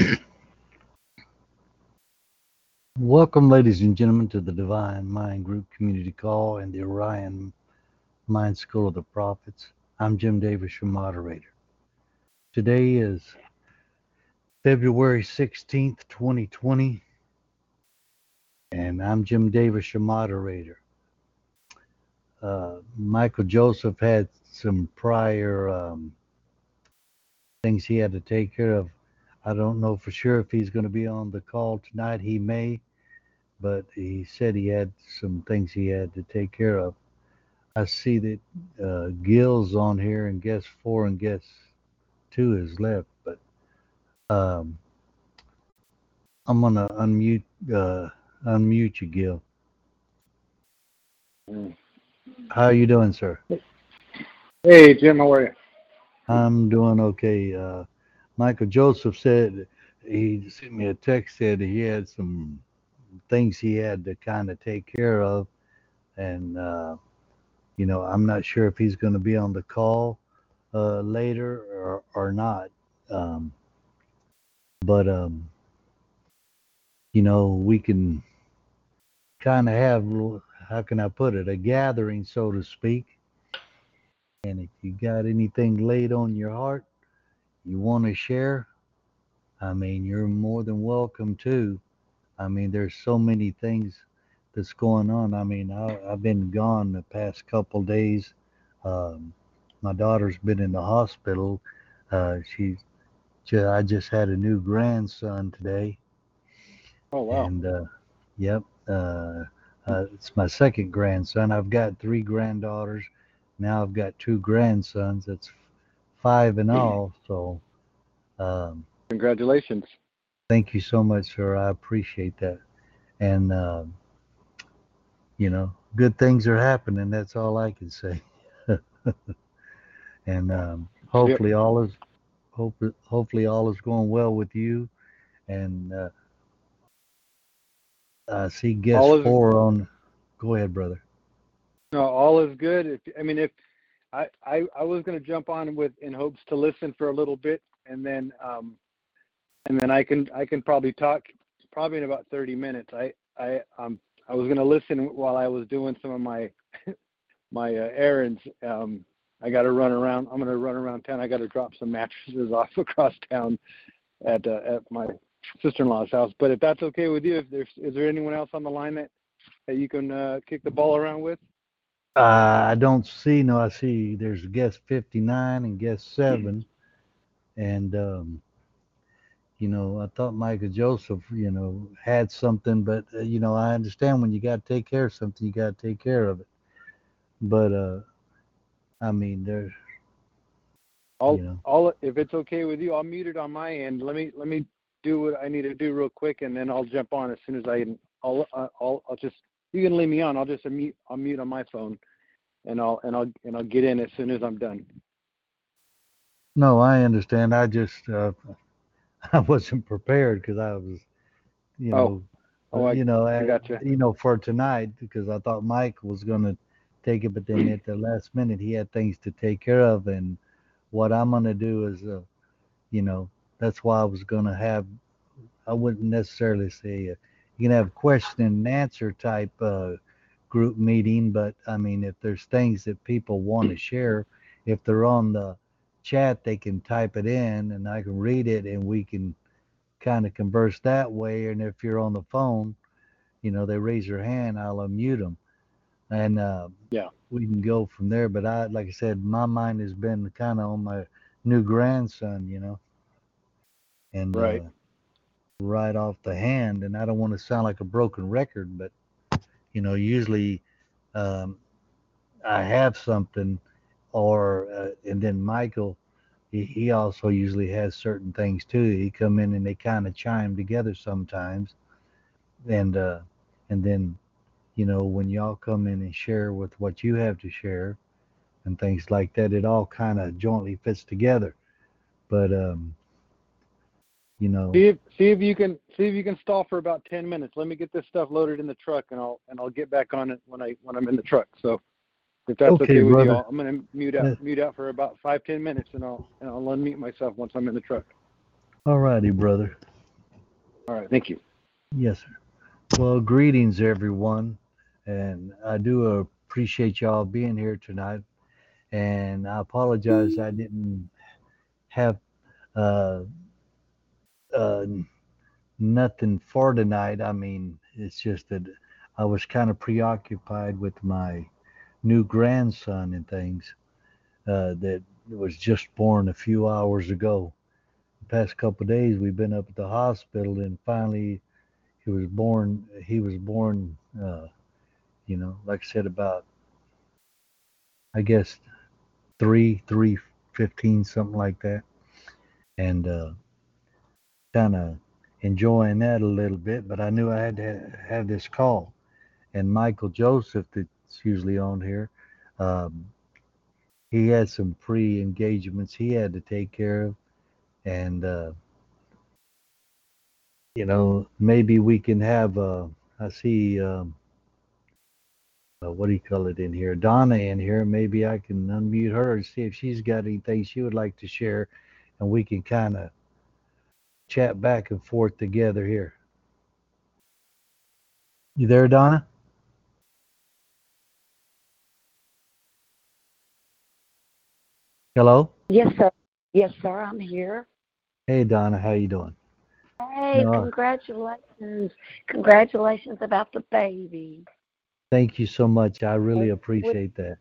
Welcome, ladies and gentlemen, to the Divine Mind Group Community Call and the Orion Mind School of the Prophets. I'm Jim Davis, your moderator. Today is February 16th, 2020, and I'm Jim Davis, your moderator. Uh, Michael Joseph had some prior um, things he had to take care of. I don't know for sure if he's going to be on the call tonight. He may, but he said he had some things he had to take care of. I see that uh, Gil's on here, and guest four and guest two is left, but um, I'm gonna unmute uh, unmute you, Gil. How are you doing, sir? Hey, Jim, how are you? I'm doing okay. Uh, Michael Joseph said he sent me a text said he had some things he had to kind of take care of, and uh, you know I'm not sure if he's going to be on the call uh, later or or not. Um, but um, you know we can kind of have how can I put it a gathering so to speak. And if you got anything laid on your heart, you want to share, I mean, you're more than welcome to. I mean, there's so many things that's going on. I mean, I, I've been gone the past couple days. Um, my daughter's been in the hospital. Uh, she's, ju- I just had a new grandson today. Oh, wow. And uh, yep, uh, uh, it's my second grandson. I've got three granddaughters. Now I've got two grandsons. That's five in all. So um, Congratulations. thank you so much, sir. I appreciate that. And um, you know, good things are happening. That's all I can say. and um, hopefully all is hope hopefully all is going well with you. And uh, I see guest All is- four on. Go ahead, brother. No, all is good. If I mean, if I I, I was going to jump on with in hopes to listen for a little bit, and then um, and then I can I can probably talk probably in about 30 minutes. I I um I was going to listen while I was doing some of my my uh, errands. Um, I got to run around. I'm going to run around town. I got to drop some mattresses off across town at uh, at my sister-in-law's house. But if that's okay with you, if there's is there anyone else on the line that that you can uh, kick the ball around with? Uh, I don't see. No, I see. There's guest 59 and guest seven, and um, you know, I thought Michael Joseph, you know, had something, but uh, you know, I understand when you got to take care of something, you got to take care of it. But uh, I mean, there's, I'll, you know. I'll, if it's okay with you, I'll mute it on my end. Let me, let me do what I need to do real quick, and then I'll jump on as soon as I, I'll, uh, I'll, I'll just, you can leave me on. I'll just mute, I'll mute on my phone, and I'll, and I'll, and I'll get in as soon as I'm done. no, I understand. I just, uh, I wasn't prepared because I was, you Oh. know, Oh, I- you know, I gotcha. you know, for tonight because I thought Mike was going to take it, but then at the last minute he had things to take care of, and what I'm going to do is, uh, you know, that's why I was going to have. I wouldn't necessarily say uh, you can have question and answer type uh, group meeting, but I mean, if there's things that people want to share, if they're on the chat, they can type it in, and I can read it, and we can kind of converse that way. And if you're on the phone, you know, they raise their hand, I'll unmute them, and uh, Yeah. we can go from there. But I, like I said, my mind has been kind of on my new grandson, you know, and Right. uh, right off the hand. And I don't want to sound like a broken record, but you know, usually um, I have something, or uh, and then Michael he, he also usually has certain things too. He come in and they kind of chime together sometimes, and uh, and then, you know, when y'all come in and share with what you have to share, and things like that, it all kind of jointly fits together. But um, you know, See if see if you can see if you can stall for about ten minutes. Let me get this stuff loaded in the truck, and I'll and I'll get back on it when I when I'm in the truck. So if that's okay, Okay, with brother. you, I'll, I'm gonna mute out Uh, mute out for about five ten minutes, and I'll and I'll unmute myself once I'm in the truck. all righty, brother. All right, thank you. Yes, sir. Well, greetings, everyone, and I do appreciate y'all being here tonight. And I apologize I didn't have uh, uh, nothing for tonight. I mean, it's just that I was kind of preoccupied with my new grandson and things uh, that was just born a few hours ago. The past couple days, we've been up at the hospital, and finally, he was born. He was born, uh, you know, like I said, about I guess three, three fifteen, something like that, and uh, kind of enjoying that a little bit. But I knew I had to have this call, and Michael Joseph, that's usually on here, um, he had some pre-engagements he had to take care of, and uh, you know, maybe we can have. Uh, I see. Um, uh, what do you call it in here? Donna in here. Maybe I can unmute her and see if she's got anything she would like to share, and we can kind of chat back and forth together here. You there, Donna? Hello. Yes, sir. Yes, sir. I'm here. Hey, Donna. How you doing? Hey, No. congratulations. Congratulations about the baby. Thank you so much. I really Hey, appreciate that.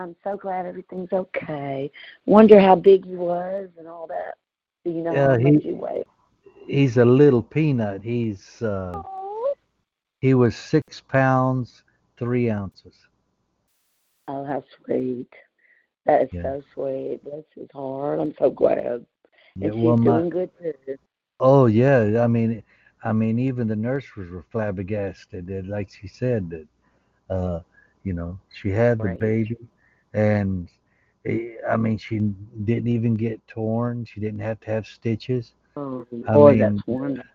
I'm so glad everything's okay. Wonder how big he was and all that. Do you know Yeah, he-? He's a little peanut. He's uh, he was six pounds three ounces. Oh, how sweet. That is Yeah. so sweet. Bless his heart. I'm so glad. Yeah, And she's well, my doing good too. oh yeah, I mean, I mean, even the nurses were flabbergasted. That, like she said, that uh, you know, she had the Right. baby, and Eh, I mean, she didn't even get torn. She didn't have to have stitches. Oh, I boy, mean, that's wonderful.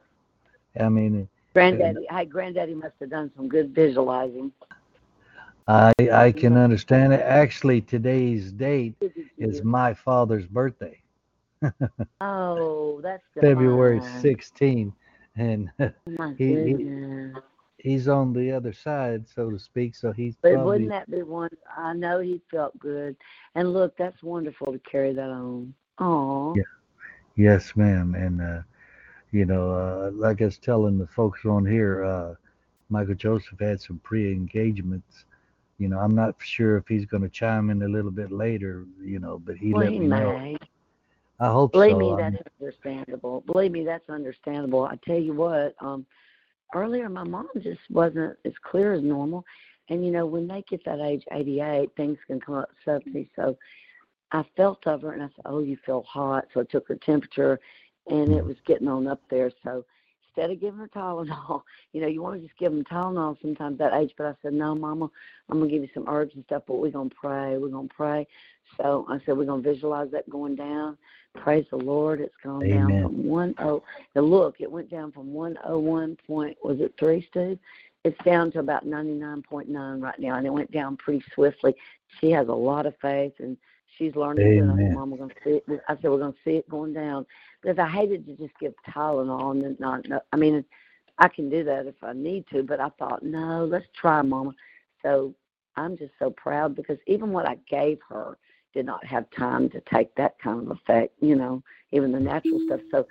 I mean, Granddaddy, hey, Granddaddy must have done some good visualizing. I I can understand it. Actually, today's date is my father's birthday. Oh, that's February divine. 16, and Oh, He- he-. He's on the other side, so to speak. So he's But probably wouldn't that be one? I know he felt good, and look, that's wonderful to carry that on. Oh, Yeah. yes, ma'am. And uh, you know, uh, like I was telling the folks on here, uh, Michael Joseph had some pre-engagements. You know, I'm not sure if he's going to chime in a little bit later. You know, but he well, let he me know. may. I hope Believe so. me, that's understandable. Believe me, that's understandable. I tell you what, um, earlier my mom just wasn't as clear as normal, and you know when they get that age, 88, things can come up suddenly. So I felt of her, and I said, "Oh, you feel hot," so I took her temperature, and it was getting on up there. So instead of giving her Tylenol, you know, you want to just give them Tylenol sometimes that age. But I said, "No, Mama, I'm gonna give you some herbs and stuff, but we're gonna pray. We're gonna pray." So I said, "We're gonna visualize that going down." Praise the Lord, it's gone Amen. down from one oh. Now look, it went down from one oh one point. Was it three, Steve? It's down to about ninety nine point nine right now, and it went down pretty swiftly. She has a lot of faith, and she's learning. too. And I said, Amen. Mom, we're gonna see it. I said we're gonna see it going down because I hated to just give Tylenol and then not. know I mean, I can do that if I need to, but I thought no, let's try, Mama. So I'm just so proud because even what I gave her did not have time to take that kind of effect, you know, even the natural stuff. So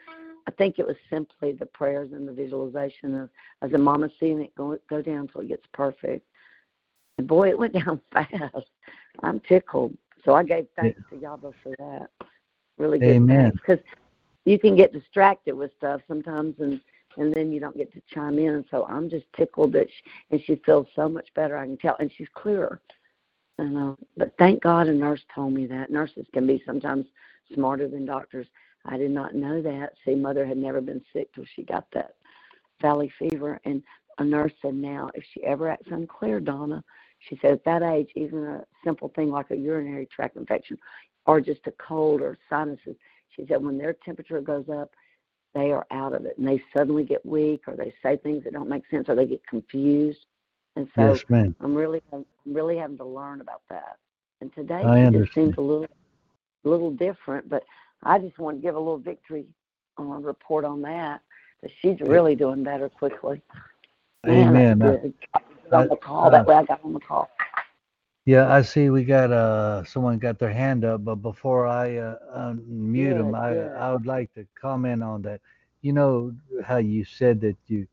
I think it was simply the prayers and the visualization of as a mama seeing it go go down till it gets perfect. And boy, it went down fast. I'm tickled. So I gave thanks to Yahweh for that. Really good Amen. because you can get distracted with stuff sometimes, and and then you don't get to chime in. So I'm just tickled that she, and she feels so much better. I can tell, and she's clearer. And uh, but thank God a nurse told me that nurses can be sometimes smarter than doctors. I did not know that. See, mother had never been sick till she got that valley fever. And a nurse said, now, if she ever acts unclear, Donna, she said, at that age, even a simple thing like a urinary tract infection or just a cold or sinuses, she said, when their temperature goes up, they are out of it and they suddenly get weak or they say things that don't make sense or they get confused. And so Yes, ma'am. I'm really I'm really having to learn about that. And today I it just seems a little a little different, but I just want to give a little victory uh, report on that. That she's really doing better quickly. Man, Amen. Uh, good. I was on the call. That way I got on the call. Yeah, I see we got uh someone got their hand up, but before I uh, unmute them, I good. I would like to comment on that. You know how you said that you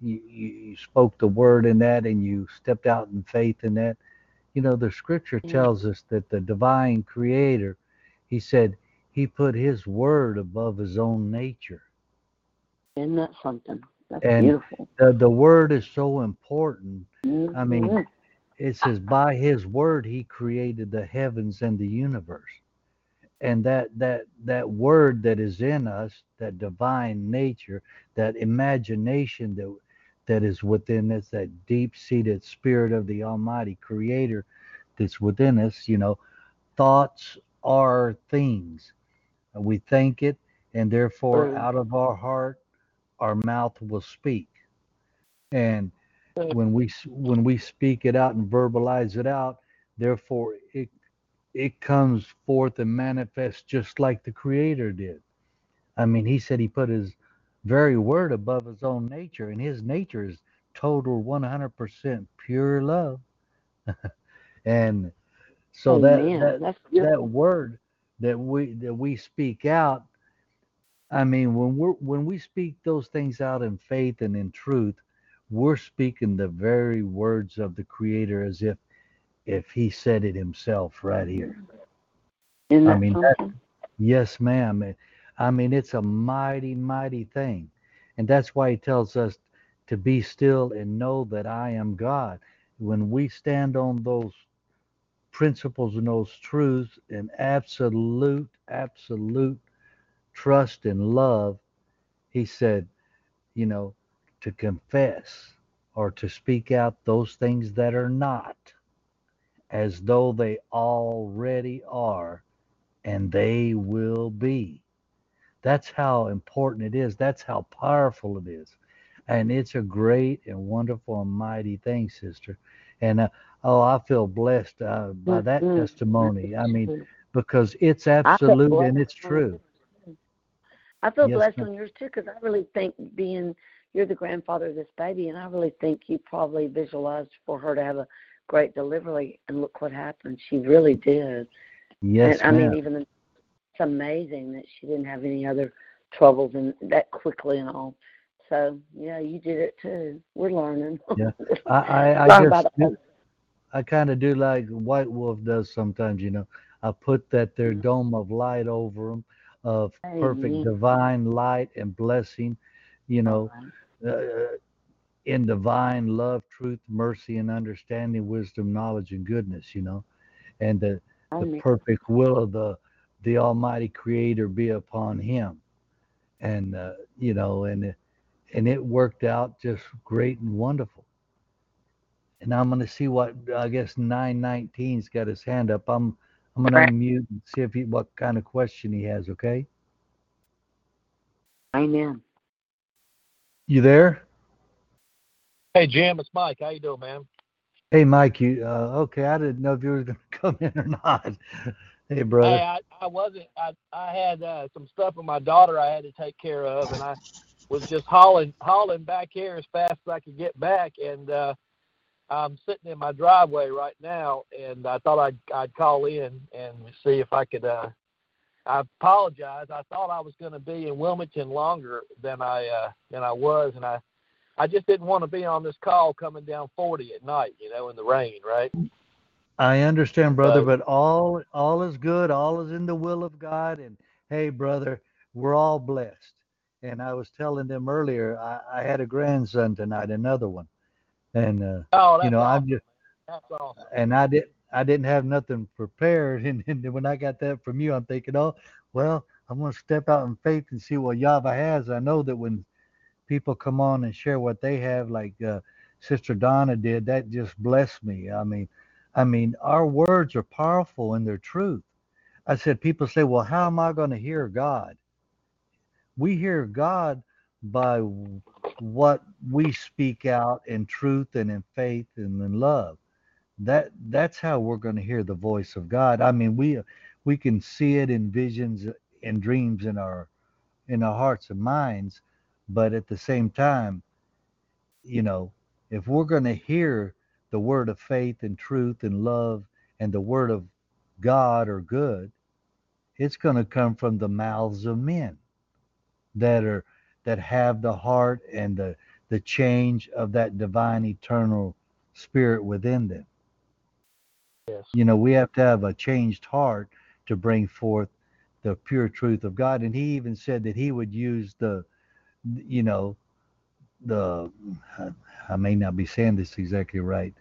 you you spoke the word in that and you stepped out in faith in that. You know, the scripture Yeah. tells us that the divine creator, he said he put his word above his own nature. Isn't that something? That's And beautiful. The the word is so important. I mean, Mhm. It says by his word he created the heavens and the universe. And that that that word that is in us that divine nature that imagination that that is within us that deep-seated spirit of the almighty creator that's within us you know thoughts are things. We think it and therefore out of our heart our mouth will speak. And when we when we speak it out and verbalize it out therefore it it comes forth and manifests just like the creator did. I mean he said he put his very word above his own nature and his nature is total 100% pure love. And so that Amen. that That's that word that we that we speak out i mean when we're when we speak those things out in faith and in truth we're speaking the very words of the creator as if if he said it himself right here. I mean, that- yes ma'am. I mean it's a mighty mighty thing. And that's why he tells us to be still and know that i am god. When we stand on those principles and those truths in absolute absolute trust and love he said you know to confess or to speak out those things that are not as though they already are and they will be. That's how important it is. That's how powerful it is. And it's a great and wonderful and mighty thing sister. And uh, oh i feel blessed uh, by that Mhm. testimony. I mean because it's absolute and it's true. I feel Yes, blessed ma'am. on yours too because I really think being you're the grandfather of this baby, and I really think you probably visualized for her to have a great delivery, and look what happened. She really did. yes and I ma'am. mean, even it's amazing that she didn't have any other troubles and that quickly and all. So yeah, you did it too. We're learning. Yeah. I, I, I Learn just about do, I kind of do like White Wolf does sometimes, you know. I put that their Mhm. dome of light over them, of perfect Amen. divine light and blessing, you know, uh, in divine love, truth, mercy, and understanding, wisdom, knowledge, and goodness, you know, and the, the perfect will of the the Almighty Creator be upon him, and uh, you know, and it- and it worked out just great and wonderful. And I'm going to see what I guess 919's got his hand up. I'm I'm going to unmute and see if he what kind of question he has. Okay, Amen. You there? Hey Jim, it's Mike. How you doing, man? Hey, Mike. You uh, okay? I didn't know if you were going to come in or not. Hey, brother. Hey, I, I wasn't. I I had uh, some stuff with my daughter I had to take care of, and I was just hauling hauling back here as fast as I could get back, and uh, I'm sitting in my driveway right now, and I thought I'd I'd call in and see if I could. Uh, I apologize. I thought I was going to be in Wilmington longer than I uh, than I was, and I I just didn't want to be on this call coming down 40 at night, you know, in the rain, right? I understand, brother, So- but all all is good. All is in the will of God. And hey, brother, we're all blessed. And I was telling them earlier, I, I had a grandson tonight, another one, and uh, Oh, you know, awesome. I'm just That's awesome. and I did I didn't have nothing prepared, and, and when I got that from you, I'm thinking, oh, well, I'm going to step out in faith and see what Yahweh has. I know that when people come on and share what they have, like uh, Sister Donna did, that just blessed me. I mean, I mean, our words are powerful in their truth. I said, people say, well, how am I going to hear God? We hear God by what we speak out in truth and in faith and in love. That that's how we're going to hear the voice of God. I mean, we we can see it in visions and dreams in our in our hearts and minds, but at the same time, you know, if we're going to hear the word of faith and truth and love and the word of God or good, it's going to come from the mouths of men that are that have the heart and the the change of that divine eternal spirit within them. Yes. You know, we have to have a changed heart to bring forth the pure truth of God. And he even said that he would use the, you know, the, I may not be saying this exactly right,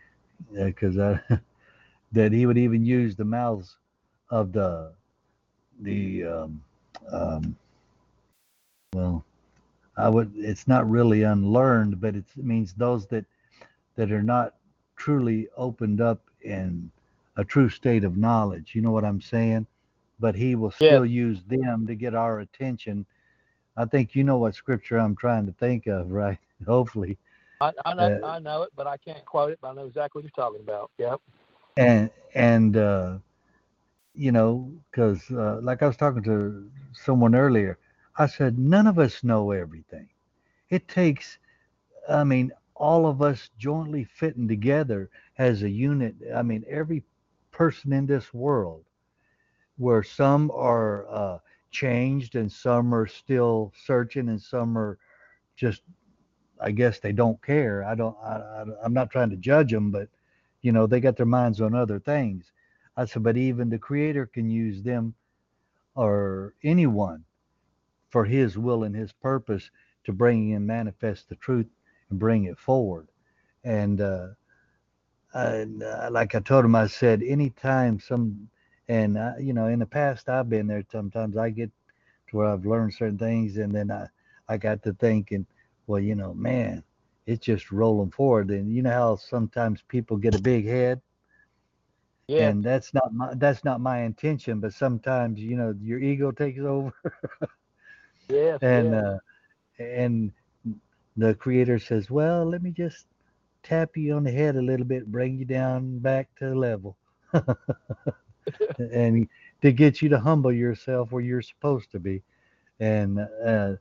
because uh, that he would even use the mouths of the, the, um, um, well, I would. It's not really unlearned, but it means those that that are not truly opened up in a true state of knowledge. You know what I'm saying? But he will still Yeah. use them to get our attention. I think you know what scripture I'm trying to think of, right? Hopefully. I, I know Uh, I know it, but I can't quote it. But I know exactly what you're talking about. Yep. and and uh, you know, because uh, like I was talking to someone earlier, I said none of us know everything. It takes, I mean, all of us jointly fitting together as a unit. I mean, every person in this world, where some are uh, changed and some are still searching and some are just, I guess they don't care. I don't. I, I'm not trying to judge them, but you know, they got their minds on other things. I said, but even the Creator can use them or anyone for His will and His purpose to bring and manifest the truth and bring it forward. And, uh, uh, like I told him, I said, anytime some, and uh, you know, in the past I've been there. Sometimes I get to where I've learned certain things, and then I, I got to thinking, well, you know, man, it's just rolling forward. And you know how sometimes people get a big head Yeah. and that's not my that's not my intention but sometimes you know your ego takes over yeah. and yes. uh and the creator says well let me just tap you on the head a little bit bring you down back to level and to get you to humble yourself where you're supposed to be and uh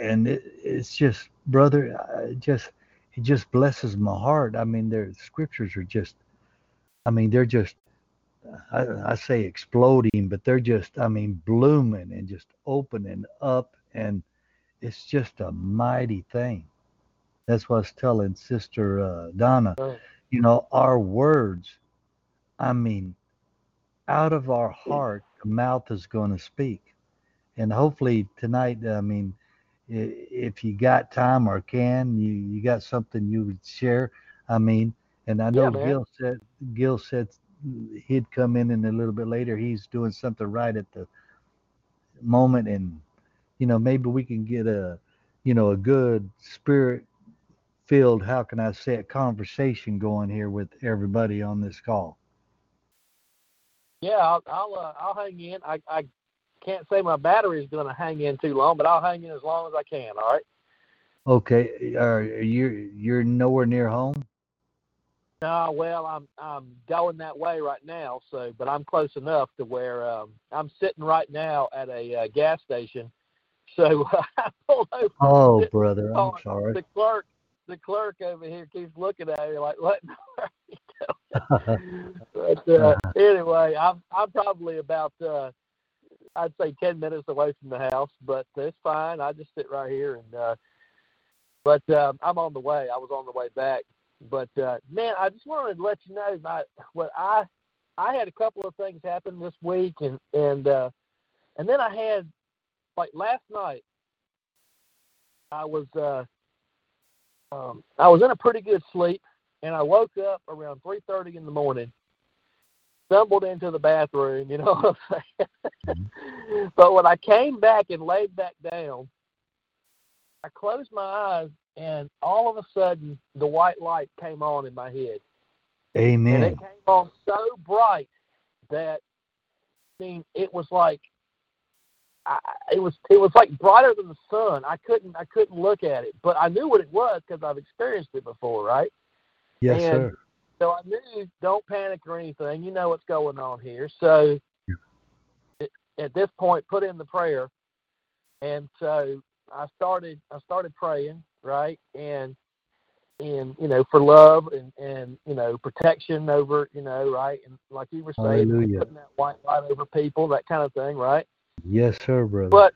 and it, it's just brother I just it just blesses my heart i mean their scriptures are just I mean, they're just, I, I say exploding, but they're just, I mean, blooming and just opening up. And it's just a mighty thing. That's what I was telling Sister uh, Donna. Right. You know, our words, I mean, out of our heart, the mouth is going to speak. And hopefully tonight, I mean, if you got time or can, you, you got something you would share. I mean, and I know Yeah. Gil said Gil said he'd come in and a little bit later. He's doing something right at the moment, and you know maybe we can get a you know a good spirit filled. How can I say it? Conversation going here with everybody on this call. Yeah, I'll I'll, uh, I'll hang in. I I can't say my battery is going to hang in too long, but I'll hang in as long as I can. All right. Okay, are you you're nowhere near home? No, well, I'm I'm going that way right now. So, but I'm close enough to where um, I'm sitting right now at a uh, gas station. So I pulled over. Oh, brother, I'm sorry. The clerk, the clerk over here keeps looking at me like, "What?" in the world are you doing?" but uh, anyway, I'm I'm probably about uh, I'd say ten minutes away from the house, but it's fine. I just sit right here and. Uh, but um, I'm on the way. I was on the way back. But uh, man, I just wanted to let you know my what I I had a couple of things happen this week, and and uh, and then I had like last night. I was uh, um, I was in a pretty good sleep, and I woke up around three thirty in the morning, stumbled into the bathroom, you know what I'm saying? Mm-hmm. but when I came back and laid back down, I closed my eyes and all of a sudden the white light came on in my head. Amen. And it came on so bright that I mean it was like I, it was it was like brighter than the sun. I couldn't I couldn't look at it, but I knew what it was because I've experienced it before, right? yes, and- sir. So I knew don't panic or anything. You know what's going on here. So it, at this point, put in the prayer, and so I started. I started praying, right, and and you know for love and and you know protection over you know right and like you were saying Hallelujah. putting that white light over people that kind of thing right Yes, sir, brother. but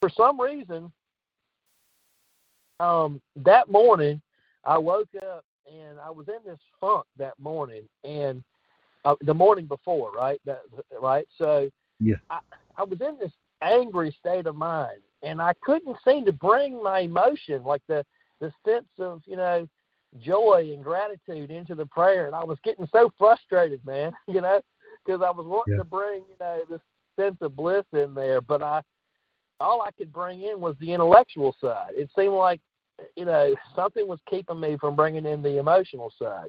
for some reason um that morning i woke up and i was in this funk that morning and uh, the morning before right that right so Yeah. I, I was in this angry state of mind and i couldn't seem to bring my emotion like the the sense of you know joy and gratitude into the prayer and i was getting so frustrated man you know because i was wanting Yeah. to bring you know this sense of bliss in there but i all i could bring in was the intellectual side. It seemed like you know something was keeping me from bringing in the emotional side.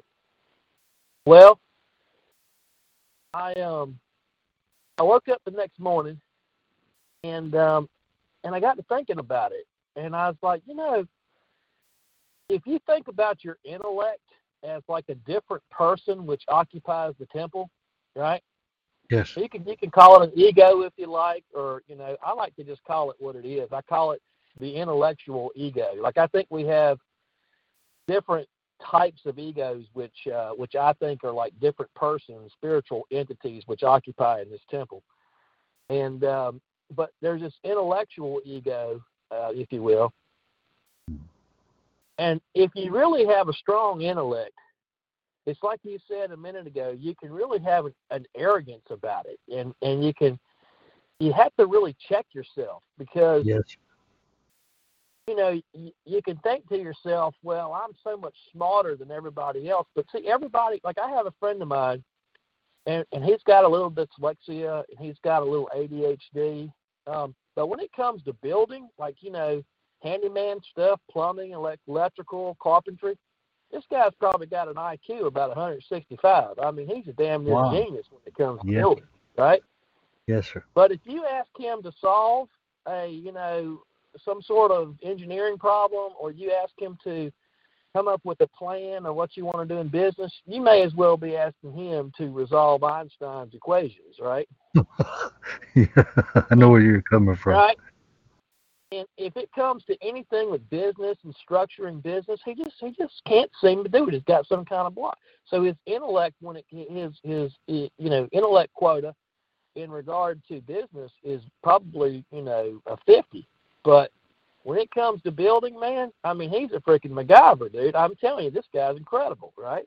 Well i um i woke up the next morning and um and i got to thinking about it. And i was like you know if you think about your intellect as like a different person which occupies the temple right yes. you can you can call it an ego if you like, or you know, I like to just call it what it is. I call it the intellectual ego. Like I think we have different types of egos, which uh, which I think are like different persons, spiritual entities, which occupy in this temple. And um, but there's this intellectual ego, uh, if you will. And if you really have a strong intellect, it's like you said a minute ago you can really have an, an arrogance about it and and you can you have to really check yourself because Yes. you know you, you can think to yourself well i'm so much smarter than everybody else but see everybody like i have a friend of mine and and he's got a little dyslexia and he's got a little adhd um but when it comes to building like you know handyman stuff plumbing elect- electrical carpentry this guy's probably got an IQ about 165. I mean, he's a damn near Wow. genius when it comes to Yeah. building, right? Yes, sir. But if you ask him to solve a, you know, some sort of engineering problem, or you ask him to come up with a plan or what you want to do in business, you may as well be asking him to resolve Einstein's equations, right? yeah, I know where you're coming from. Right. And if it comes to anything with business and structuring business, he just he just can't seem to do it. He's got some kind of block. So his intellect, when it his his eh, you know intellect quota in regard to business is probably you know a fifty, but when it comes to building, man, I mean he's a freaking MacGyver, dude. I'm telling you, this guy's incredible, right?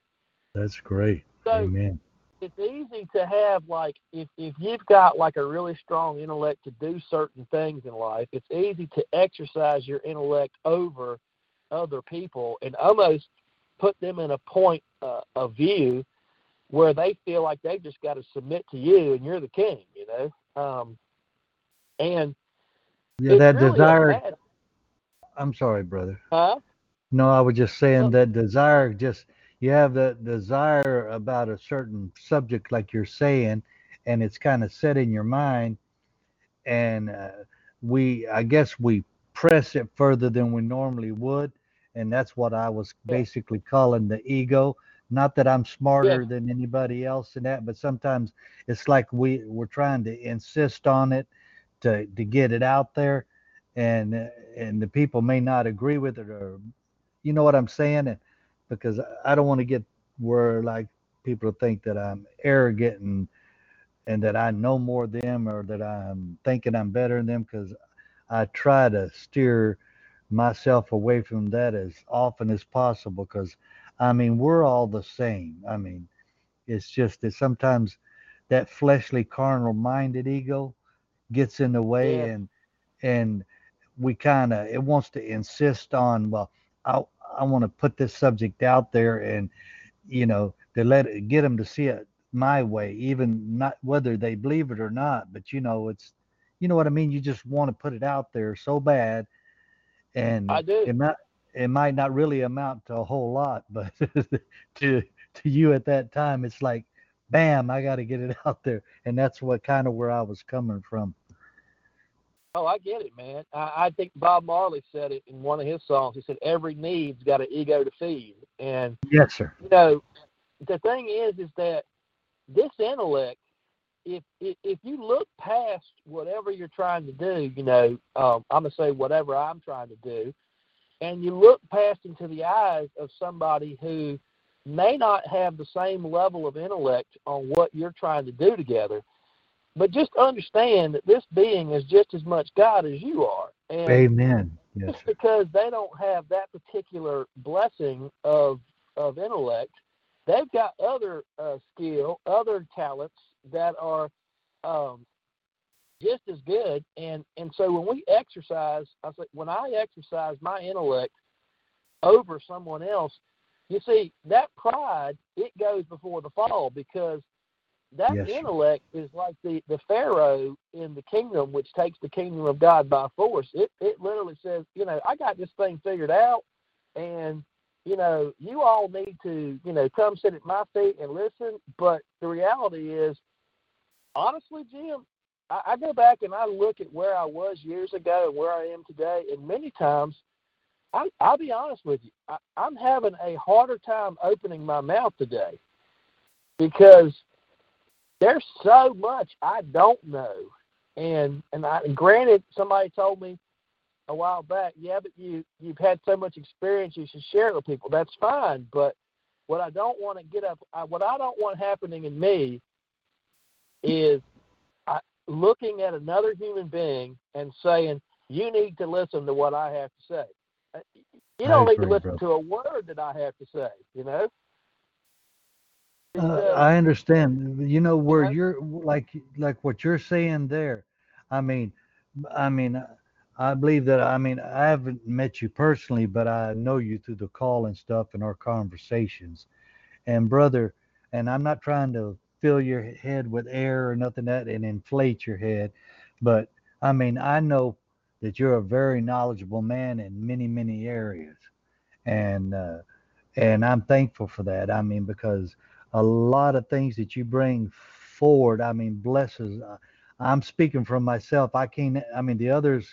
That's great. So Amen. It's easy to have like if if you've got like a really strong intellect to do certain things in life, it's easy to exercise your intellect over other people and almost put them in a point uh, of view where they feel like they've just got to submit to you and you're the king, you know. Um, and Yeah, that really desire. I'm sorry, brother. huh? No, I was just saying that desire. Just you have that desire about a certain subject, like you're saying, and it's kind of set in your mind, and uh, we, I guess, we press it further than we normally would, and that's what I was Yeah. basically calling the ego. Not that I'm smarter than anybody else in that, but sometimes it's like we we're trying to insist on it to to get it out there, and uh, and the people may not agree with it or you know what I'm saying? And because I don't want to get where like people think that I'm arrogant and and that I know more than them or that I'm thinking I'm better than them because I try to steer myself away from that as often as possible because I mean we're all the same. I mean it's just that sometimes that fleshly carnal minded ego gets in the way Yeah. and and we kind of it wants to insist on well I I want to put this subject out there and you know to let it get them to see it my way, even not whether they believe it or not. But you know, it's you know what I mean. You just want to put it out there so bad, and I do. It might it might not really amount to a whole lot, but to to you at that time, it's like, bam, I got to get it out there, and that's what kind of where I was coming from. Oh, I get it, man. I, I think Bob Marley said it in one of his songs. He said, "Every need's got an ego to feed," and yes, sir. You know, the thing is, is that this intellect, if if, if you look past whatever you're trying to do, you know, um, I'm gonna say whatever I'm trying to do, and you look past into the eyes of somebody who may not have the same level of intellect on what you're trying to do together but just understand that this being is just as much God as you are. And Amen. Yes. Just because they don't have that particular blessing of of intellect, they've got other uh, skill, other talents that are um, just as good. And and so when we exercise, I say when I exercise my intellect over someone else, you see that pride it goes before the fall because that yes. intellect is like the, the Pharaoh in the kingdom, which takes the kingdom of God by force. It it literally says, you know, I got this thing figured out, and you know, you all need to, you know, come sit at my feet and listen. But the reality is, honestly, Jim, I, I go back and I look at where I was years ago and where I am today, and many times, I, I'll be honest with you, I, I'm having a harder time opening my mouth today because there's so much I don't know. And and I granted somebody told me a while back, yeah, but you you've had so much experience, you should share it with people. That's fine, but what I don't want to get up, I, what I don't want happening in me is I, looking at another human being and saying, "You need to listen to what I have to say." Uh, you don't I need to listen bro. to a word that I have to say. You know. Uh, I understand. You know where you're like like what you're saying there. I mean, I mean, I believe that. I mean, I haven't met you personally, but I know you through the call and stuff and our conversations. And brother, and I'm not trying to fill your head with air or nothing that and inflate your head, but I mean, I know that you're a very knowledgeable man in many many areas, and uh, and I'm thankful for that. I mean, because a lot of things that you bring forward. I mean, blesses. Uh, I'm speaking from myself. I can't. I mean, the others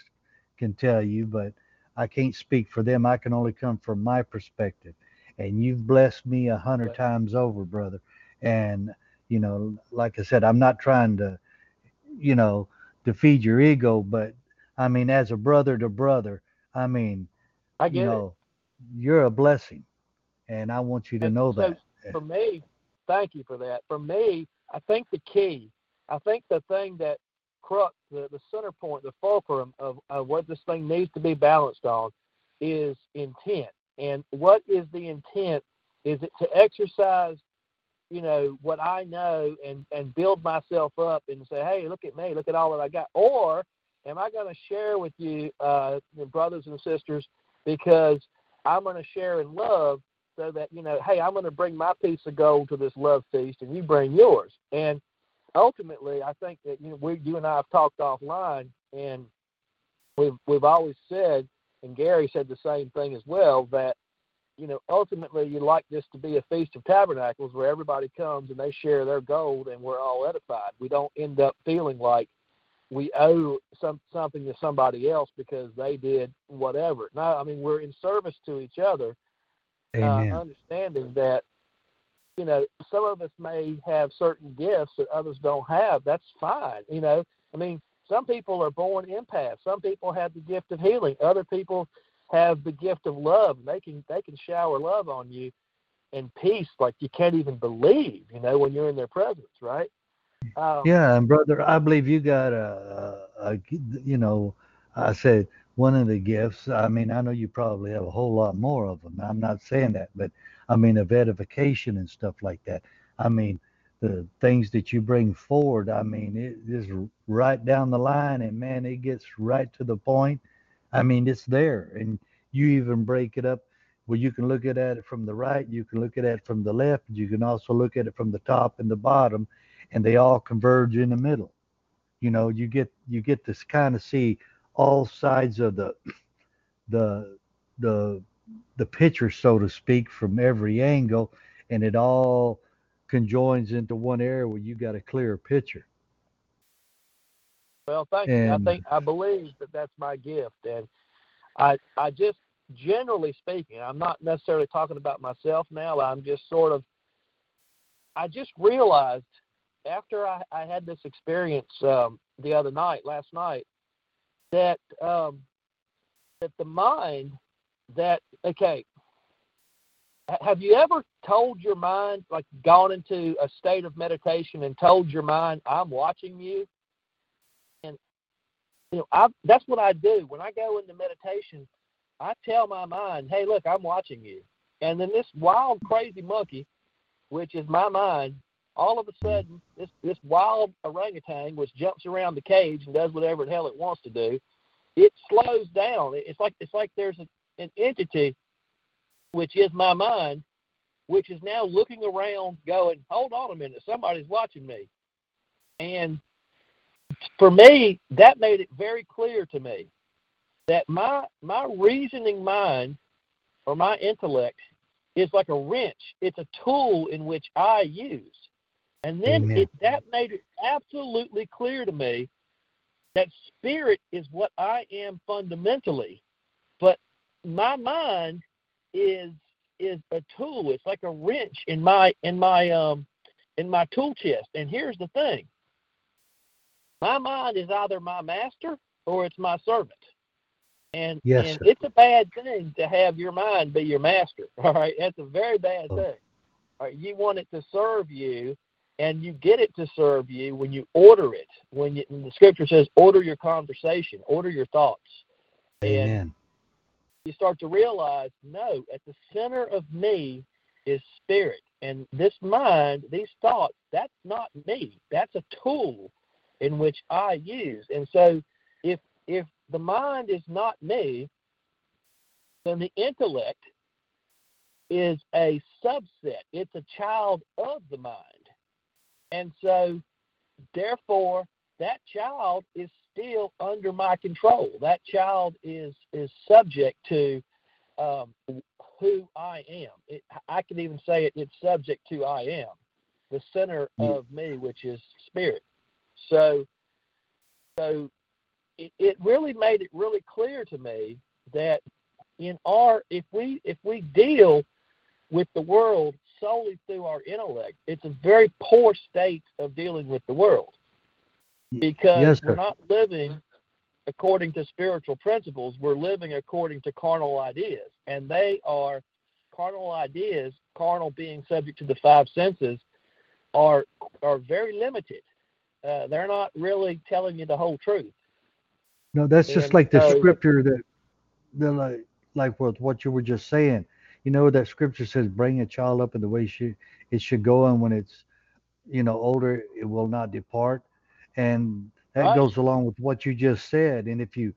can tell you, but I can't speak for them. I can only come from my perspective. And you've blessed me a hundred times over, brother. And you know, like I said, I'm not trying to, you know, to feed your ego, but I mean, as a brother to brother, I mean, I get you it. know, you're a blessing, and I want you to And know so that. for me, thank you for that. For me, I think the key, I think the thing that crux, the, the center point, the fulcrum of, of what this thing needs to be balanced on is intent. And what is the intent? Is it to exercise, you know, what I know and, and build myself up and say, hey, look at me, look at all that I got? Or am I going to share with you, uh, brothers and sisters, because I'm going to share in love so that you know, hey, I'm going to bring my piece of gold to this love feast, and you bring yours. And ultimately, I think that you know, we, you and I have talked offline, and we've we've always said, and Gary said the same thing as well, that you know, ultimately, you like this to be a feast of tabernacles where everybody comes and they share their gold, and we're all edified. We don't end up feeling like we owe some something to somebody else because they did whatever. No, I mean we're in service to each other Amen. uh, understanding that you know some of us may have certain gifts that others don't have. That's fine. You know, I mean, some people are born empaths. Some people have the gift of healing. Other people have the gift of love. They can they can shower love on you and peace like you can't even believe. You know, when you're in their presence, right? Um, Yeah, and brother, I believe you got a, a, a you know, I said one of the gifts. I mean, I know you probably have a whole lot more of them. I'm not saying that, but I mean, of edification and stuff like that. I mean, the things that you bring forward. I mean, it is right down the line, and man, it gets right to the point. I mean, it's there, and you even break it up well, you can look at it from the right, you can look at it from the left, you can also look at it from the top and the bottom, and they all converge in the middle. You know, you get you get this kind of see all sides of the the the the picture, so to speak, from every angle, and it all conjoins into one area where you got a clear picture. Well, thank you. I think I believe that that's my gift, and I I just generally speaking, I'm not necessarily talking about myself now. I'm just sort of I just realized after I, I had this experience um, the other night, last night, that um, that the mind that okay have you ever told your mind like gone into a state of meditation and told your mind i'm watching you and you know I, that's what i do. When i go into meditation i tell my mind hey look i'm watching you. And then this wild crazy monkey which is my mind all of a sudden this this wild orangutan which jumps around the cage and does whatever the hell it wants to do it slows down it's like it's like there's a, an entity which is my mind, which is now looking around, going, hold on a minute, somebody's watching me. And for me, that made it very clear to me that my my reasoning mind or my intellect is like a wrench. It's a tool in which I use. And then it, that made it absolutely clear to me that spirit is what I am fundamentally, but my mind is is a tool. It's like a wrench in my in my um in my tool chest. And here's the thing. My mind is either my master or it's my servant. And, yes, and it's a bad thing to have your mind be your master. All right. That's a very bad oh. thing. All right. You want it to serve you and you get it to serve you when you order it. When, you, when the scripture says order your conversation, order your thoughts. Amen. And you start to realize no, at the center of me is spirit. And this mind, these thoughts, that's not me. That's a tool in which I use. And so if if the mind is not me, then the intellect is a subset. It's a child of the mind. And so therefore that child is still under my control. That child is is subject to um, who I am. It, I can even say it, it's subject to I am, the center of me, which is spirit. So, so it, it really made it really clear to me that in our if we if we deal with the world solely through our intellect, it's a very poor state of dealing with the world because yes, we're not living according to spiritual principles. We're living according to carnal ideas, and they are carnal ideas. Carnal being subject to the five senses are are very limited. Uh, they're not really telling you the whole truth. No, that's just like the so- scripture that, the like, like what what you were just saying. You know that scripture says, "Bring a child up in the way she it should go, and when it's, you know, older, it will not depart." And that Right. goes along with what you just said. And if you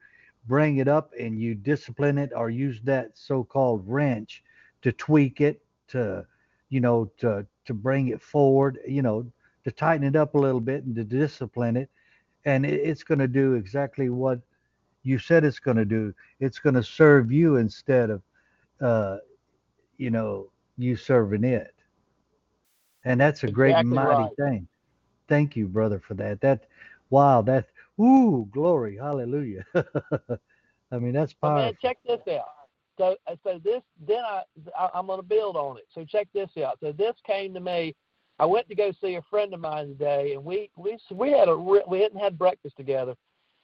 bring it up and you discipline it or use that so-called wrench to tweak it, to, you know, to to bring it forward, you know, to tighten it up a little bit and to discipline it, and it, it's going to do exactly what you said it's going to do. It's going to serve you instead of, uh, you know, you serving it. And that's a great mighty right. thing. Thank you, brother, for that. That, wow, that, ooh, glory, hallelujah. I mean, that's But man, powerful. check this out. So, uh, so this then I, I I'm going to build on it. So check this out. So this came to me. I went to go see a friend of mine today, and we we we had a we hadn't had breakfast together,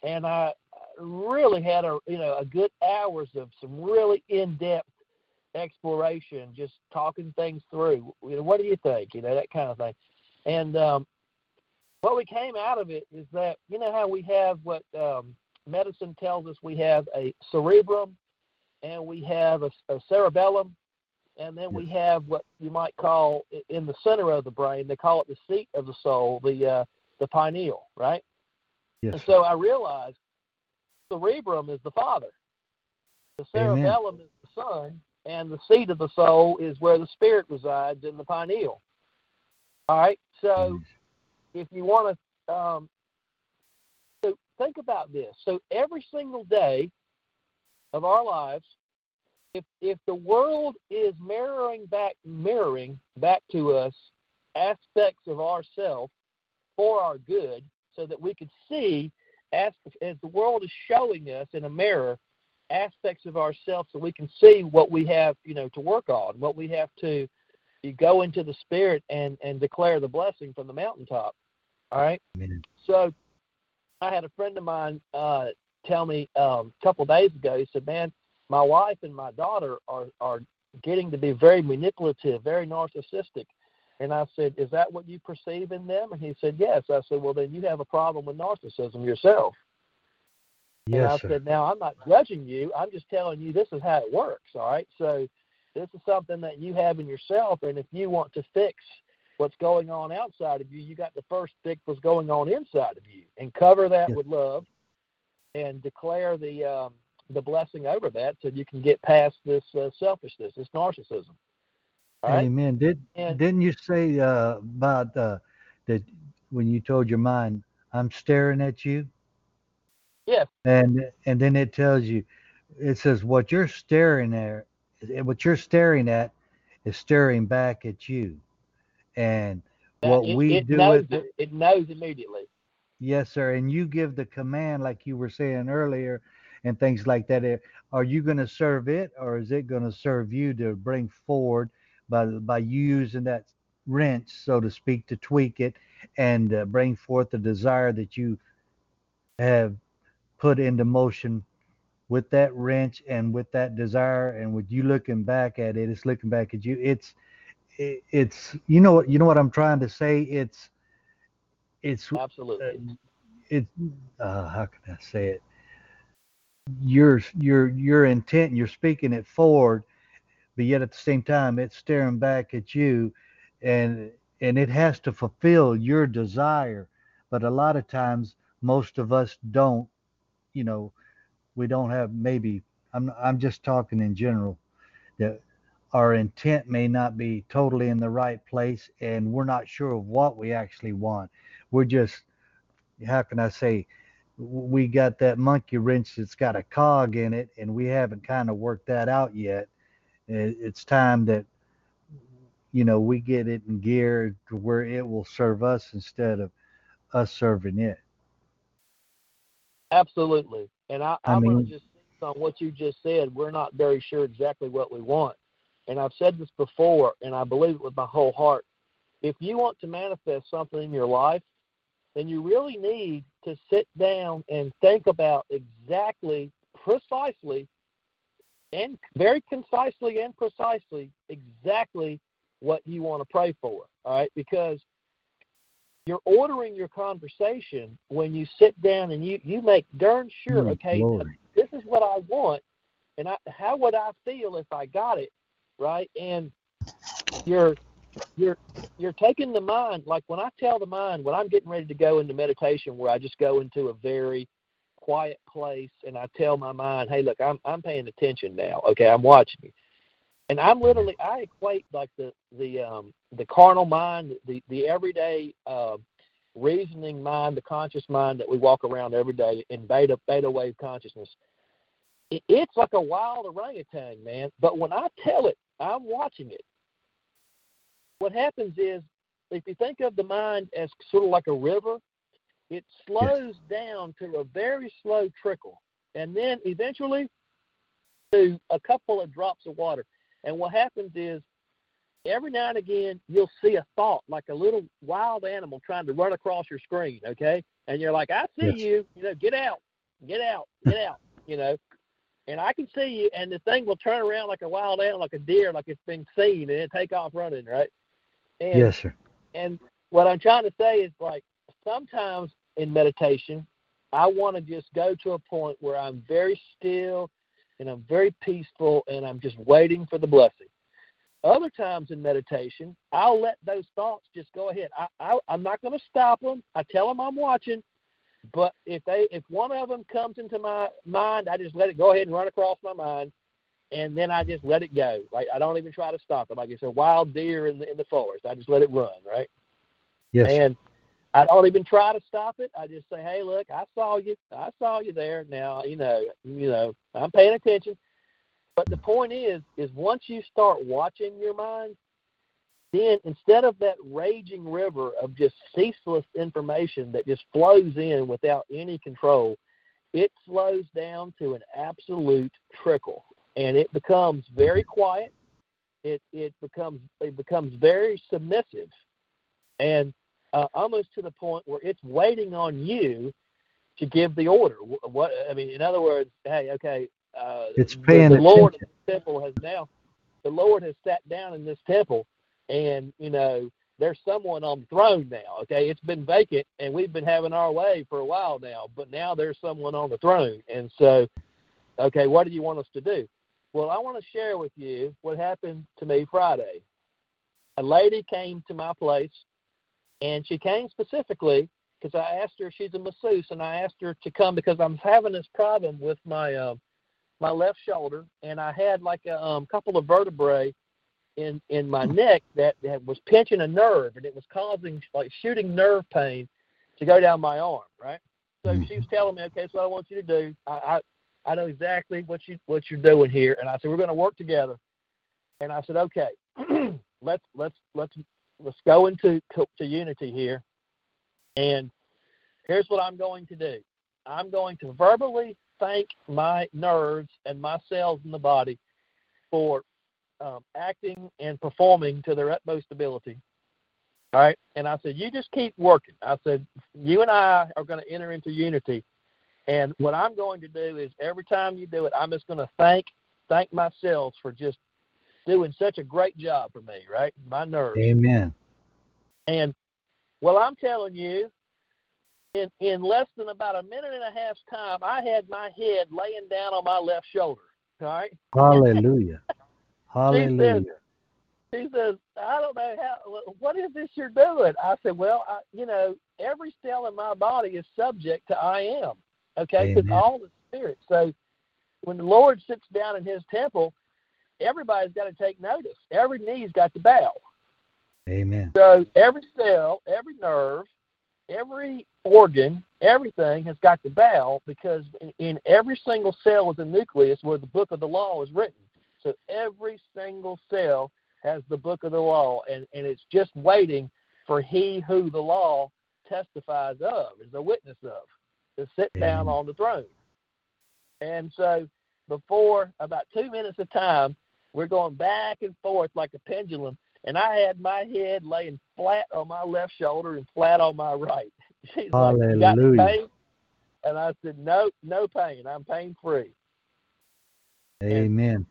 and I really had a you know a good hours of some really in depth exploration, just talking things through. You know, what do you think? You know that kind of thing. And um, what we came out of it is that you know how we have what um, medicine tells us we have a cerebrum and we have a, a cerebellum and then we have what you might call in the center of the brain they call it the seat of the soul the uh, the pineal right Yes. and so i realized cerebrum is the father the Amen. cerebellum is the son and the seat of the soul is where the spirit resides in the pineal. All right, so if you want to, um, so think about this. So every single day of our lives, if if the world is mirroring back mirroring back to us aspects of ourself for our good, so that we could see as as the world is showing us in a mirror aspects of ourselves so we can see what we have, you know, to work on, what we have to you go into the spirit and and declare the blessing from the mountaintop. All right. Amen. So I had a friend of mine uh, tell me um, a couple of days ago. He said, "Man, my wife and my daughter are are getting to be very manipulative, very narcissistic." And I said, "Is that what you perceive in them?" And he said, "Yes." I said, "Well, then you have a problem with narcissism yourself." And Yes, I sir. said, now I'm not judging you. I'm just telling you this is how it works. All right. So this is something that you have in yourself. And if you want to fix what's going on outside of you, you got to first fix what's going on inside of you and cover that Yeah. with love and declare the, um, the blessing over that so you can get past this uh, selfishness, this narcissism. Right. Amen. Did And- didn't you say uh, about uh, that when you told your mind, "I'm staring at you," Yes. and and then it tells you, it says what you're staring at, what you're staring at, is staring back at you, and what it, we it do knows it, it knows immediately. Yes, sir. And you give the command, like you were saying earlier, and things like that. Are you going to serve it, or is it going to serve you to bring forward by by you using that wrench, so to speak, to tweak it and uh, bring forth the desire that you have put into motion with that wrench and with that desire, and with you looking back at it, it's looking back at you. It's it, it's you know what you know what I'm trying to say. It's it's Absolutely. it uh, how can I say it? Your your your intent, you're speaking it forward, but yet at the same time it's staring back at you, and and it has to fulfill your desire. But a lot of times, most of us don't. You know, we don't have maybe. I'm I'm just talking in general. That our intent may not be totally in the right place, and we're not sure of what we actually want. We're just how can I say, we got that monkey wrench that's got a cog in it, and we haven't kind of worked that out yet. It's time that, you know, we get it in gear to where it will serve us instead of us serving it. Absolutely. And I, I going mean- to just on what you just said. We're not very sure exactly what we want. And I've said this before, and I believe it with my whole heart. If you want to manifest something in your life, then you really need to sit down and think about exactly, precisely, and very concisely and precisely exactly what you want to pray for. All right, because you're ordering your conversation when you sit down and you you make darn sure, Mm, okay, glory. this is what I want, and I, how would I feel if I got it, right? And you're you're you're taking the mind like when I tell the mind when I'm getting ready to go into meditation where I just go into a very quiet place and I tell my mind, hey, look, I'm I'm paying attention now. Okay, I'm watching you, and I'm literally I equate like the the um the carnal mind, the the everyday uh, reasoning mind, the conscious mind that we walk around every day in beta beta wave consciousness. It, it's like a wild orangutan, man. But when I tell it, I'm watching it. What happens is, if you think of the mind as sort of like a river, it slows down to a very slow trickle, and then eventually to a couple of drops of water. And what happens is, every now and again, you'll see a thought like a little wild animal trying to run across your screen, okay? And you're like, I see Yes. you, you know, get out, get out, get out, you know. And I can see you, and the thing will turn around like a wild animal, like a deer, like it's been seen, and then take off running, right? And Yes, sir. and what I'm trying to say is like sometimes in meditation, I want to just go to a point where I'm very still and I'm very peaceful and I'm just waiting for the blessing. Other times in meditation, I'll let those thoughts just go ahead. I, I I'm not going to stop them. I tell them I'm watching, but if they if one of them comes into my mind, I just let it go ahead and run across my mind, and then I just let it go. Like I don't even try to stop it. Like it's a wild deer in the in the forest. I just let it run, right? Yes. And I don't even try to stop it. I just say, "Hey, look, I saw you. I saw you there. Now, you know, you know, I'm paying attention." But the point is, is once you start watching your mind, then instead of that raging river of just ceaseless information that just flows in without any control, it slows down to an absolute trickle and it becomes very quiet. It it becomes it becomes very submissive, and uh, almost to the point where it's waiting on you to give the order. What I mean, in other words, hey, okay, uh, it's paying the, the Lord in the temple has now, the Lord has sat down in this temple, and you know there's someone on the throne now. Okay, it's been vacant, and we've been having our way for a while now, but now there's someone on the throne, and so, okay, what do you want us to do? Well, I want to share with you what happened to me Friday. A lady came to my place, and she came specifically because I asked her. She's a masseuse, and I asked her to come because I'm having this problem with my uh, my left shoulder, and I had like a um, couple of vertebrae in in my neck that, that was pinching a nerve, and it was causing like shooting nerve pain to go down my arm. Right. So she was telling me, okay, so what I want you to do, I, I I know exactly what you what you're doing here. And I said, we're going to work together. And I said, okay, let's let's let's let's go into to unity here. And here's what I'm going to do. I'm going to verbally thank my nerves and my cells in the body for um, acting and performing to their utmost ability. All right. And I said, you just keep working. I said, you and I are going to enter into unity and what I'm going to do is every time you do it, I'm just going to thank thank myself for just doing such a great job for me, right? My nerves. Amen. And well, I'm telling you, in in less than about a minute and a half's time, I had my head laying down on my left shoulder. All right. Hallelujah. Hallelujah. She says, she says, I don't know how. What is this you're doing? I said, Well, I, you know, every cell in my body is subject to I am. Okay, because all the spirit. So when the Lord sits down in His temple, everybody's got to take notice. Every knee's got to bow. Amen. So every cell, every nerve, every organ, everything has got to bow because in, in every single cell is a nucleus where the book of the law is written. So every single cell has the book of the law, and, and it's just waiting for he who the law testifies of, is a witness of to sit down on the throne. And so before about two minutes of time, we're going back and forth like a pendulum. And I had my head laying flat on my left shoulder and flat on my right. She's Hallelujah. like, you got pain? And I said, no, no pain. I'm pain free. Amen.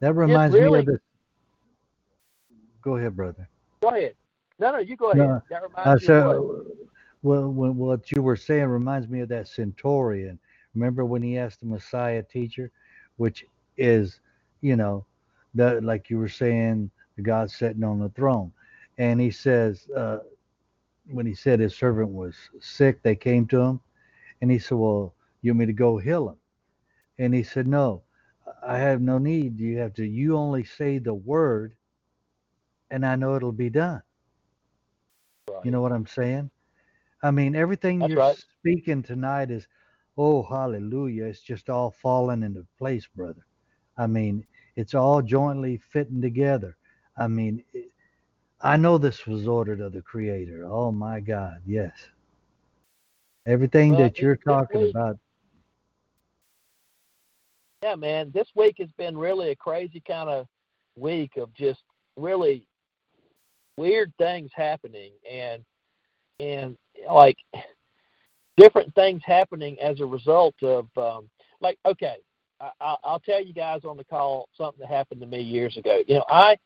That reminds really, me of the. Go ahead, brother. Go ahead. No, no, you go ahead. No, that reminds uh, me so, well, when, what you were saying reminds me of that centurion. Remember when he asked the Messiah teacher, which is, you know, the like you were saying, the God sitting on the throne, and he says, uh, when he said his servant was sick, they came to him, and he said, "Well, you want me to go heal him?" And he said, "No, I have no need. You have to. You only say the word, and I know it'll be done." Right. You know what I'm saying? I mean, everything That's you're right. speaking tonight is, oh, hallelujah. It's just all falling into place, brother. I mean, it's all jointly fitting together. I mean, it, I know this was ordered of the Creator. Oh, my God. Yes. Everything Well, that you're talking week. about. Yeah, man. This week has been really a crazy kind of week of just really weird things happening and and like different things happening as a result of um like okay I, I'll tell you guys on the call something that happened to me years ago. You know, I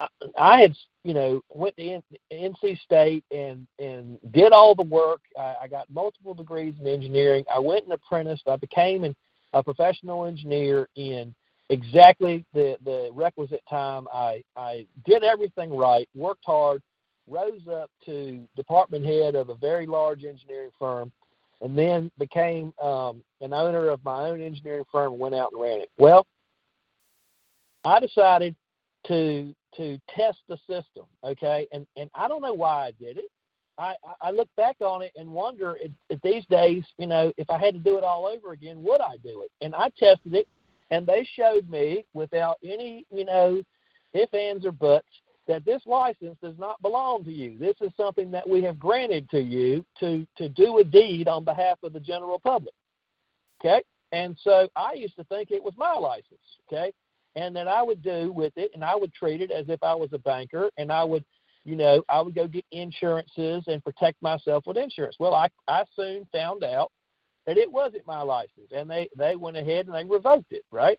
I, I had you know went to NC State and and did all the work. I, I got multiple degrees in engineering. I went and apprenticed. I became an, a professional engineer in exactly the the requisite time. I I did everything right, worked hard, rose up to department head of a very large engineering firm, and then became um, an owner of my own engineering firm and went out and ran it. Well, I decided to to test the system. Okay, and and I don't know why I did it. I I look back on it and wonder if, if these days, you know, if I had to do it all over again, would I do it? And I tested it, and they showed me without any, you know, if ands or buts that this license does not belong to you. This is something that we have granted to you to to do a deed on behalf of the general public. Okay? And so I used to think it was my license, okay? And that I would do with it and I would treat it as if I was a banker and I would, you know, I would go get insurances and protect myself with insurance. Well, I I soon found out that it wasn't my license and they they went ahead and they revoked it, right?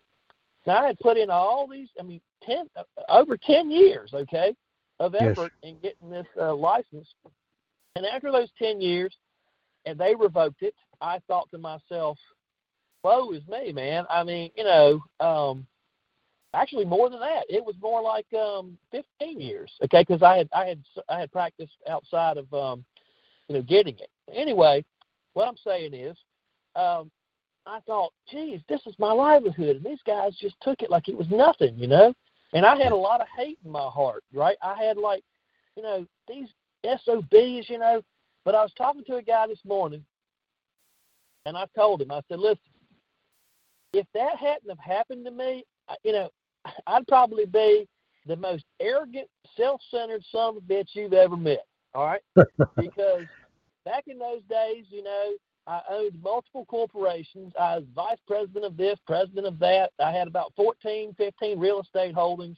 Now I had put in all these, I mean, 10 uh, over 10 years, okay, of effort yes. in getting this uh, license. And after those 10 years and they revoked it, I thought to myself, woe is me, man. I mean, you know, um, actually more than that. It was more like um, 15 years, okay, because I had I had I had practiced outside of um, you know getting it. Anyway, what I'm saying is, um, I thought, geez, this is my livelihood, and these guys just took it like it was nothing, you know. And I had a lot of hate in my heart, right? I had like, you know, these SOBs, you know. But I was talking to a guy this morning, and I told him, I said, listen, if that hadn't have happened to me, you know, I'd probably be the most arrogant, self-centered son of a bitch you've ever met. All right, because back in those days, you know, I owned multiple corporations. I was vice president of this, president of that. I had about 14, 15 real estate holdings.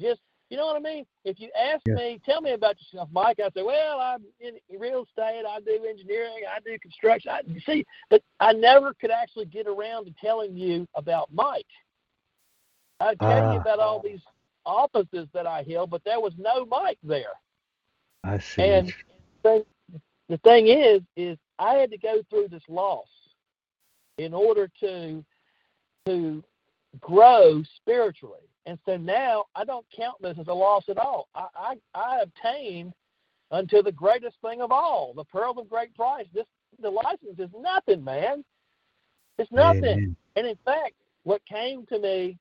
Just you know what I mean? If you ask yeah. me, tell me about yourself, Mike, I say, well, I'm in real estate, I do engineering, I do construction. I, you see, but I never could actually get around to telling you about Mike. I'd tell uh, you ah. about all these offices that I held, but there was no Mike there. I see. And the thing is, is I had to go through this loss in order to to grow spiritually. And so now I don't count this as a loss at all. I, I, I obtained unto the greatest thing of all, the pearl of great price. This the license is nothing, man. It's nothing. Amen. And in fact, what came to me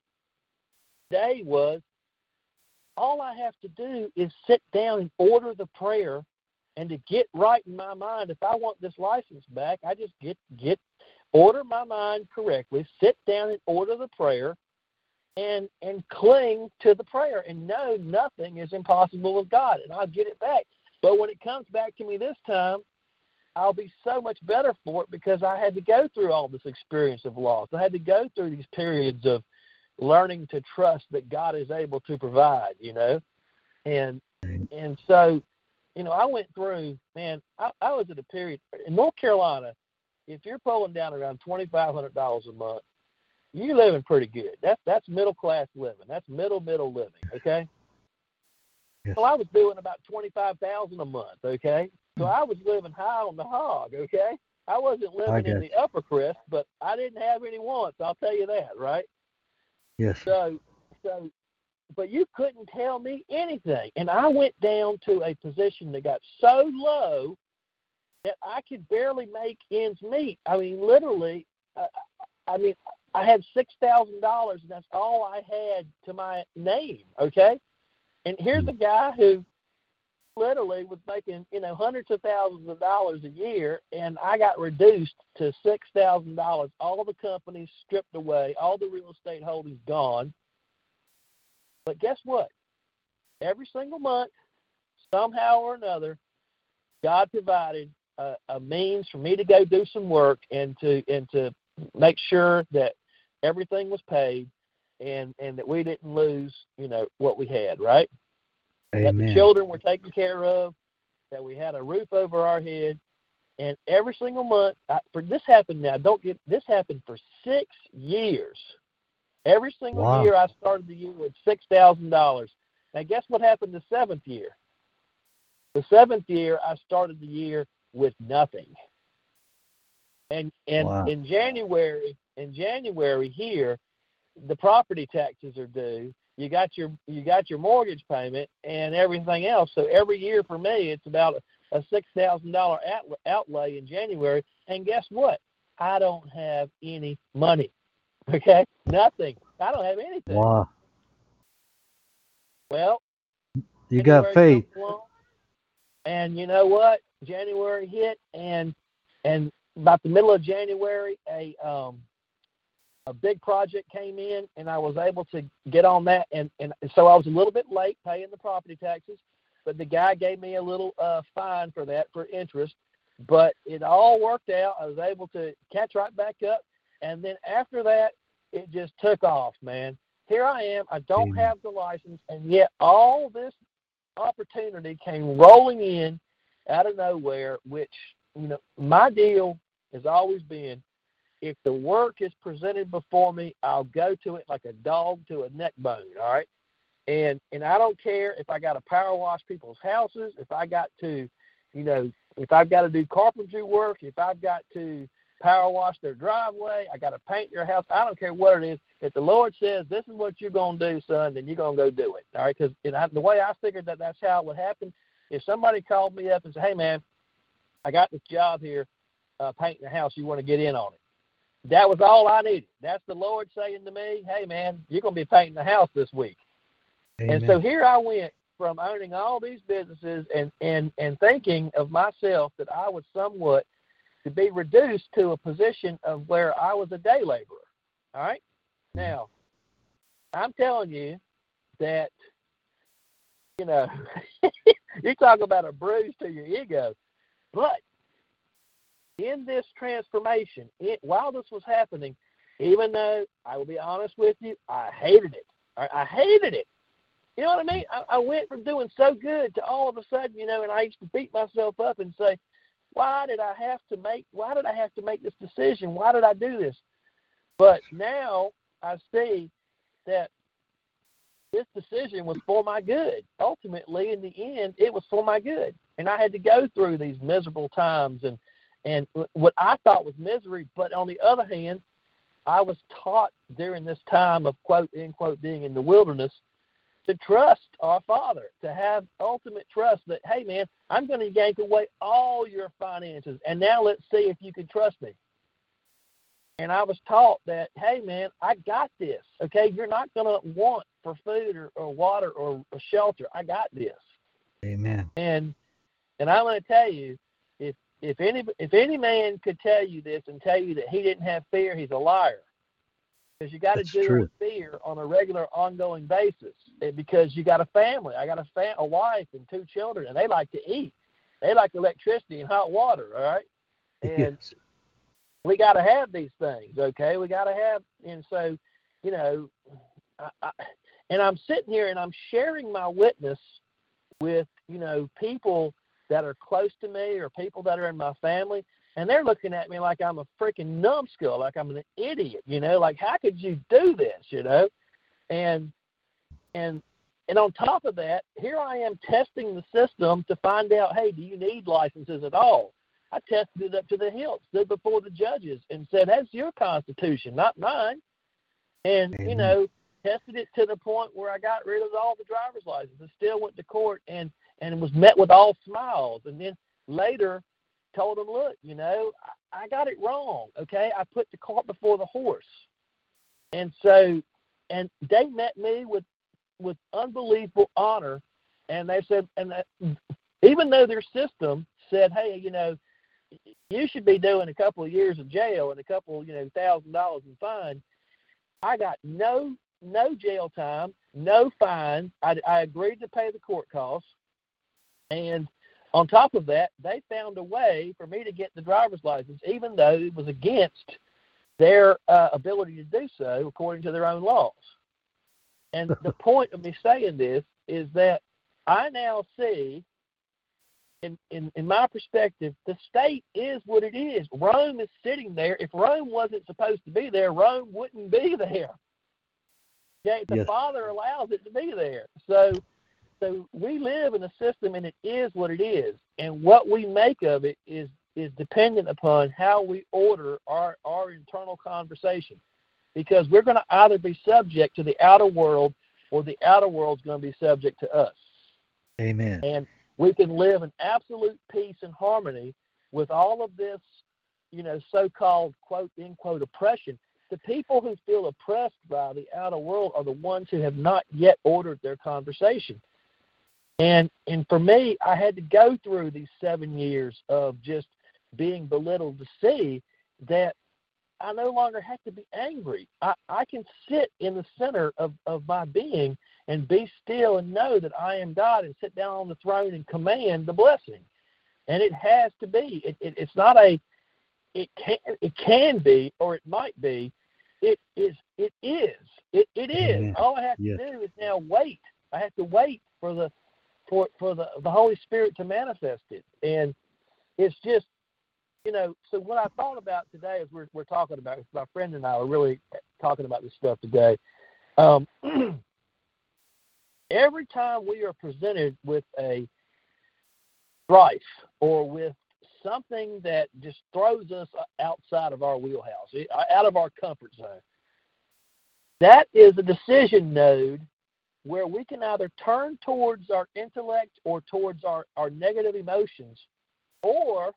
today was all I have to do is sit down and order the prayer and to get right in my mind. If I want this license back, I just get get order my mind correctly, sit down and order the prayer, and and cling to the prayer and know nothing is impossible with God and I'll get it back. But when it comes back to me this time, I'll be so much better for it because I had to go through all this experience of loss. I had to go through these periods of learning to trust that God is able to provide, you know. And and so, you know, I went through, man, I, I was at a period in North Carolina, if you're pulling down around twenty five hundred dollars a month, you're living pretty good. That's that's middle class living. That's middle middle living. Okay. Yes. So I was doing about twenty five thousand a month. Okay. So I was living high on the hog. Okay. I wasn't living in the upper crust, but I didn't have any wants. I'll tell you that, right? Yes. So, so, but you couldn't tell me anything, and I went down to a position that got so low that I could barely make ends meet. I mean, literally, uh, I mean, I had six thousand dollars, and that's all I had to my name. Okay, and here's hmm. a guy who literally was making you know hundreds of thousands of dollars a year, and I got reduced to six thousand dollars. All the companies stripped away, all the real estate holdings gone. But guess what? Every single month, somehow or another, God provided a, a means for me to go do some work and to and to make sure that everything was paid and and that we didn't lose you know what we had right Amen. that the children were taken care of that we had a roof over our head and every single month I, for this happened now don't get this happened for six years every single wow. year i started the year with six thousand dollars now guess what happened the seventh year the seventh year i started the year with nothing and and wow. in january in January here, the property taxes are due. You got your you got your mortgage payment and everything else. So every year for me, it's about a, a six thousand dollar outlay in January. And guess what? I don't have any money. Okay, nothing. I don't have anything. Wow. Well, You got faith. along, And you know what? January hit, and and about the middle of January, a um a big project came in, and I was able to get on that, and and so I was a little bit late paying the property taxes, but the guy gave me a little uh fine for that for interest, but it all worked out. I was able to catch right back up, and then after that, it just took off, man. Here I am. I don't Amen. have the license, and yet all this opportunity came rolling in out of nowhere, which, you know, my deal has always been if the work is presented before me, I'll go to it like a dog to a neck bone, all right? And and I don't care if I got to power wash people's houses, if I got to, you know, if I've got to do carpentry work, if I've got to power wash their driveway, I got to paint your house. I don't care what it is. If the Lord says this is what you're gonna do, son, then you're gonna go do it. All right? Because the way I figured that that's how it would happen. If somebody called me up and said, "Hey, man, I got this job here, uh, painting a house. You want to get in on it?" That was all I needed. That's the Lord saying to me, "Hey, man, you're gonna be painting the house this week." Amen. And so here I went from owning all these businesses and and and thinking of myself that I was somewhat to be reduced to a position of where I was a day laborer. All right. Hmm. Now, I'm telling you that you know you talk about a bruise to your ego, but in this transformation, it, while this was happening, even though I will be honest with you, I hated it. I, I hated it. You know what I mean? I, I went from doing so good to all of a sudden, you know, and I used to beat myself up and say, why did I have to make why did I have to make this decision? Why did I do this? But now I see that this decision was for my good. Ultimately, in the end, it was for my good. And I had to go through these miserable times and and what I thought was misery, but on the other hand, I was taught during this time of quote unquote being in the wilderness to trust our Father, to have ultimate trust that, hey, man, I'm going to yank away all your finances, and now let's see if you can trust me. And I was taught that, hey, man, I got this. Okay, you're not going to want for food or, or water or, or shelter. I got this. Amen. And and I'm going to tell you, if if any if any man could tell you this and tell you that he didn't have fear, he's a liar. Because you got to deal true. with fear on a regular, ongoing basis. And because you got a family, I got a fam- a wife and two children, and they like to eat. They like electricity and hot water. All right, and Yes. we got to have these things. Okay, we got to have, and so, you know, I, I, and I'm sitting here and I'm sharing my witness with you know people that are close to me or people that are in my family, and they're looking at me like I'm a freaking numbskull, like I'm an idiot, you know, like how could you do this, you know? And and and on top of that, here I am testing the system to find out, hey, do you need licenses at all? I tested it up to the hilt, stood before the judges, and said, "That's your constitution, not mine." And you know, tested it to the point where I got rid of all the driver's licenses. Still went to court and and was met with all smiles. And then later told them, "Look, you know, I, got it wrong. Okay, I put the cart before the horse." And so, and they met me with with unbelievable honor, and they said, and that, even though their system said, "Hey, you know." You should be doing a couple of years of jail and a couple, you know, thousand dollars in fine. I got no no jail time, no fine. I, I agreed to pay the court costs, and on top of that, they found a way for me to get the driver's license, even though it was against their uh, ability to do so according to their own laws. And the point of me saying this is that I now see, in, in, in my perspective, the state is what it is. Rome is sitting there. If Rome wasn't supposed to be there, Rome wouldn't be there. Okay, the Yes. Father allows it to be there. So, so we live in a system, and it is what it is. And what we make of it is is dependent upon how we order our our internal conversation, because we're going to either be subject to the outer world, or the outer world's going to be subject to us Amen. and we can live in absolute peace and harmony with all of this, you know, so-called quote unquote oppression. the people who feel oppressed by the outer world are the ones who have not yet ordered their conversation. And and for me, I had to go through these seven years of just being belittled to see that I no longer have to be angry. I, I can sit in the center of, of my being and be still and know that I am God and sit down on the throne and command the blessing. And it has to be. It, it, it's not a it can it can be or it might be. It is it is. It it is. All I have to do is now wait. I have to wait for the for for the the Holy Spirit to manifest it. And it's just you know, so what I thought about today is we're we're talking about my friend and I are really talking about this stuff today. Um, every time we are presented with a strife or with something that just throws us outside of our wheelhouse, out of our comfort zone, that is a decision node where we can either turn towards our intellect or towards our, our negative emotions, or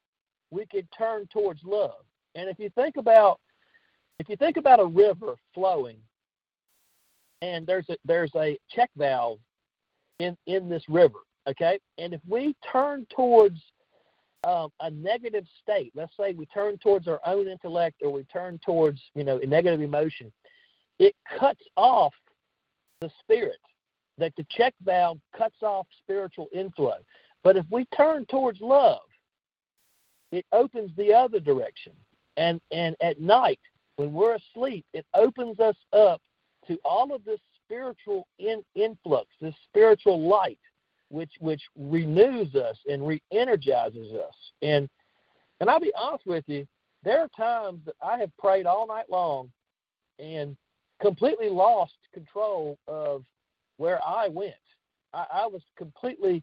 we could turn towards love. And if you think about if you think about a river flowing and there's a there's a check valve in in this river, okay? And if we turn towards um, a negative state, let's say we turn towards our own intellect or we turn towards you know a negative emotion, it cuts off the spirit. That the check valve cuts off spiritual inflow. But if we turn towards love, it opens the other direction. And and at night, when we're asleep, it opens us up to all of this spiritual in, influx, this spiritual light, which which renews us and re-energizes us. And and I'll be honest with you, there are times that I have prayed all night long and completely lost control of where I went. I, I was completely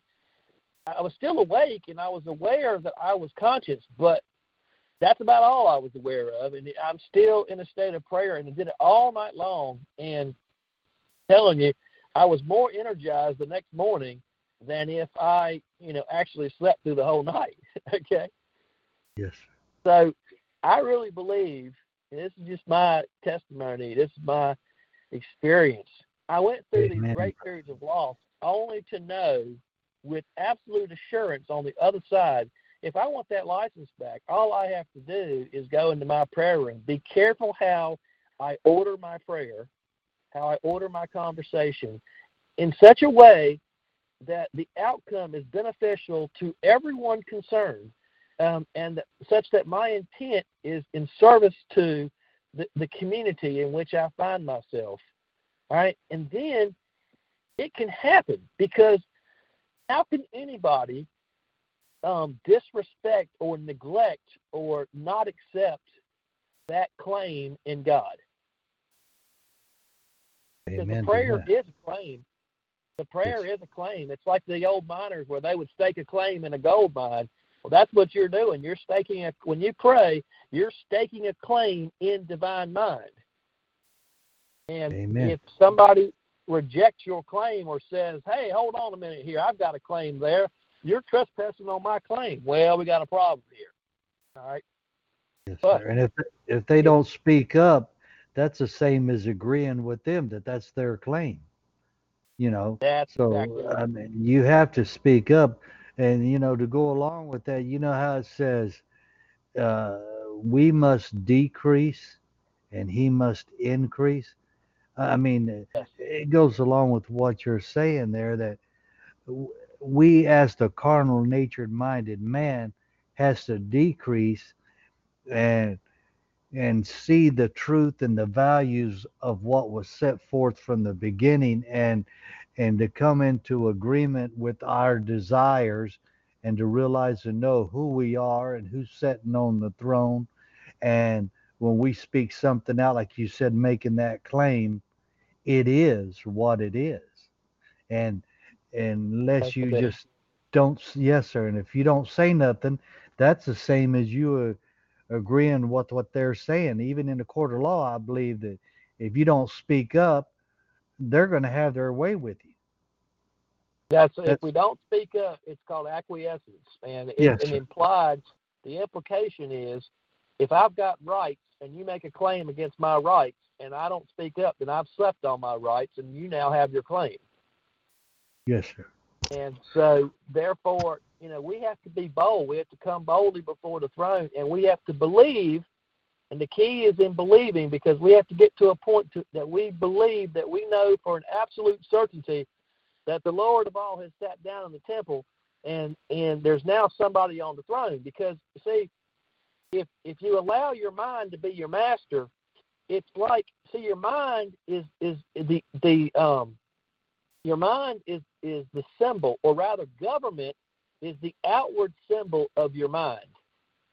I was still awake and I was aware that I was conscious, but that's about all I was aware of. And I'm still in a state of prayer and I did it all night long. And telling you, I was more energized the next morning than if I, you know, actually slept through the whole night. okay. Yes. So I really believe, and this is just my testimony, this is my experience. I went through Amen. these great periods of loss only to know with absolute assurance on the other side, if I want that license back, all I have to do is go into my prayer room. Be careful how I order my prayer, how I order my conversation in such a way that the outcome is beneficial to everyone concerned um, and such that my intent is in service to the, the community in which I find myself. Right. And then it can happen because how can anybody um, disrespect or neglect or not accept that claim in God? Because Amen. the to prayer is a claim. The prayer is a claim. It's like the old miners where they would stake a claim in a gold mine. Well, that's what you're doing. You're staking a when you pray, you're staking a claim in divine mind. And Amen. if somebody rejects your claim or says, "Hey, hold on a minute here, I've got a claim there," you're trespassing on my claim. Well, we got a problem here. All right. Yes, But- sir. And if if they don't speak up, that's the same as agreeing with them that that's their claim. You know. That's So exactly right. I mean, you have to speak up, and you know to go along with that. You know how it says, uh, "We must decrease, and He must increase." I mean, it goes along with what you're saying there. That we, as the carnal natured minded man, has to decrease and and see the truth and the values of what was set forth from the beginning and and to come into agreement with our desires and to realize and know who we are and who's sitting on the throne and when we speak something out like you said making that claim it is what it is and unless That's you just don't yes sir and if you don't say nothing that's the same as you uh, agreeing with what they're saying even in the court of law i believe that if you don't speak up they're going to have their way with you That's if we don't speak up, it's called acquiescence, and it, Yes, and sir. implied. The implication is if I've got rights and you make a claim against my rights and I don't speak up, then I've slept on my rights and you now have your claim. Yes, sir. And so, therefore, you know, we have to be bold. We have to come boldly before the throne, and we have to believe. And the key is in believing because we have to get to a point to, that we believe that we know for an absolute certainty that the Lord of all has sat down in the temple, and and there's now somebody on the throne. Because see, if if you allow your mind to be your master, it's like see your mind is is the the um your mind is is the symbol, or rather, government is the outward symbol of your mind,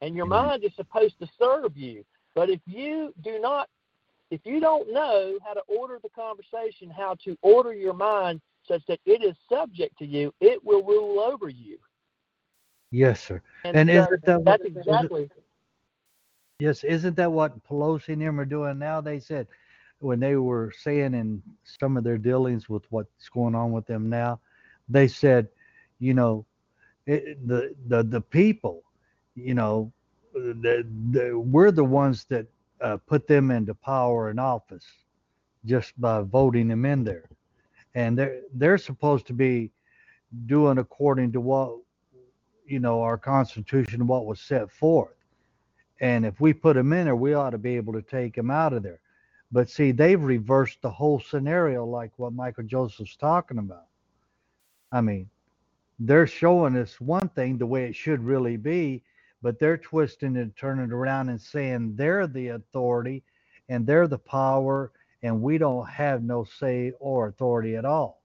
and your Mhm. mind is supposed to serve you. But if you do not, if you don't know how to order the conversation, how to order your mind such that it is subject to you, it will rule over you. Yes, sir. And, And so that what- that's exactly Yes, isn't that what Pelosi and them are doing now? They said when they were saying in some of their dealings with what's going on with them now, they said, you know, it, the the the people, you know, the, the we're the ones that uh, put them into power and office just by voting them in there, and they're they're supposed to be doing according to what you know our Constitution, what was set forth. And if we put them in there, we ought to be able to take them out of there. But see, they've reversed the whole scenario, like what Michael Joseph's talking about. I mean, they're showing us one thing the way it should really be, but they're twisting and turning around and saying they're the authority and they're the power, and we don't have no say or authority at all.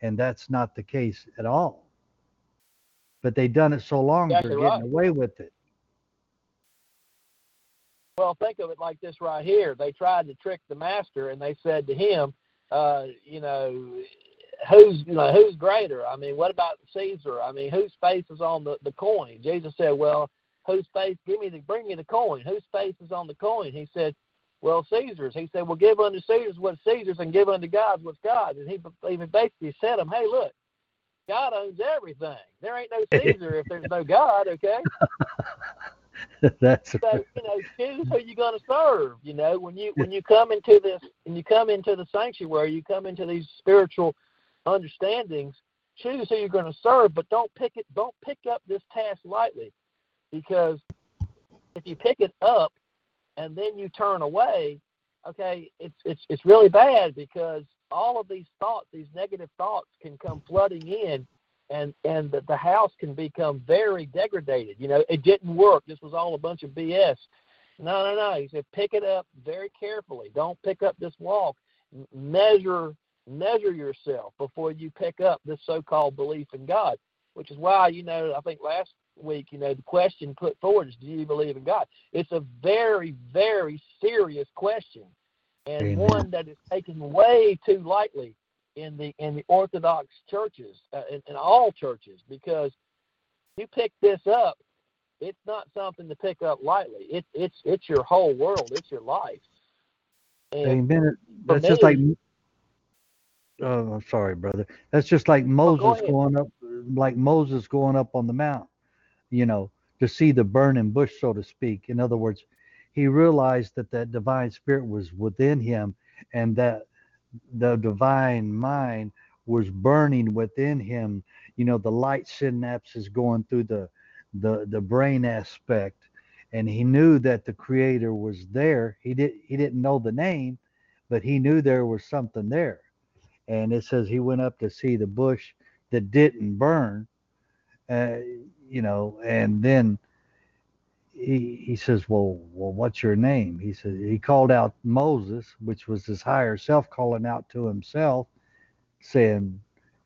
And that's not the case at all. But they've done it so long, Exactly they're getting right. away with it. Well, think of it like this right here. They tried to trick the master, and they said to him, uh, you know, who's you know who's greater? I mean, what about Caesar? I mean, whose face is on the, the coin? Jesus said, well, whose face? Give me the bring me the coin. Whose face is on the coin? He said, well, Caesar's. He said, well, give unto Caesar's what's Caesar's, and give unto God's what's God's. And he even basically said to him, hey, look. God owns everything. There ain't no Caesar if there's no God, okay? that's so you know choose who you're going to serve you know when you when you come into this when you come into the sanctuary you come into these spiritual understandings choose who you're going to serve but don't pick it don't pick up this task lightly because if you pick it up and then you turn away okay it's it's it's really bad because all of these thoughts these negative thoughts can come flooding in and and the, the house can become very degraded. You know, it didn't work. This was all a bunch of BS. No, no, no. He said, pick it up very carefully. Don't pick up this walk. Measure measure yourself before you pick up this so-called belief in God. Which is why, you know, I think last week, you know, the question put forward is, do you believe in God? It's a very, very serious question, and Amen. one that is taken way too lightly in the in the Orthodox churches, uh, in, in all churches, because you pick this up, it's not something to pick up lightly. It, it's it's your whole world. It's your life. And Amen. That's just like. Oh, I'm sorry, brother. That's just like Moses ahead. going up, like Moses going up on the mount, you know, to see the burning bush, so to speak. In other words, he realized that that divine spirit was within him, and that the divine mind was burning within him. You know, the light synapses going through the the the brain aspect, and he knew that the Creator was there. He did he didn't know the name, but he knew there was something there. And it says he went up to see the bush that didn't burn, uh, you know, and then he he says, well, well, what's your name? He said he called out Moses, which was his higher self calling out to himself, saying,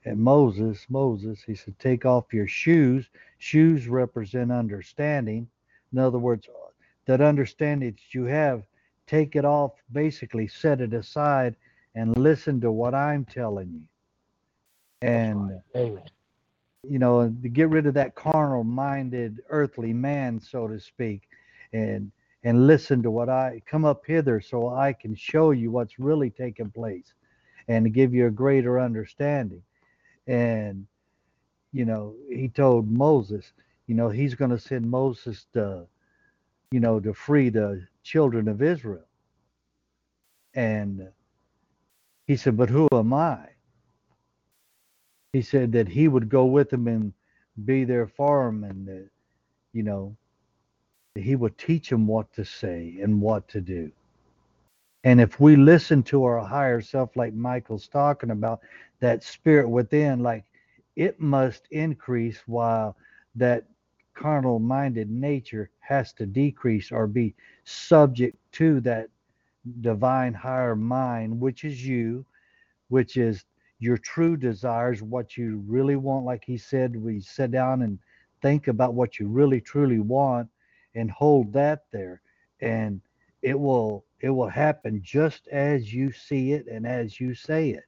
and Moses, Moses, he said, take off your shoes. Shoes represent understanding. In other words, that understanding that you have, take it off, basically set it aside and listen to what I'm telling you. And Amen. You know, to get rid of that carnal minded earthly man, so to speak, and and listen to what I come up hither so I can show you what's really taking place and give you a greater understanding. And you know, he told Moses, you know, he's going to send Moses to you know, to free the children of Israel. And he said, But who am I? He said that he would go with them and be their farm and that, you know, he would teach them what to say and what to do. And if we listen to our higher self, like Michael's talking about, that spirit within, like it must increase while that carnal minded nature has to decrease or be subject to that divine higher mind, which is you, which is your true desires, what you really want. Like he said, we sit down and think about what you really truly want and hold that there. And it will it will happen just as you see it and as you say it.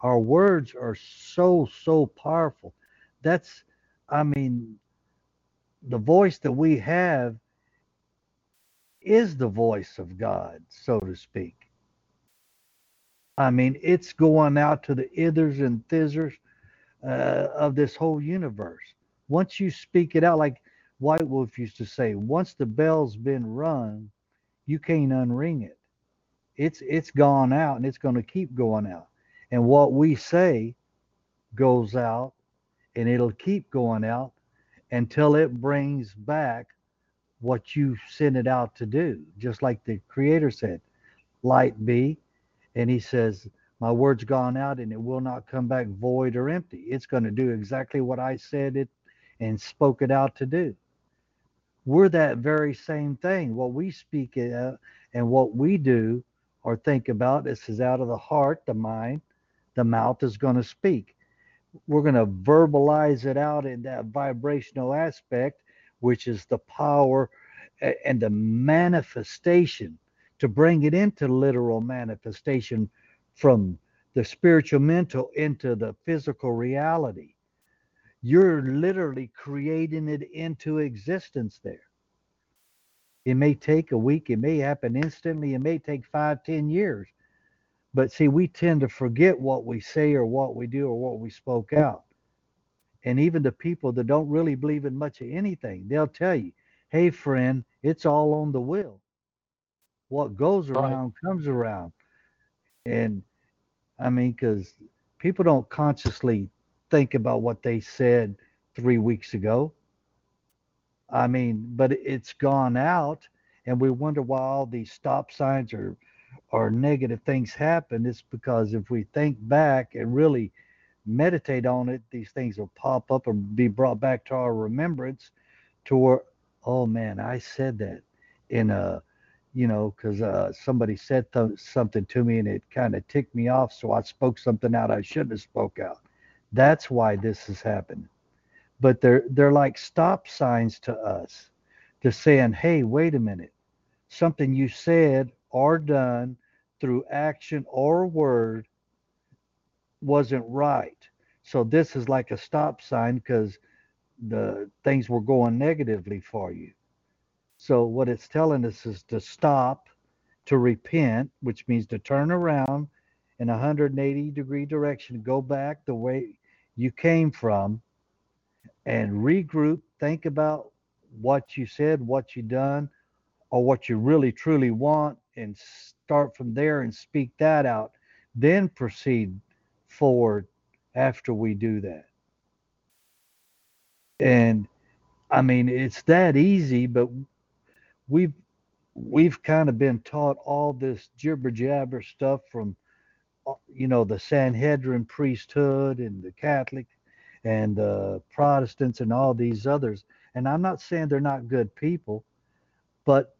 Our words are so, so powerful. That's I mean, the voice that we have is the voice of God, so to speak. I mean, it's going out to the ithers and thithers uh, of this whole universe. Once you speak it out, like White Wolf used to say, once the bell's been rung, you can't unring it. It's it's gone out and it's going to keep going out. And what we say goes out and it'll keep going out until it brings back what you sent it out to do. Just like the creator said, light be. And he says, my word's gone out and it will not come back void or empty. It's going to do exactly what I said it and spoke it out to do. We're that very same thing. What we speak and what we do or think about, this is out of the heart, the mind, the mouth is going to speak we're going to verbalize it out in that vibrational aspect, which is the power and the manifestation to bring it into literal manifestation from the spiritual mental into the physical reality. You're literally creating it into existence there. It may take a week, it may happen instantly, it may take five, ten years. But see, we tend to forget what we say or what we do or what we spoke out. And even the people that don't really believe in much of anything, they'll tell you, hey, friend, it's all on the will. What goes around right. comes around. And I mean, because people don't consciously think about what they said three weeks ago. I mean, but it's gone out, and we wonder why all these stop signs are or negative things happen, it's because if we think back and really meditate on it, these things will pop up and be brought back to our remembrance to where, oh man, I said that in a, you know, because uh, somebody said th- something to me and it kind of ticked me off. So I spoke something out I shouldn't have spoke out. That's why this has happened. But they're they're like stop signs to us, to saying, hey, wait a minute, something you said or done through action or word wasn't right. So this is like a stop sign because the things were going negatively for you. So what it's telling us is to stop, to repent, which means to turn around in a 180 degree direction, go back the way you came from, and regroup, think about what you said, what you done, or what you really truly want, and start from there and speak that out, then proceed forward after we do that. And I mean, it's that easy, but we've we've kind of been taught all this jibber jabber stuff from uh, you know the Sanhedrin priesthood and the Catholic and the Protestants and all these others. And I'm not saying they're not good people, but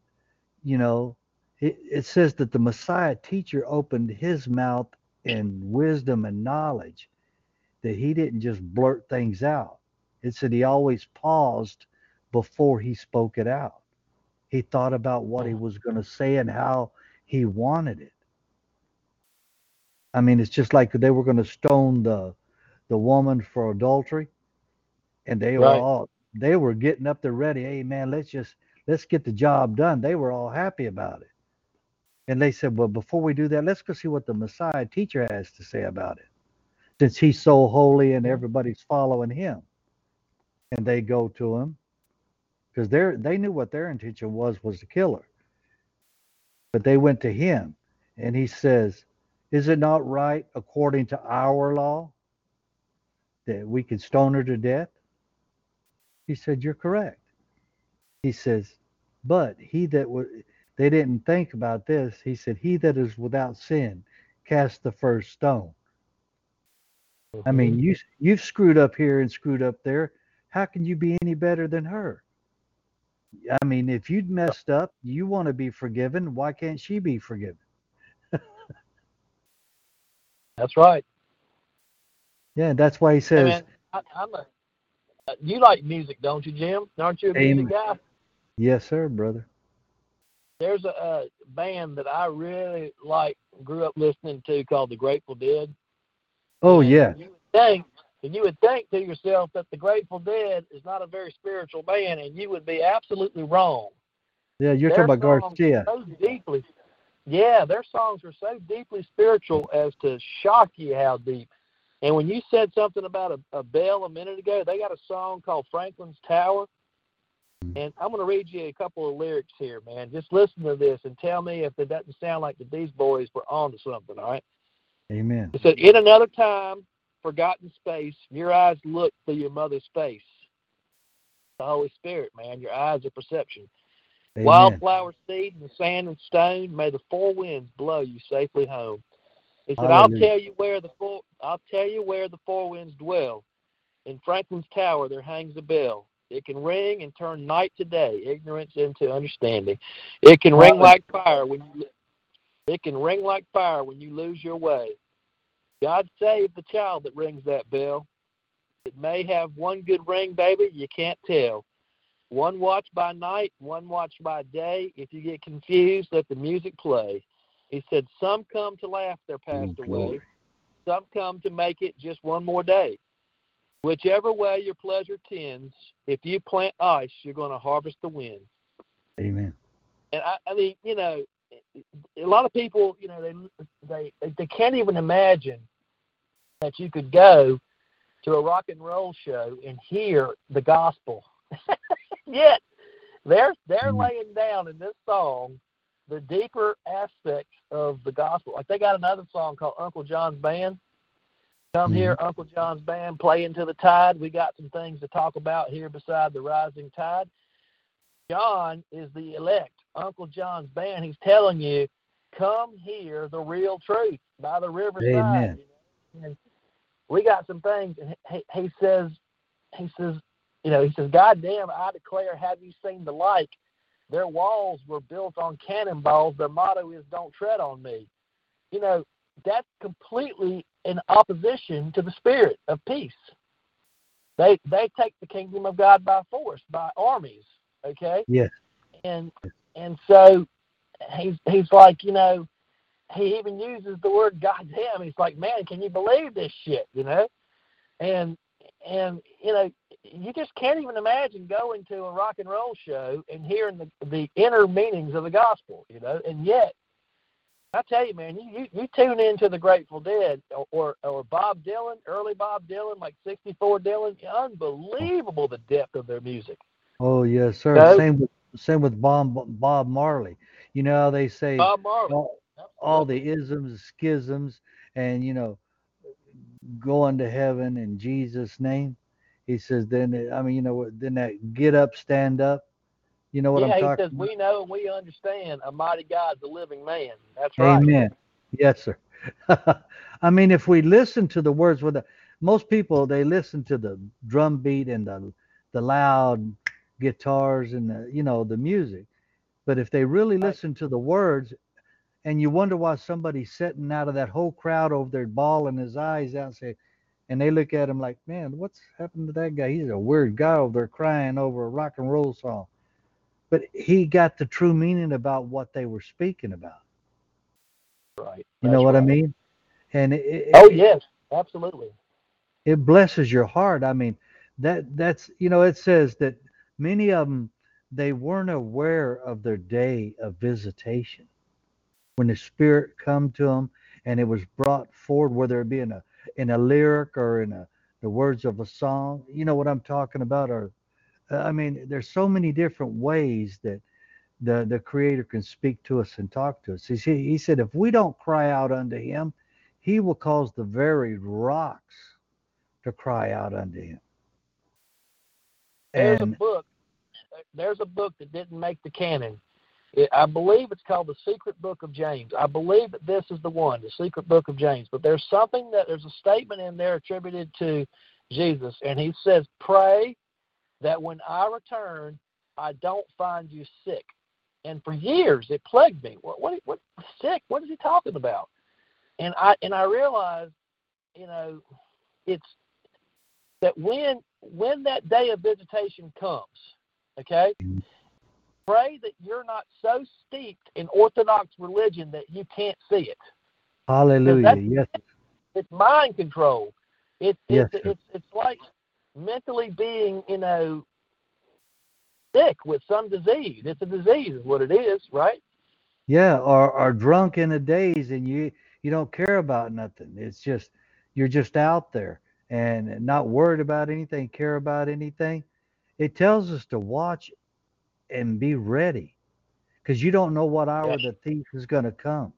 you know it, it says that the Messiah teacher opened his mouth in wisdom and knowledge, that he didn't just blurt things out. It said he always paused before he spoke it out. He thought about what he was going to say and how he wanted it. I mean, it's just like they were going to stone the the woman for adultery, and they were all they were getting up there ready. Hey man, let's just let's get the job done. They were all happy about it. And they said, Well, before we do that, let's go see what the Messiah teacher has to say about it, since he's so holy and everybody's following him. And they go to him because they they knew what their intention was was to kill her. But they went to him, and he says, "Is it not right according to our law that we could stone her to death?" He said, "You're correct." He says, "But he that was they didn't think about this. He said, He that is without sin cast the first stone. I mean, mm-hmm. you you've screwed up here and screwed up there. How can you be any better than her? I mean, if you'd messed up, you want to be forgiven. Why can't she be forgiven? That's right. Yeah, that's why he Hey, says, man, I, I'm a. uh, You like music, don't you, Jim? Aren't you a music guy? "Yes, sir, brother." There's a, a band that I really like, grew up listening to called the Grateful Dead. Oh And yeah, You would think, and you would think to yourself that the Grateful Dead is not a very spiritual band, and you would be absolutely wrong. yeah. You're Their talking about Garcia. So deeply, yeah, their songs are so deeply spiritual as to shock you how deep. And when you said something about a, a bell a minute ago, they got a song called Franklin's Tower. And I'm going to read you a couple of lyrics here, man. Just listen to this and tell me if it doesn't sound like that these boys were onto something, all right? Amen. It said, In another time, forgotten space, your eyes look through your mother's face. The Holy Spirit, man, your eyes are perception. Amen. Wildflower seed and sand and stone, may the four winds blow you safely home. He said, I'll tell you where the four I'll tell you where the four winds dwell. In Franklin's tower there hangs a bell. It can ring and turn night to day, ignorance into understanding. It can ring like fire when you it can ring like fire when you lose your way. God save the child that rings that bell. It may have one good ring, baby, you can't tell. One watch by night, one watch by day. If you get confused, let the music play. He said, Some come to laugh their mm, passed Oh, away. Some come to make it just one more day. Whichever way your pleasure tends, if you plant ice, you're going to harvest the wind. Amen. And I, I mean, you know, a lot of people, you know, they they they can't even imagine that you could go to a rock and roll show and hear the gospel. Yet they're they're Mhm. laying down in this song the deeper aspects of the gospel. Like they got another song called Uncle John's Band. Come hear, Uncle John's Band, play into the tide. We got some things to talk about here beside the rising tide. John is the elect. Uncle John's band. He's telling you, come hear the real truth by the riverside. Amen. you know. And we got some things. And he, he says, he says, you know, he says, God damn, I declare, have you seen the like? Their walls were built on cannonballs. Their motto is, don't tread on me. You know, that's completely in opposition to the spirit of peace. They they take the kingdom of God by force, by armies. Okay Yes. and and so he's he's like you know he even uses the word goddamn he's like man can you believe this shit you know and and you know you just can't even imagine going to a rock and roll show and hearing the the inner meanings of the gospel you know and yet I tell you, man, you, you, you tune into the Grateful Dead or, or or Bob Dylan, early Bob Dylan, like '64 Dylan, unbelievable the depth of their music. Oh yes, sir. Same with same with Bob Bob Marley. You know how they say Bob Marley, all, all the isms, schisms, and you know, going to heaven in Jesus' name. He says, then I mean, you know, what? then that get up, stand up. You know what yeah, I'm talking? Yeah, he says, we know and we understand a mighty God's a living man. That's right. Amen. Yes, sir. I mean, if we listen to the words with the most people, they listen to the drum beat and the the loud guitars and the you know the music. But if they really listen to the words, and you wonder why somebody's sitting out of that whole crowd over there bawling his eyes out and say, and they look at him like, man, what's happened to that guy? He's a weird guy over there crying over a rock and roll song. But he got the true meaning about what they were speaking about. Right. You know what I mean? And it, it, Oh it- yes, absolutely. it blesses your heart. I mean, that that's you know, it says that many of them they weren't aware of their day of visitation when the Spirit come to them and it was brought forward, whether it be in a in a lyric or in a the words of a song. You know what I'm talking about, or Uh, I mean, there's so many different ways that the the Creator can speak to us and talk to us. He said, he said, if we don't cry out unto Him, He will cause the very rocks to cry out unto Him. There's And a book. There's a book that didn't make the canon. It, I believe it's called the Secret Book of James. I believe that this is the one, the Secret Book of James. But there's something that there's a statement in there attributed to Jesus, and he says, "Pray that when I return, I don't find you sick." And for years, it plagued me. What, what, what, sick? What is he talking about? And I and I realized, you know, it's that when when that day of visitation comes, okay, mm-hmm. Pray that you're not so steeped in Orthodox religion that you can't see it. Hallelujah. Yes. It's mind control. It's Yes, it's it's it's like mentally being, you know, sick with some disease. It's a disease, is what it is, right? Yeah, or or drunk in a daze and you you don't care about nothing. It's just you're just out there and not worried about anything, care about anything. It tells us to watch and be ready because you don't know what hour Yeah. the thief is going to come.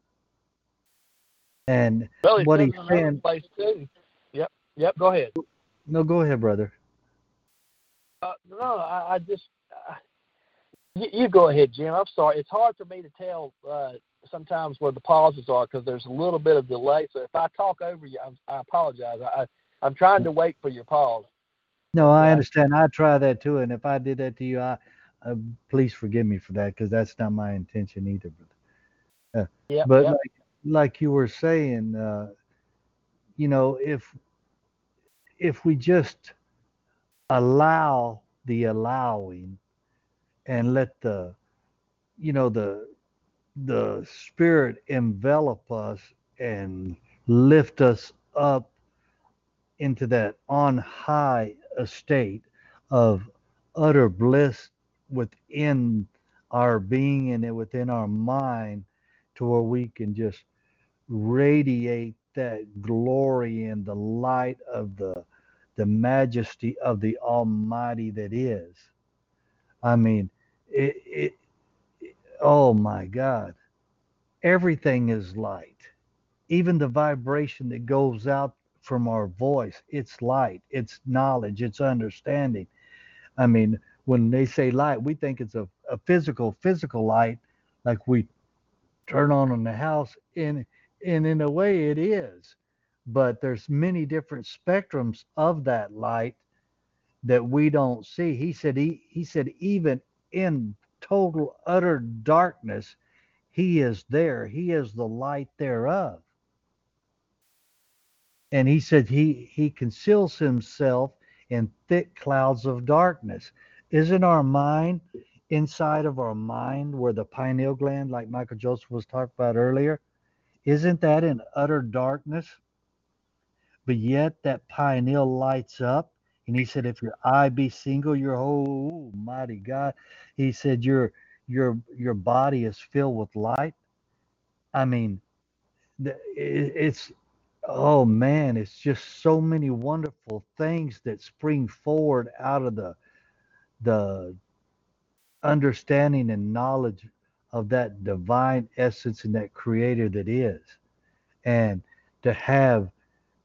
And Well, what he's saying. Yep, yep. Go ahead. no, go ahead, brother. Uh, no, I, I just uh, you, you go ahead, Jim. I'm sorry. It's hard for me to tell uh, sometimes where the pauses are because there's a little bit of delay. So if I talk over you, I'm, I apologize. I I'm trying to wait for your pause. No, I understand. I try that too. And if I did that to you, I uh, please forgive me for that because that's not my intention either, brother. Yeah, but yep. like like you were saying uh you know if if we just allow the allowing and let the you know the the spirit envelop us and lift us up into that on high estate of utter bliss within our being and within our mind to where we can just radiate that glory and the light of the the majesty of the almighty that is. I mean it, it, it oh my god. Everything is light. Even the vibration that goes out from our voice it's light it's knowledge it's understanding. I mean when they say light we think it's a, a physical physical light like we turn on in the house. And and in a way it is but there's many different spectrums of that light that we don't see. He said he, he said even in total utter darkness he is there. He is the light thereof. And he said he he conceals himself in thick clouds of darkness isn't our mind inside of our mind where the pineal gland like michael joseph was talking about earlier isn't that in utter darkness? But yet that pineal lights up and he said if your eye be single your whole oh, mighty god he said your your your body is filled with light. I mean it's oh man it's just so many wonderful things that spring forward out of the the understanding and knowledge of that divine essence and that creator that is. And to have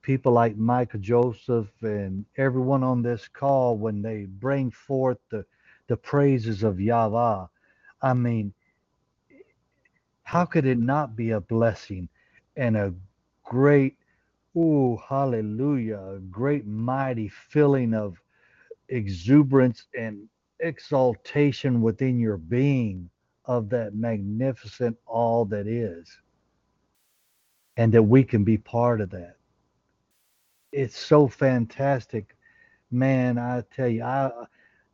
people like Michael Joseph and everyone on this call when they bring forth the the praises of Yahweh I mean how could it not be a blessing and a great oh hallelujah a great mighty feeling of exuberance and exaltation within your being of that magnificent all that is and that we can be part of that. It's so fantastic man i tell you i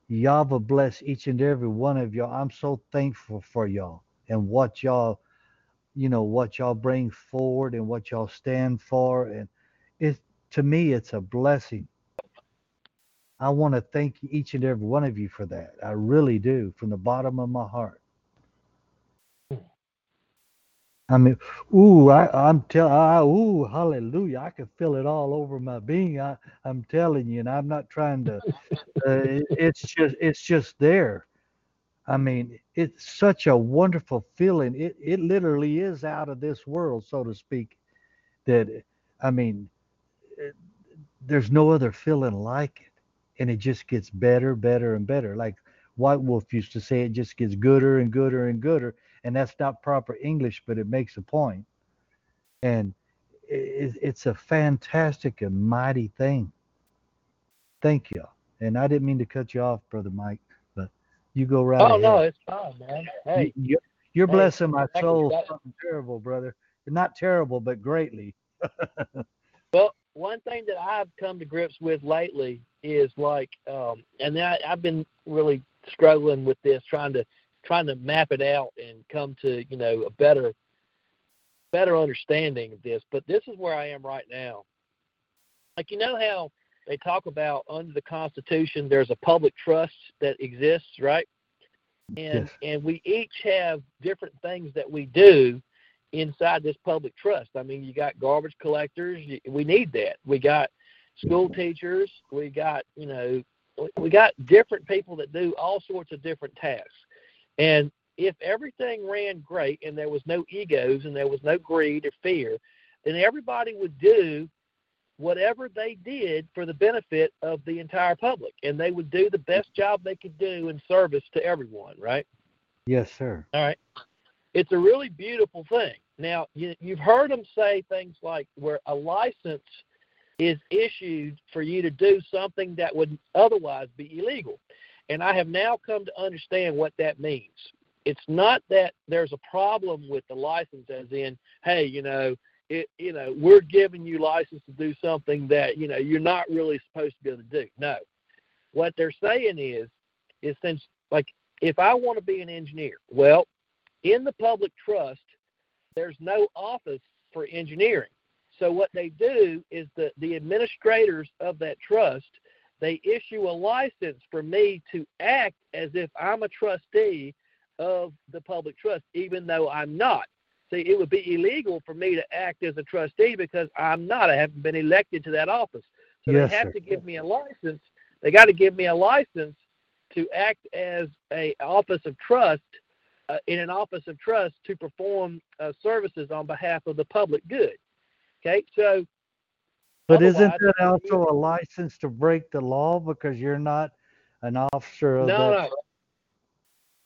Yahweh bless each and every one of y'all. I'm so thankful for y'all and what y'all you know what y'all bring forward and what y'all stand for and it to me it's a blessing i want to thank each and every one of you for that i really do from the bottom of my heart I mean, ooh, I, I'm tell, I, ooh, hallelujah! I can feel it all over my being. I, I'm telling you, and I'm not trying to. Uh, it, it's just, it's just there. I mean, it's such a wonderful feeling. It, it literally is out of this world, so to speak. That, I mean, it, there's no other feeling like it, and it just gets better, better, and better. Like White Wolf used to say, it just gets gooder and gooder and gooder and that's not proper English, but it makes a point. And it, it's a fantastic and mighty thing. Thank you. And I didn't mean to cut you off, brother Mike, but you go right oh, ahead. no, it's fine, man. Hey, you, you're hey, blessing my soul. Something terrible, brother. Not terrible, but greatly. Well, one thing that I've come to grips with lately is like, um, and I, I've been really struggling with this, trying to trying to map it out and come to you know a better better understanding of this. But this is where I am right now. Like you know how they talk about under the Constitution, there's a public trust that exists, right? And Yes. and we each have different things that we do inside this public trust. I mean, you got garbage collectors. We need that. We got school mm-hmm. teachers. We got you know we- we got different people that do all sorts of different tasks. And if everything ran great and there was no egos and there was no greed or fear, then everybody would do whatever they did for the benefit of the entire public and they would do the best job they could do in service to everyone, right? Yes, sir. All right. It's a really beautiful thing. Now, you, you've heard them say things like where a license is issued for you to do something that would otherwise be illegal. And I have now come to understand what that means. It's not that there's a problem with the license, as in, hey, you know, it, you know, we're giving you license to do something that you know you're not really supposed to be able to do. No, what they're saying is, is since like if I want to be an engineer, well, in the public trust, there's no office for engineering. So what they do is the the administrators of that trust they issue a license for me to act as if I'm a trustee of the public trust, even though I'm not. See, it would be illegal for me to act as a trustee because I'm not. I haven't been elected to that office. So Yes, they have sir. to give me a license. They got to give me a license to act as a office of trust uh, in an office of trust to perform uh, services on behalf of the public good. Okay, so But isn't that also a license to break the law because you're not an officer of No, that? no.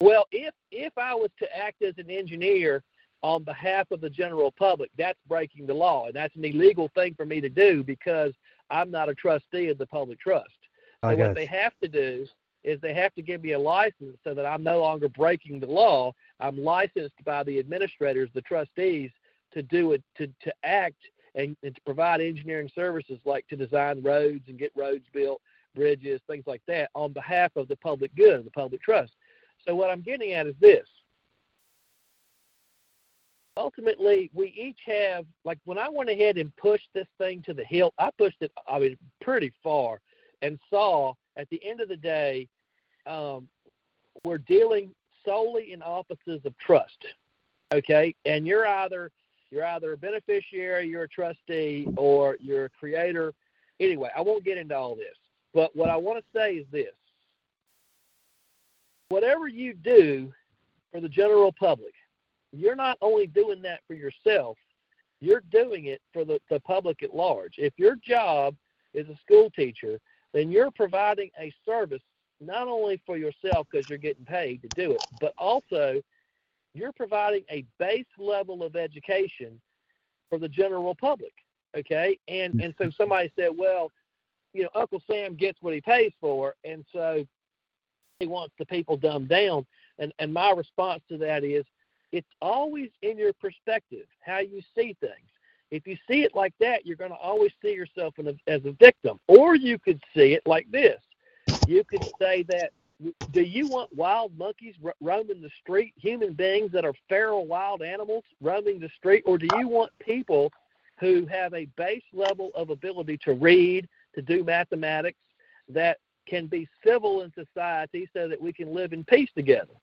Well, if if I was to act as an engineer on behalf of the general public, that's breaking the law, and that's an illegal thing for me to do because I'm not a trustee of the public trust. So what got they have to do is they have to give me a license so that I'm no longer breaking the law. I'm licensed by the administrators, the trustees, to do it to to act and, and to provide engineering services like to design roads and get roads built, bridges, things like that on behalf of the public good, the public trust. So what I'm getting at is this. Ultimately, we each have like when I went ahead and pushed this thing to the hill, I pushed it I mean pretty far and saw at the end of the day, um, we're dealing solely in offices of trust. Okay? And you're either you're either a beneficiary, you're a trustee, or you're a creator. Anyway, I won't get into all this. But what I want to say is this whatever you do for the general public, you're not only doing that for yourself, you're doing it for the, the public at large. If your job is a school teacher, then you're providing a service not only for yourself because you're getting paid to do it, but also you're providing a base level of education for the general public. Okay. And and so somebody said, well, you know, Uncle Sam gets what he pays for, and so he wants the people dumbed down. And and my response to that is it's always in your perspective, how you see things. If you see it like that, you're going to always see yourself in a, as a victim. Or you could see it like this. You could say that do you want wild monkeys roaming the street, human beings that are feral wild animals roaming the street, or do you want people who have a base level of ability to read, to do mathematics, that can be civil in society so that we can live in peace together?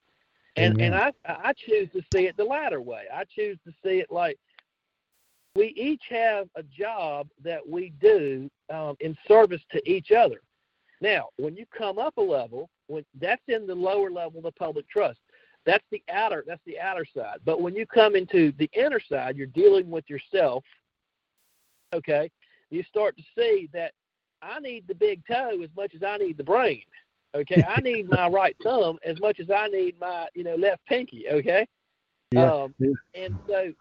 And and I I choose to see it the latter way. I choose to see it like we each have a job that we do um, in service to each other. Now, when you come up a level, when that's in the lower level of the public trust. That's the outer that's the outer side. But when you come into the inner side, you're dealing with yourself. Okay, you start to see that I need the big toe as much as I need the brain. Okay, I need my right thumb as much as I need my you know left pinky. Okay, Yeah. um, yeah. and so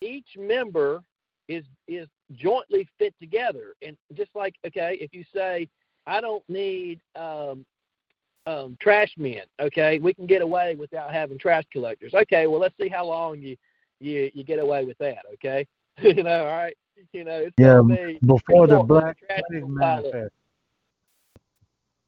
each member is is jointly fit together. And just like okay, if you say I don't need um, um, trash men, okay, we can get away without having trash collectors. Okay, well let's see how long you you you get away with that. Okay, you know, all right, you know, it's Yeah, be Before the black trash flag to pile up. manifest.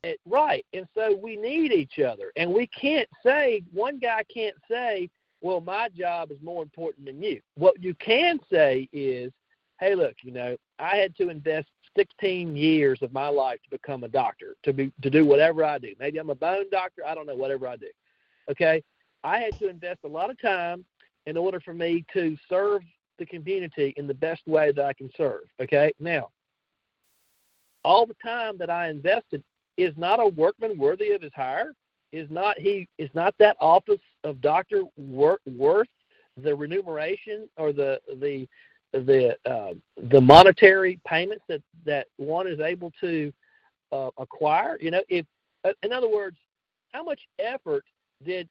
It, right. And so we need each other. And we can't say, one guy can't say, well, my job is more important than you. What you can say is, hey, look, you know, I had to invest 16 years of my life to become a doctor, to be to do whatever I do. Maybe I'm a bone doctor, I don't know, whatever I do. Okay? I had to invest a lot of time in order for me to serve the community in the best way that I can serve. Okay? Now, all the time that I invested is not a workman worthy of his hire? Is not he is not that office of doctor wor- worth the remuneration or the the the uh, the monetary payments that that one is able to uh, acquire? You know, if uh, in other words, how much effort did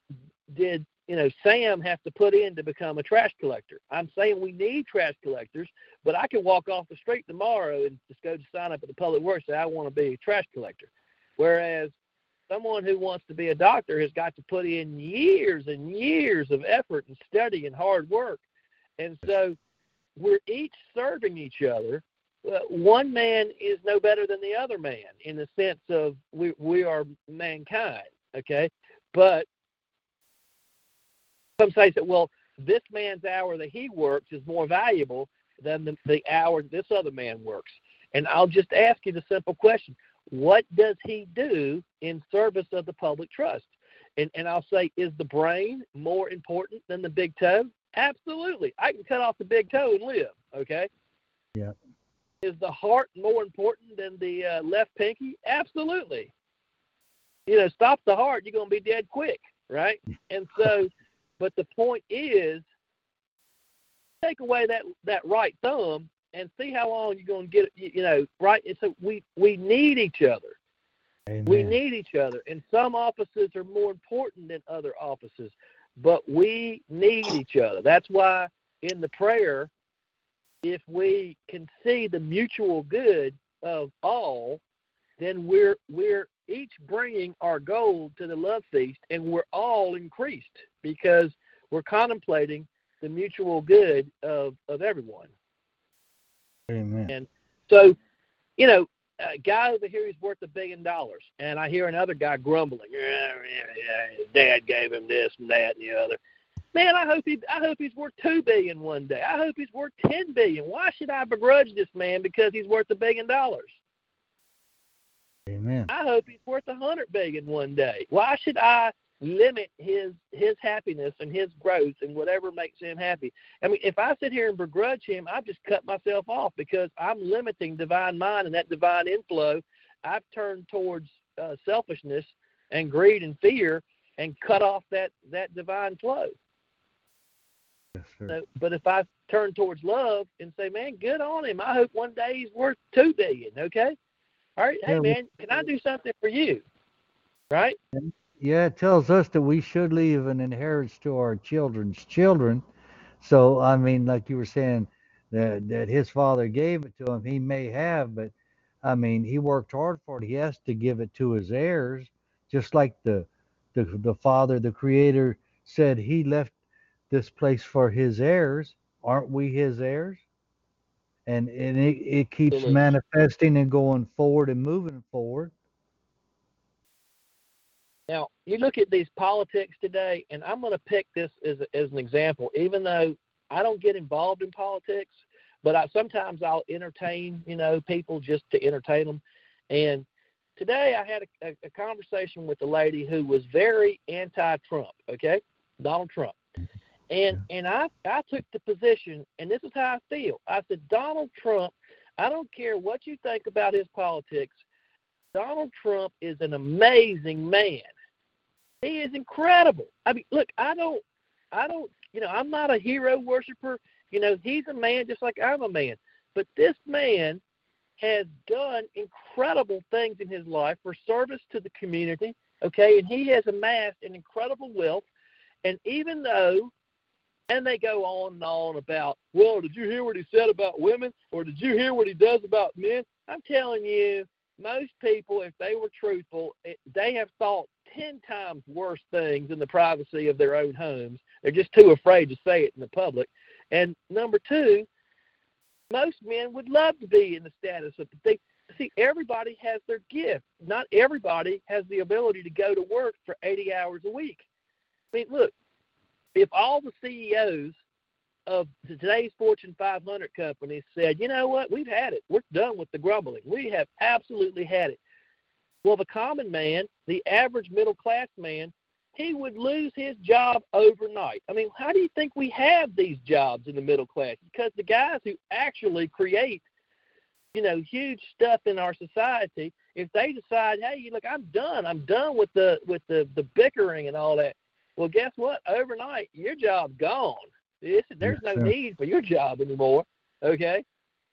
did you know Sam have to put in to become a trash collector? I'm saying we need trash collectors, but I can walk off the street tomorrow and just go to sign up at the public works say I want to be a trash collector. Whereas someone who wants to be a doctor has got to put in years and years of effort and study and hard work. And so we're each serving each other. One man is no better than the other man in the sense of we, we are mankind, okay? But some say that, well, this man's hour that he works is more valuable than the, the hour this other man works. And I'll just ask you the simple question what does he do in service of the public trust? And, and I'll say, is the brain more important than the big toe? Absolutely. I can cut off the big toe and live, okay? Yeah. Is the heart more important than the uh, left pinky? Absolutely. You know, stop the heart, you're going to be dead quick, right? And so, but the point is, take away that, that right thumb and see how long you're going to get, you, you know, right? And so we, we need each other. Amen. We need each other, and some offices are more important than other offices, but we need each other. That's why in the prayer, if we can see the mutual good of all, then we're we're each bringing our gold to the love feast, and we're all increased because we're contemplating the mutual good of of everyone. Amen. And so, you know, a guy over here is worth a billion dollars, and I hear another guy grumbling. Yeah, yeah, yeah, his dad gave him this and that and the other. Man, I hope he, I hope he's worth two billion one day. I hope he's worth ten billion. Why should I begrudge this man because he's worth a billion dollars? Amen. I hope he's worth a hundred billion one day. Why should I limit his his happiness and his growth and whatever makes him happy? I mean, if I sit here and begrudge him, I've just cut myself off because I'm limiting divine mind and that divine inflow. I've turned towards uh, selfishness and greed and fear and cut off that that divine flow. Yes. So, but if I turn towards love and say, "Man, good on him. I hope one day he's worth two billion. Okay, all right. Hey, Yeah, we- man, can I do something for you? Right? Yeah, it tells us that we should leave an inheritance to our children's children. So I mean, like you were saying, that that his father gave it to him, he may have, but I mean, he worked hard for it. He has to give it to his heirs, just like the the the father, the creator said he left this place for his heirs. Aren't we his heirs? And and it, it keeps manifesting and going forward and moving forward. Now, you look at these politics today, and I'm going to pick this as, as an example, even though I don't get involved in politics, but I, sometimes I'll entertain, you know, people just to entertain them. And today I had a, a, a conversation with a lady who was very anti-Trump. Okay, Donald Trump, and and I I took the position, and this is how I feel. I said Donald Trump. I don't care what you think about his politics. Donald Trump is an amazing man. He is incredible. I mean, look, I don't, I don't, you know, I'm not a hero worshiper. You know, he's a man just like I'm a man. But this man has done incredible things in his life for service to the community. Okay, and he has amassed an incredible wealth. And even though, and they go on and on about, well, did you hear what he said about women, or did you hear what he does about men? I'm telling you, most people, if they were truthful, they have thought 10 times worse things in the privacy of their own homes. They're just too afraid to say it in the public. And number two, most men would love to be in the status of they see everybody has their gift. Not everybody has the ability to go to work for 80 hours a week. I mean, look, if all the CEOs of today's Fortune 500 companies said, you know what, we've had it. We're done with the grumbling. We have absolutely had it. Well, the common man, the average middle class man, he would lose his job overnight. I mean, how do you think we have these jobs in the middle class? Because the guys who actually create, you know, huge stuff in our society, if they decide, hey, look, I'm done. I'm done with the with the the bickering and all that. Well, guess what? Overnight, your job's gone. It's, there's no need for your job anymore. Okay,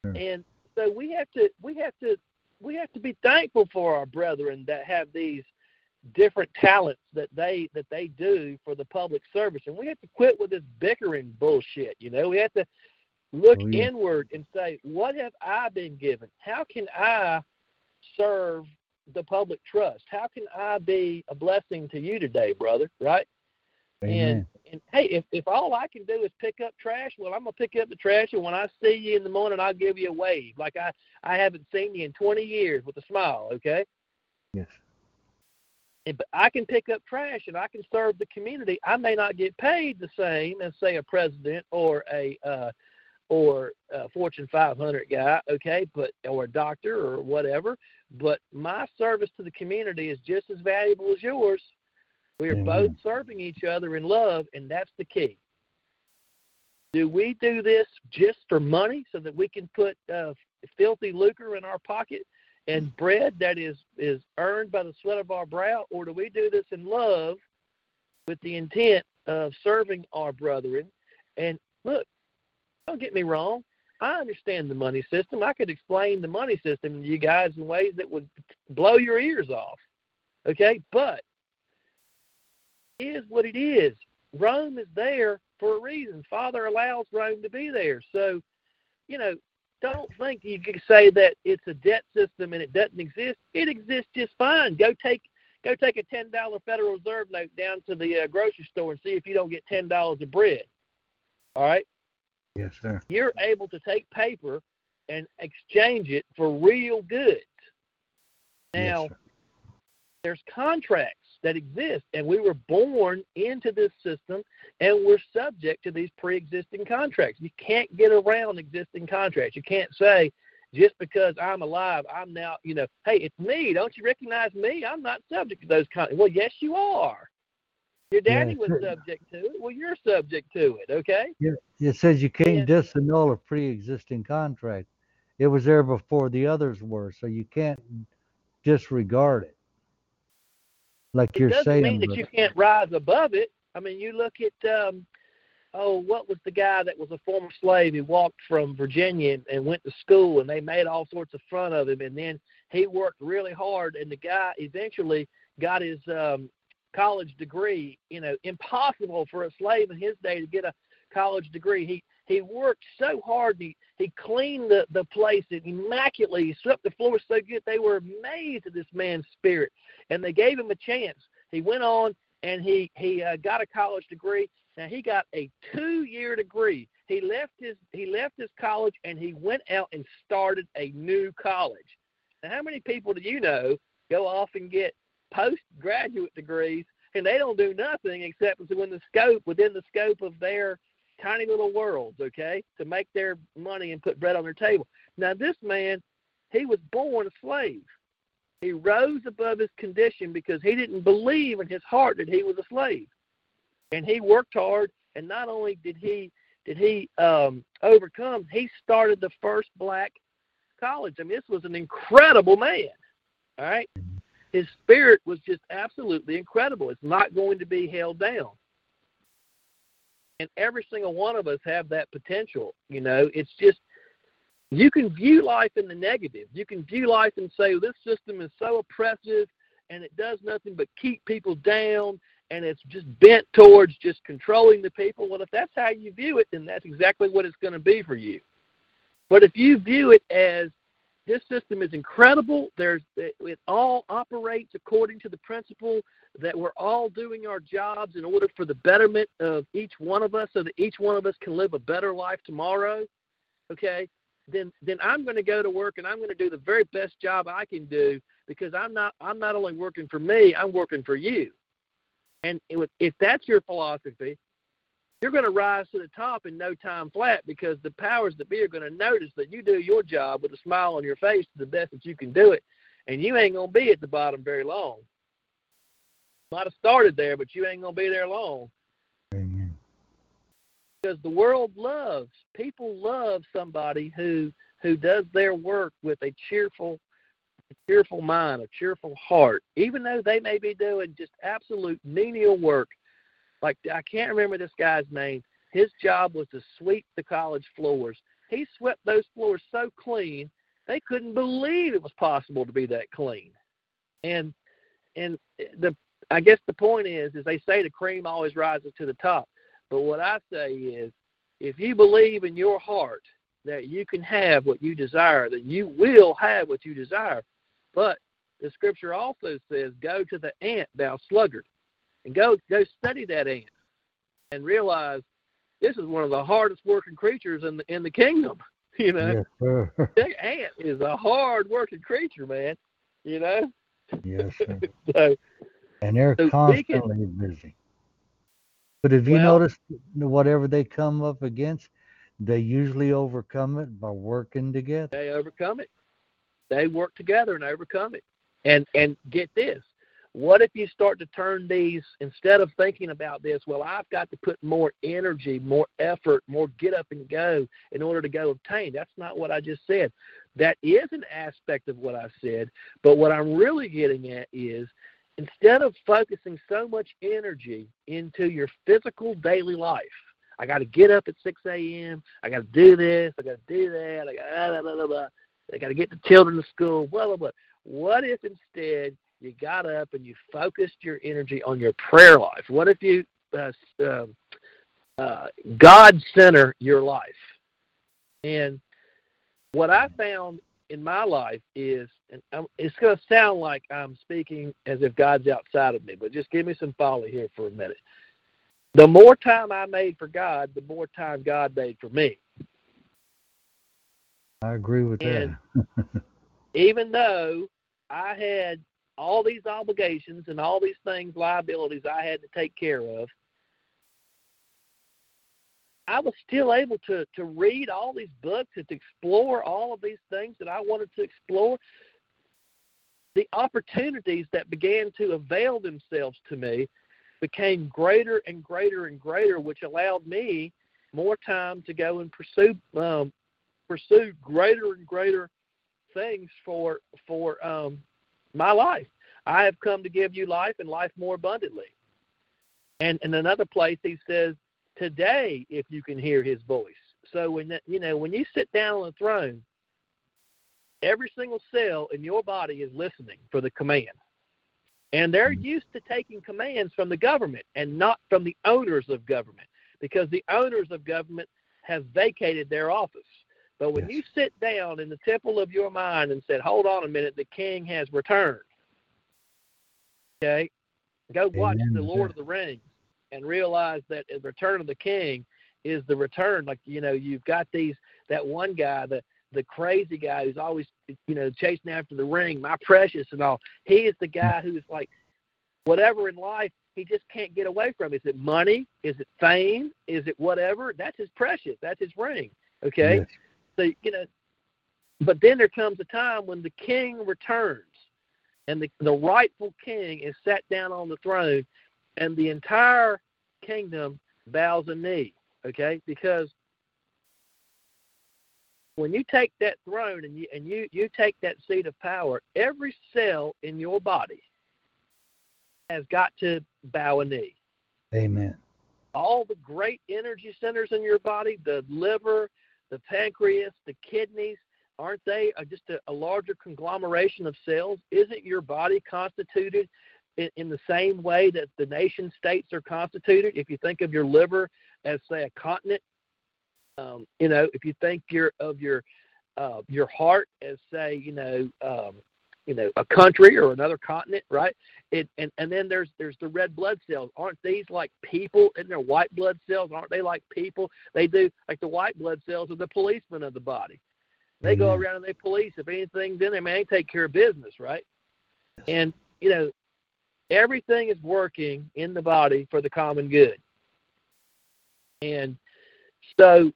and so we have to we have to we have to be thankful for our brethren that have these different talents that they that they do for the public service. And we have to quit with this bickering bullshit you know? We have to look oh, yeah. inward and say what have i been given? How can i serve the public trust? How can i be a blessing to you today brother? Right? Amen. And hey if, if all i can do is pick up trash well i'm gonna pick up the trash and when i see you in the morning i'll give you a wave like i i haven't seen you in 20 years with a smile okay yes And, but I can pick up trash and I can serve the community. I may not get paid the same as say a president or a uh, or a Fortune 500 guy, okay, but or a doctor or whatever. But my service to the community is just as valuable as yours. We are mm-hmm. both serving each other in love, and that's the key. Do we do this just for money so that we can put uh, filthy lucre in our pocket? and bread that is is earned by the sweat of our brow, or do we do this in love with the intent of serving our brethren? And look, don't get me wrong. I understand the money system. I could explain the money system to you guys in ways that would blow your ears off. Okay, but is what it is. Rome is there for a reason. Father allows Rome to be there. So, you know, don't think you can say that it's a debt system and it doesn't exist. It exists just fine. Go take go take a ten dollar Federal Reserve note down to the uh, grocery store and see if you don't get ten dollars of bread. All right. Yes, sir. You're able to take paper and exchange it for real goods. Now, yes, there's contracts that exist, and we were born into this system, and we're subject to these pre-existing contracts. You can't get around existing contracts. You can't say just because I'm alive, I'm now, you know, hey, it's me. Don't you recognize me? I'm not subject to those contracts. Well, yes, you are. Your daddy yeah, was subject to it. Well, you're subject to it. Okay. Yeah, it says you can't and, disannul a pre-existing contract. It was there before the others were, so you can't disregard it like it you're doesn't saying. mean that you can't rise above it. I mean, you look at um, oh, what was the guy that was a former slave? He walked from Virginia and, and went to school, and they made all sorts of fun of him. And then he worked really hard, and the guy eventually got his um, college degree. You know, impossible for a slave in his day to get a college degree. He he worked so hard. He he cleaned the the place immaculately. He swept the floor so good. They were amazed at this man's spirit, and they gave him a chance. He went on and he he uh, got a college degree. Now he got a two-year degree. He left his he left his college and he went out and started a new college. Now, how many people do you know go off and get postgraduate degrees and they don't do nothing except within the scope within the scope of their tiny little worlds, okay, to make their money and put bread on their table. Now, this man, he was born a slave. He rose above his condition because he didn't believe in his heart that he was a slave. And he worked hard and not only did he did he um, overcome, he started the first black college. I mean, this was an incredible man. All right. His spirit was just absolutely incredible. It's not going to be held down. And every single one of us have that potential. You know, it's just you can view life in the negative. You can view life and say, this system is so oppressive and it does nothing but keep people down and it's just bent towards just controlling the people. Well, if that's how you view it, then that's exactly what it's going to be for you. But if you view it as this system is incredible, there's it all operates according to the principle that we're all doing our jobs in order for the betterment of each one of us, so that each one of us can live a better life tomorrow. Okay, then then I'm going to go to work and I'm going to do the very best job I can do because I'm not I'm not only working for me, I'm working for you. And if that's your philosophy, you're going to rise to the top in no time flat because the powers that be are going to notice that you do your job with a smile on your face to the best that you can do it, and you ain't going to be at the bottom very long. Might have started there, but you ain't going to be there long. Amen. Because the world loves, people love somebody who who does their work with a cheerful a cheerful mind, a cheerful heart, even though they may be doing just absolute menial work. Like I can't remember this guy's name. His job was to sweep the college floors. He swept those floors so clean they couldn't believe it was possible to be that clean. And and the I guess the point is is they say the cream always rises to the top. But what I say is if you believe in your heart that you can have what you desire, that you will have what you desire. But the scripture also says, Go to the ant, thou sluggard, and go go study that ant and realize this is one of the hardest working creatures in the in the kingdom. You know, yes, that ant is a hard working creature, man. You know. Yes, sir. so, and they're so constantly can, busy. But have you well, noticed whatever they come up against, they usually overcome it by working together. They overcome it. They work together and overcome it. And and get this, what if you start to turn these instead of thinking about this, well, I've got to put more energy, more effort, more get up and go in order to go obtain. That's not what I just said. That is an aspect of what I said, but what I'm really getting at is instead of focusing so much energy into your physical daily life, I got to get up at 6 a.m. I got to do this. I got to do that. I got blah, blah, blah, I to get the children to school. Blah blah blah. What if instead you got up and you focused your energy on your prayer life? What if you uh, uh, uh, God center your life? And what I found in my life is, and I'm, it's going to sound like I'm speaking as if God's outside of me, but just give me some folly here for a minute. The more time I made for God, the more time God made for me. I agree with And that. even though I had all these obligations and all these things, liabilities I had to take care of, I was still able to to read all these books and to explore all of these things that I wanted to explore. The opportunities that began to avail themselves to me became greater and greater and greater, which allowed me more time to go and pursue um, pursue greater and greater things for for um, my life. I have come to give you life and life more abundantly. And in another place, he says, "Today, if you can hear His voice." So when that, you know when you sit down on the throne, every single cell in your body is listening for the command. And they're mm-hmm. used to taking commands from the government and not from the owners of government because the owners of government have vacated their office. But when Yes. you sit down in the temple of your mind and said, hold on a minute, the king has returned. Okay? Go watch Amen The Lord of the Rings and realize that the return of the king is the return. Like, you know, you've got these, that one guy, the, the crazy guy who's always, you know, chasing after the ring, my precious and all. He is the guy who's like, whatever in life, he just can't get away from. Is it money? Is it fame? Is it whatever? That's his precious. That's his ring. Okay? Yes. So, you know, but then there comes a time when the king returns. and the, the rightful king is sat down on the throne, and the entire kingdom bows a knee. Okay, because when you take that throne and you and you you take that seat of power, every cell in your body has got to bow a knee. Amen. All the great energy centers in your body, the liver, the pancreas, the kidneys, aren't they just a, a larger conglomeration of cells? Isn't your body constituted in, in the same way that the nation states are constituted? If you think of your liver as, say, a continent, um, you know, if you think your of your uh, your heart as, say, you know, um, you know, a country or another continent, right? It and and then there's there's the red blood cells. Aren't these like people? And their white blood cells? Aren't they like people? They do like the white blood cells are the policemen of the body. They mm-hmm. go around and they police. If anything's in there, man, they take care of business, right? And you know, everything is working in the body for the common good. And so,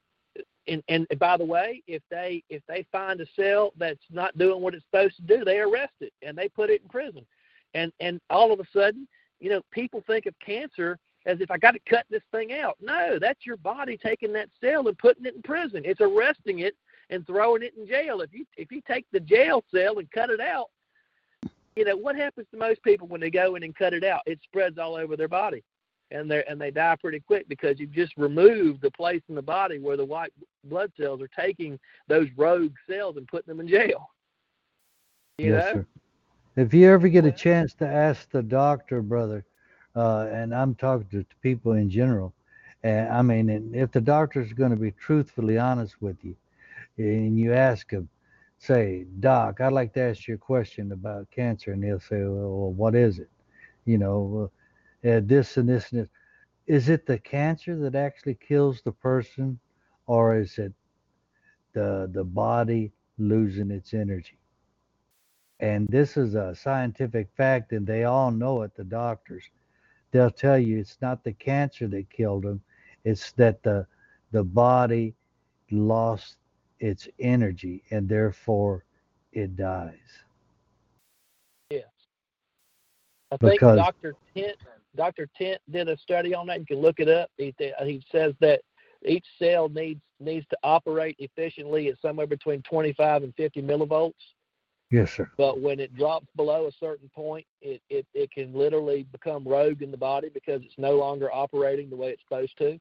and and by the way, if they if they find a cell that's not doing what it's supposed to do, they arrest it and they put it in prison. And and all of a sudden, you know, people think of cancer as if I got to cut this thing out. No, that's your body taking that cell and putting it in prison. It's arresting it and throwing it in jail. If you if you take the jail cell and cut it out, you know what happens to most people when they go in and cut it out? It spreads all over their body, and they and they die pretty quick because you've just removed the place in the body where the white blood cells are taking those rogue cells and putting them in jail. You yes, know? sir. If you ever get a chance to ask the doctor, brother, uh, and I'm talking to, to people in general, and I mean, if the doctor is going to be truthfully honest with you, and you ask them, say, Doc, I'd like to ask you a question about cancer, and they'll say, Well, what is it? You know, uh, this and this and this. Is it the cancer that actually kills the person, or is it the the body losing its energy? And this is a scientific fact, and they all know it. The doctors, they'll tell you it's not the cancer that killed them; it's that the the body lost its energy and therefore it dies. Yes. I think because, Dr. Tennant Dr. Tennant did a study on that. You can look it up. He, he says that each cell needs needs to operate efficiently at somewhere between 25 and 50 millivolts. Yes, sir. But when it drops below a certain point, it, it, it can literally become rogue in the body because it's no longer operating the way it's supposed to.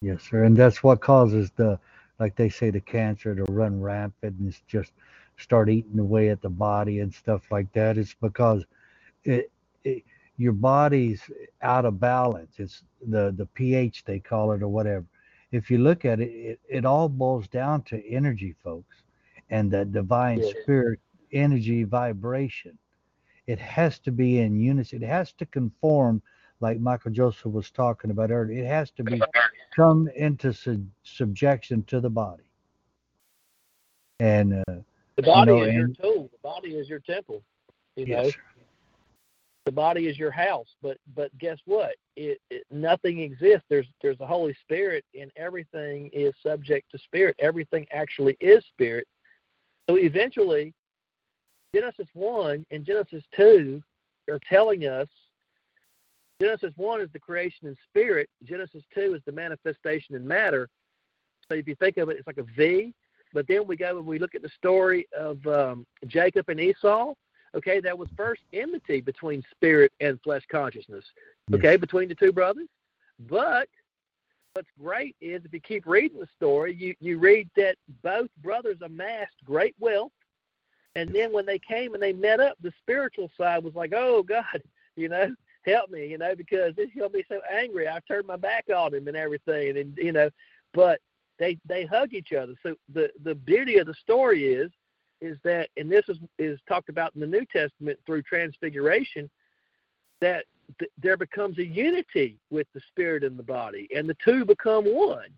Yes, sir. And that's what causes the like they say, the cancer to run rampant and just start eating away at the body and stuff like that. It's because it, it your body's out of balance. It's the the pH they call it or whatever. If you look at it, it, it all boils down to energy, folks, and that divine yeah. spirit energy vibration. It has to be in unison. It has to conform like Michael Joseph was talking about earlier. It has to be come into su- subjection to the body. And uh, the body you know, is and, your tool. The body is your temple. You yes, know, sir. the body is your house. But but guess what? It, it nothing exists. There's there's the Holy Spirit, and everything is subject to spirit. Everything actually is spirit. So eventually, Genesis one and Genesis two are telling us Genesis 1 is the creation in spirit. Genesis 2 is the manifestation in matter. So if you think of it, it's like a V. But then we go and we look at the story of um, Jacob and Esau. Okay, that was first enmity between spirit and flesh consciousness. Okay, yes. between the two brothers. But what's great is if you keep reading the story, you, you read that both brothers amassed great wealth. And then when they came and they met up, the spiritual side was like, oh, God, you know, help me, you know, because this gonna be so angry. I've turned my back on him and everything, and you know, but they they hug each other. So the the beauty of the story is is that, and this is is talked about in the New Testament through Transfiguration, that th- there becomes a unity with the spirit and the body, and the two become one.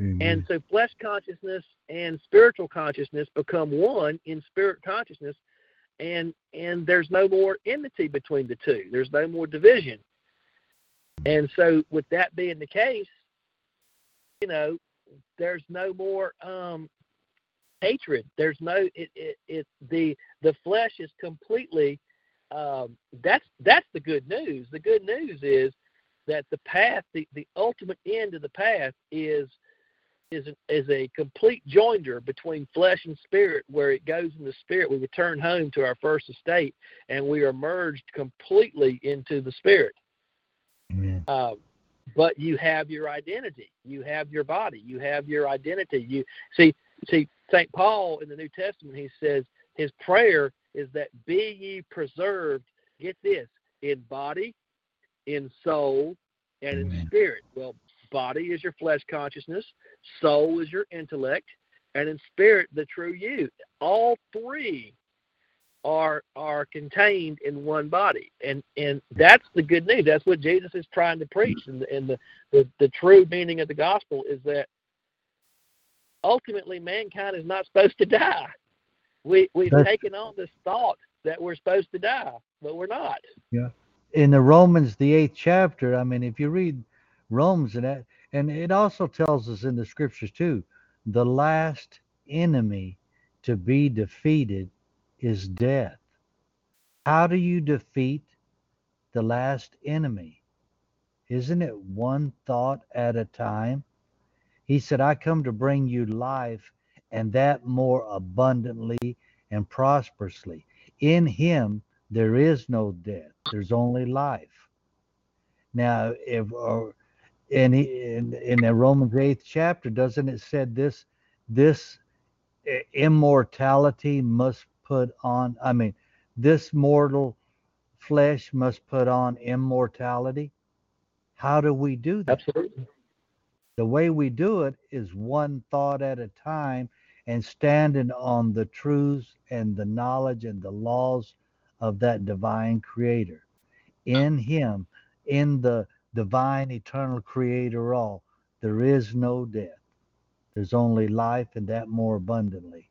Mm-hmm. And so flesh consciousness and spiritual consciousness become one in spirit consciousness, and and there's no more enmity between the two. There's no more division. And so, with that being the case, you know, there's no more um, hatred. There's no it it, it the the flesh is completely um, that's that's the good news. The good news is that the path, the, the ultimate end of the path is is is a complete joinder between flesh and spirit, where it goes in the spirit. We return home to our first estate, and we are merged completely into the spirit. Uh, but you have your identity. You have your body. You have your identity. You see, see, Saint Paul in the New Testament, he says his prayer is that be ye preserved. Get this in body, in soul, and in spirit. Well, body is your flesh consciousness, soul is your intellect, and in spirit the true you. All three are are contained in one body, and and that's the good news. That's what Jesus is trying to preach, and, and the, the the true meaning of the gospel is that ultimately mankind is not supposed to die. We we've that's, taken on this thought that we're supposed to die, but we're not. Yeah. In the Romans, the eighth chapter, I mean, if you read Romans and that, and it also tells us in the scriptures too, the last enemy to be defeated is death. How do you defeat the last enemy? Isn't it one thought at a time? He said, I come to bring you life and that more abundantly and prosperously. In him there is no death, there's only life. Now, if or in in, in the Romans eighth chapter, doesn't it said this this eh, immortality must put on? I mean, this mortal flesh must put on immortality. How do we do that? Absolutely. The way we do it is one thought at a time and standing on the truths and the knowledge and the laws of that divine creator. In him, in the divine eternal creator all, there is no death. There's only life and that more abundantly.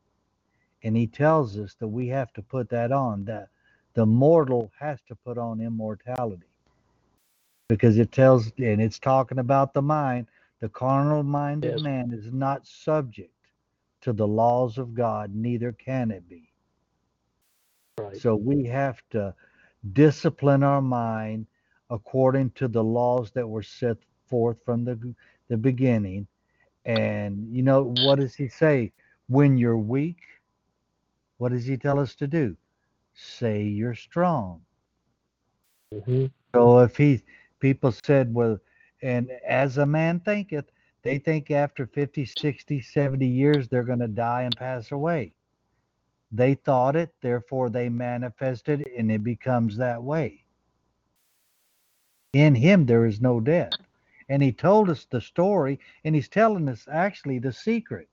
And he tells us that we have to put that on, that the mortal has to put on immortality. Because it tells, and it's talking about the mind, the carnal minded yes. man is not subject to the laws of God, neither can it be. Right. So we have to discipline our mind according to the laws that were set forth from the, the beginning. And, you know, what does he say? When you're weak, what does he tell us to do? Say you're strong. Mm-hmm. So if he, people said, well, and as a man thinketh, they think after 50, 60, 70 years they're going to die and pass away. They thought it, therefore they manifested, and it becomes that way. In him there is no death. And he told us the story, and he's telling us actually the secret.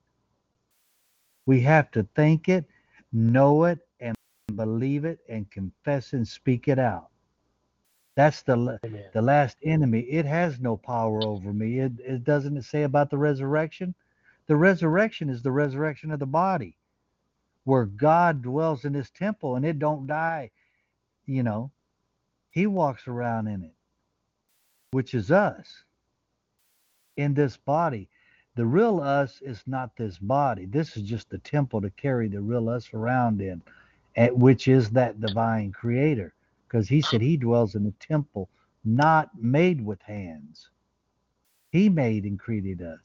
We have to think it, know it, and believe it, and confess and speak it out. That's the the last enemy. It has no power over me. It, it doesn't say about the resurrection. The resurrection is the resurrection of the body, where God dwells in His temple and it don't die. You know, He walks around in it, which is us in this body. The real us is not this body. This is just the temple to carry the real us around in, which is that divine creator because he said he dwells in a temple not made with hands. He made and created us.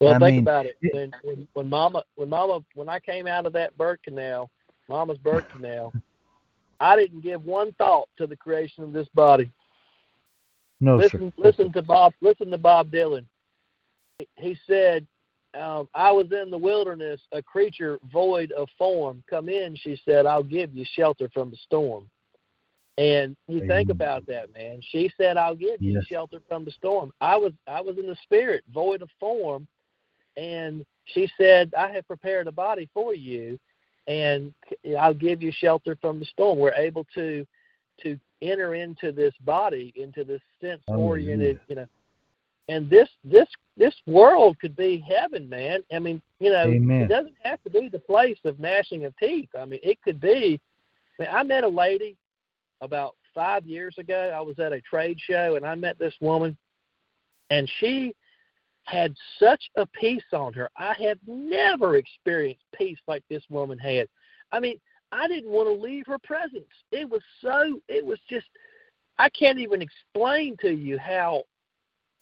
Well, I think mean, about it. When, when, when Mama, when Mama, when I came out of that birth canal, Mama's birth canal, I didn't give one thought to the creation of this body. No, listen, sir. listen to Bob. Listen to Bob Dylan. He said um, I was in the wilderness, a creature void of form. Come in, she said, I'll give you shelter from the storm. And you Amen. think about that, man. She said, I'll give you yes. shelter from the storm. I was I was in the spirit, void of form, and she said, I have prepared a body for you, and I'll give you shelter from the storm. We're able to to enter into this body, into this sense oriented, you know, and this this this world could be heaven, man. I mean, you know, Amen. it doesn't have to be the place of gnashing of teeth. I mean, it could be. I, mean, I met a lady about five years ago. I was at a trade show and I met this woman, and she had such a peace on her. I have never experienced peace like this woman had. I mean, I didn't want to leave her presence. It was so, it was just, I can't even explain to you how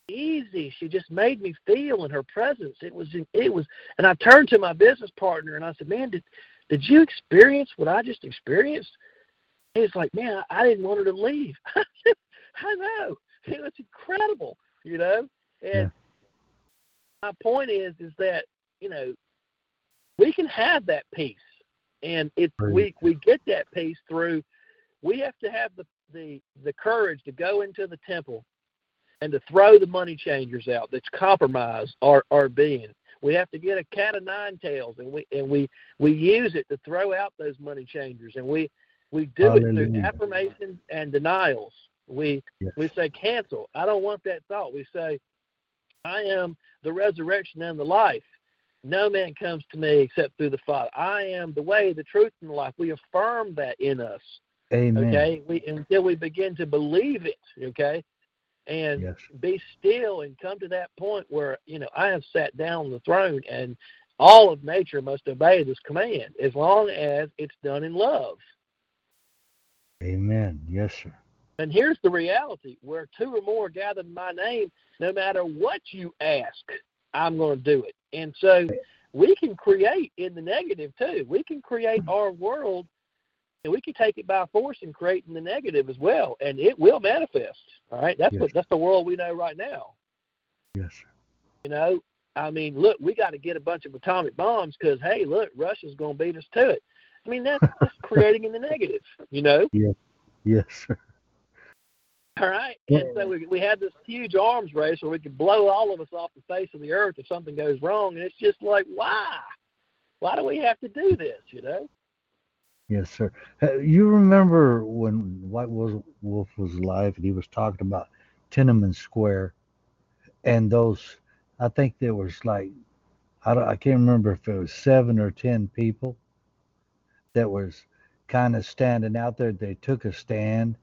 easy she just made me feel in her presence. It was, it was, and I turned to my business partner and I said, man, did, did you experience what I just experienced? Was like, man, I, I didn't want her to leave. I know. It was incredible, you know? And yeah. My point is, is that, you know, we can have that peace and it's we we get that peace through. We have to have the the the courage to go into the temple and to throw the money changers out that's compromised our our being. We have to get a cat of nine tails and we and we we use it to throw out those money changers and we we do Hallelujah. it through affirmations and denials. We yes. we say cancel. I don't want that thought. We say I am the resurrection and the life. No man comes to me except through the Father. I am the way, the truth, and the life. We affirm that in us. Amen. Okay, we until we begin to believe it. Okay, and yes. be still and come to that point where you know I have sat down on the throne, and all of nature must obey this command as long as it's done in love. Amen. Yes, sir. And here's the reality: where two or more gathered in my name, no matter what you ask, I'm going to do it. And so we can create in the negative too. We can create our world and we can take it by force and create in the negative as well. And it will manifest. All right. That's yes. what that's the world we know right now. Yes. You know, I mean, look, we got to get a bunch of atomic bombs because, hey, look, Russia's going to beat us to it. I mean, that's, that's creating in the negative, you know? Yes. Yes. All right. And so we, we had this huge arms race where we could blow all of us off the face of the earth if something goes wrong. And it's just like, why? Why do we have to do this, you know? Yes, sir. Uh, you remember when White Wolf was alive and he was talking about Tiananmen Square and those, I think there was like, I, I can't remember if it was seven or 10 people that was kind of standing out there. They took a stand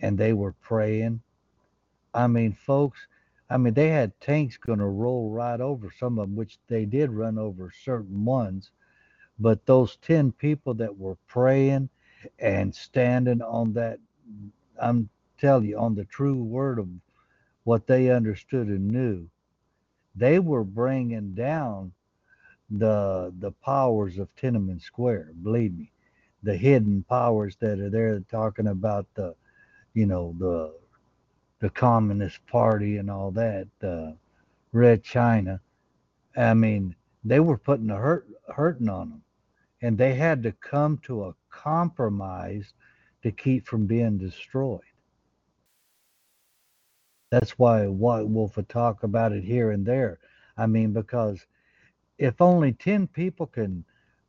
and they were praying. I mean, folks, I mean, they had tanks going to roll right over some of them, which they did run over certain ones. But those 10 people that were praying and standing on that, I'm telling you, on the true word of what they understood and knew, they were bringing down the the powers of Tiananmen Square. Believe me, the hidden powers that are there, talking about the you know the the communist party and all that uh, red china. I mean they were putting a hurt hurting on them and they had to come to a compromise to keep from being destroyed. That's why white wolf would talk about it here and there. I mean because if only 10 people can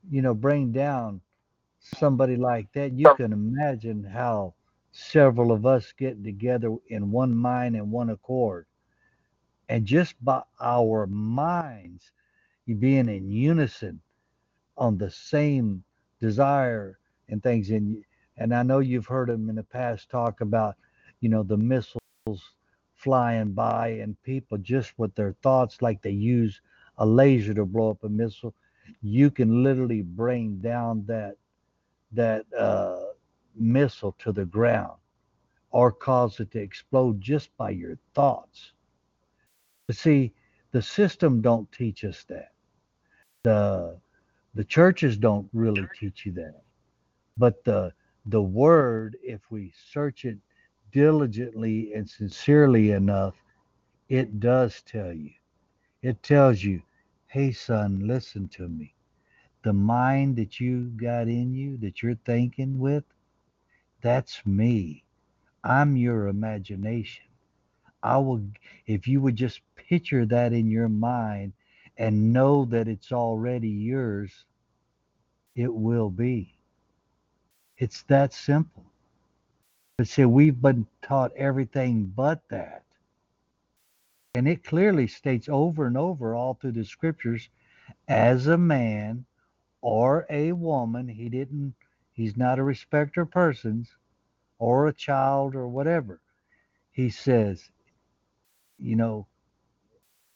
you know bring down somebody like that you can imagine how several of us getting together in one mind and one accord. And just by our minds being in unison on the same desire and things. And, and I know you've heard them in the past talk about, you know, the missiles flying by and people just with their thoughts, like they use a laser to blow up a missile. You can literally bring down that that uh, missile to the ground or cause it to explode just by your thoughts. But see, the system don't teach us that. The the churches don't really teach you that. But the the word, if we search it diligently and sincerely enough, it does tell you. It tells you, hey son, listen to me. The mind that you got in you, that you're thinking with, that's me. I'm your imagination. I will, if you would just picture that in your mind and know that it's already yours, it will be. It's that simple. But see, we've been taught everything but that. And it clearly states over and over all through the scriptures as a man or a woman, he didn't He's not a respecter of persons or a child or whatever. He says, you know,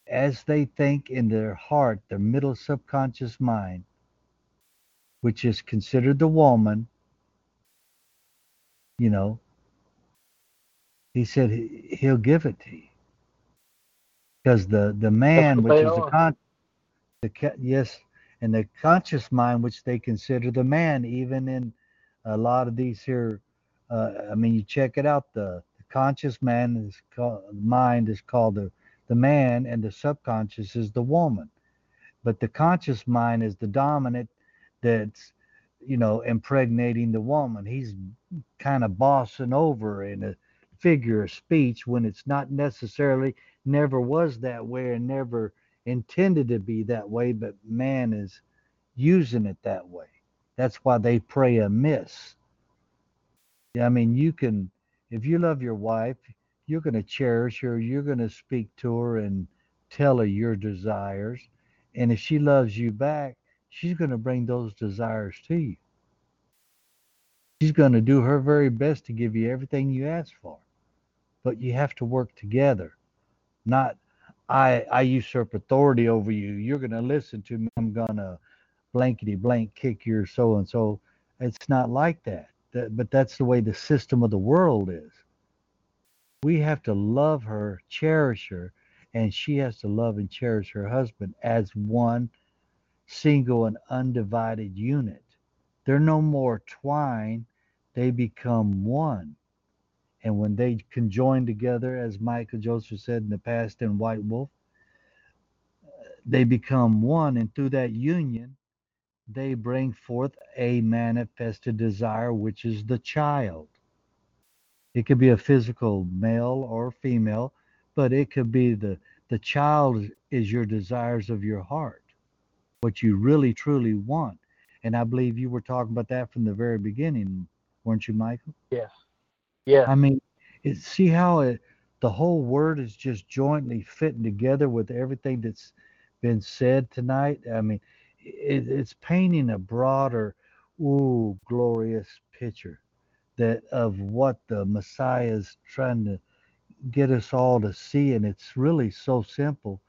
as they think in their heart, their middle subconscious mind, which is considered the woman, you know, he said he'll give it to you. Because the, the man, which is the con, the yes, and the conscious mind, which they consider the man, even in a lot of these here, uh, I mean, you check it out. The, the conscious man is called mind is called the the man, and the subconscious is the woman. But the conscious mind is the dominant that's you know impregnating the woman. He's kind of bossing over in a figure of speech when it's not necessarily never was that way and never intended to be that way, but man is using it that way. That's why they pray amiss. I mean, you can, if you love your wife, you're going to cherish her, you're going to speak to her and tell her your desires. And if she loves you back, she's going to bring those desires to you. She's going to do her very best to give you everything you ask for. But you have to work together, not I, I usurp authority over you. You're to listen to me. I'm to blankety blank kick your so and so. It's not like that. that. But that's the way the system of the world is. We have to love her, cherish her, and she has to love and cherish her husband as one single and undivided unit. They're no more twine, they become one. And when they conjoin together, as Michael Joseph said in the past in White Wolf, they become one. And through that union, they bring forth a manifested desire, which is the child. It could be a physical male or female, but it could be the the child is your desires of your heart, what you really truly want. And I believe you were talking about that from the very beginning, weren't you, Michael? Yes. Yeah. I mean, it, see how it, the whole word is just jointly fitting together with everything that's been said tonight. I mean, it, it's painting a broader, ooh, glorious picture that of what the Messiah is trying to get us all to see. And it's really so simple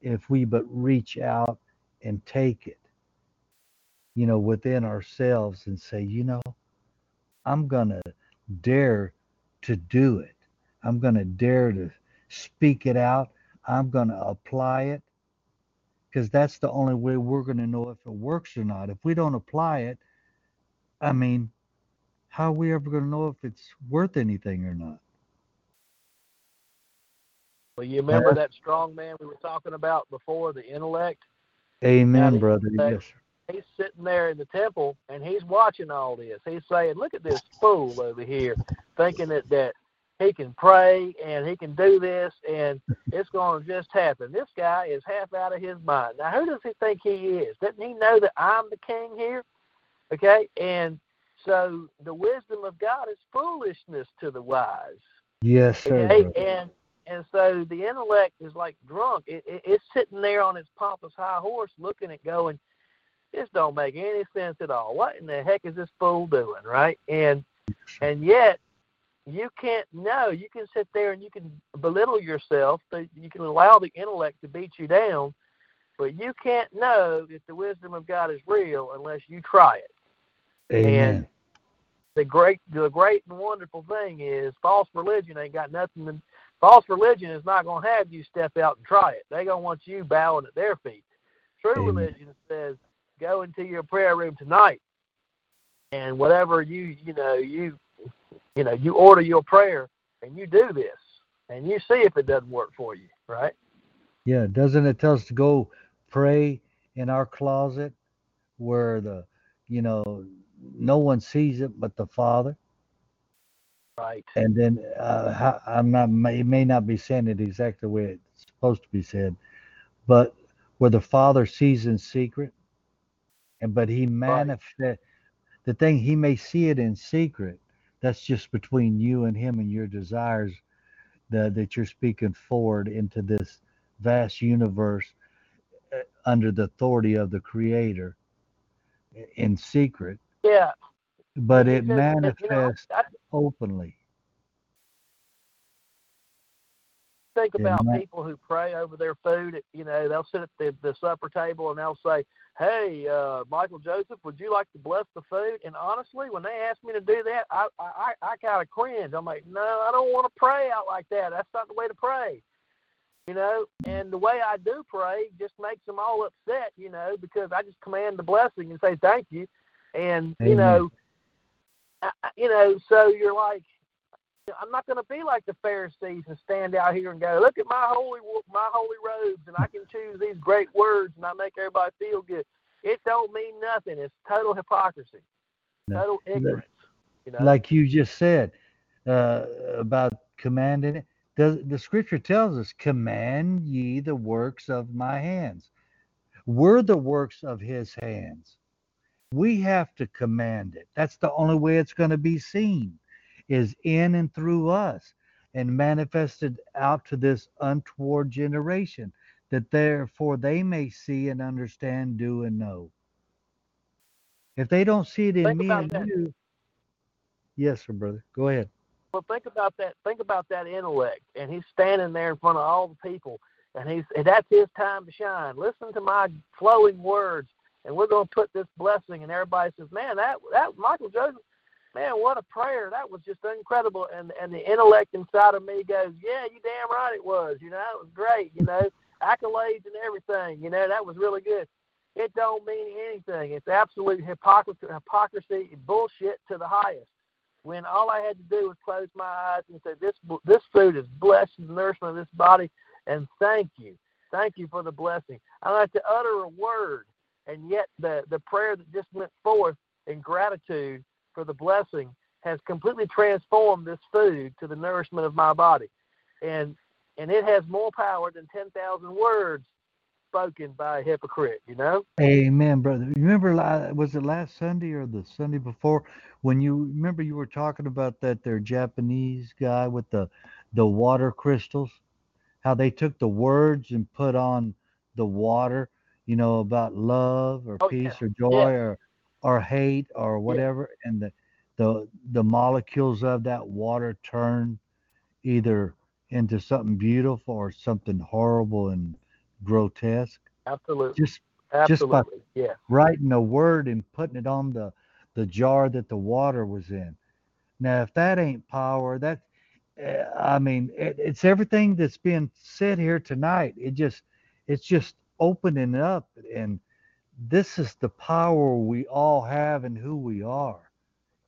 if we but reach out and take it, you know, within ourselves and say, you know, I'm going to dare to do it. I'm going to dare to speak it out. I'm going to apply it because that's the only way we're going to know if it works or not. If we don't apply it, I mean, how are we ever going to know if it's worth anything or not? Well, you remember that strong man we were talking about before, the intellect? Amen, brother. Yes, sir. He's sitting there in the temple and he's watching all this. He's saying, Look at this fool over here, thinking that, that he can pray and he can do this and it's going to just happen. This guy is half out of his mind. Now, who does he think he is? Doesn't he know that I'm the king here? Okay, and so the wisdom of God is foolishness to the wise. Yes, sir. Okay? And and so the intellect is like drunk. It, it, it's sitting there on its pompous high horse, looking at going, this don't make any sense at all. What in the heck is this fool doing, right? And and yet you can't know. You can sit there and you can belittle yourself. You can allow the intellect to beat you down, but you can't know if the wisdom of God is real unless you try it. Amen. And the great, the great and wonderful thing is false religion ain't got nothing. To, false religion is not going to have you step out and try it. They gonna want you bowing at their feet. True Amen. religion says, go into your prayer room tonight, and whatever you, you know, you you know, you order your prayer and you do this and you see if it doesn't work for you, right? Yeah, doesn't it tell us to go pray in our closet where the, you know, no one sees it but the Father? Right. And then uh, I'm not, it may not be saying it exactly the way it's supposed to be said, but where the Father sees in secret, and but He manifest right. the thing He may see it in secret, that's just between you and him and your desires that, that you're speaking forward into this vast universe uh, under the authority of the creator in secret. Yeah. But it manifests you know, I, openly think about Amen. people who pray over their food. You know, they'll sit at the, the supper table and they'll say, "Hey, uh, Michael Joseph, would you like to bless the food?" And honestly, when they ask me to do that, I I, I kind of cringe. I'm like, "No, I don't want to pray out like that. That's not the way to pray." You know, and the way I do pray just makes them all upset. You know, because I just command the blessing and say thank you, and you know, I- you know, so you're like. I'm not going to be like the Pharisees and stand out here and go, look at my holy my holy robes, and I can choose these great words, and I make everybody feel good. It don't mean nothing. It's total hypocrisy, No. total ignorance. You know, like you just said uh, about commanding it. The, the scripture tells us, command ye the works of my hands. We're the works of his hands. We have to command it. That's the only way it's going to be seen, is in and through us and manifested out to this untoward generation, that therefore they may see and understand, do, and know. If they don't see it in Think me and that. you, yes, sir, brother. Go ahead. well, think about that. Think about that intellect, and he's standing there in front of all the people, and he's and that's his time to shine. Listen to my flowing words, and we're going to put this blessing. And everybody says, "Man, that that Michael Joseph, man, what a prayer! That was just incredible." And and the intellect inside of me goes, "Yeah, you damn right it was. You know, it was great. You know, accolades and everything. You know, that was really good." It don't mean anything. It's absolute hypocrisy, hypocrisy, and bullshit to the highest when all I had to do was close my eyes and say, "This this food is blessed the nourishment of this body," and thank you, thank you for the blessing. I don't have to utter a word, and yet the the prayer that just went forth in gratitude for the blessing has completely transformed this food to the nourishment of my body, and and it has more power than ten thousand words spoken by a hypocrite. You know. Amen, brother. Remember, was it last Sunday or the Sunday before when you remember you were talking about that their Japanese guy with the the water crystals, how they took the words and put on the water, you know, about love or Oh, peace yeah. or joy or or hate or whatever, and the the the molecules of that water turn either into something beautiful or something horrible and grotesque. Absolutely. Just just by Absolutely. Yeah. writing a word and putting it on the the jar that the water was in. Now, if that ain't power, that eh, I mean, it, it's everything that's being said here tonight. It just it's just opening up, and this is the power we all have and who we are,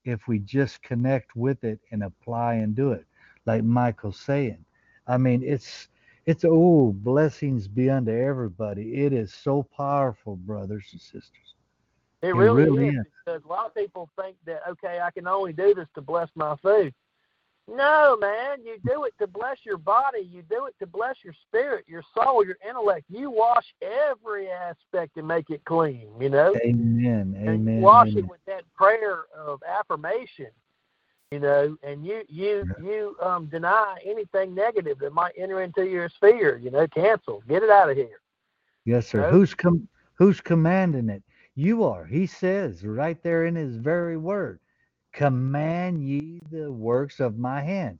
if we just connect with it and apply and do it, like Michael's saying. I mean, it's it's oh blessings be unto everybody. It is so powerful, brothers and sisters. It It really, really is, is. because a lot of people think that okay, I can only do this to bless my food. No, man, you do it to bless your body. You do it to bless your spirit, your soul, your intellect. You wash every aspect and make it clean. You know, Amen. and you Amen. wash amen. it with that prayer of affirmation. You know, and you you you um deny anything negative that might enter into your sphere. You know, cancel, get it out of here. Yes, sir. No? Who's com- who's commanding it? You are. He says right there in his very word, command ye the works of my hands.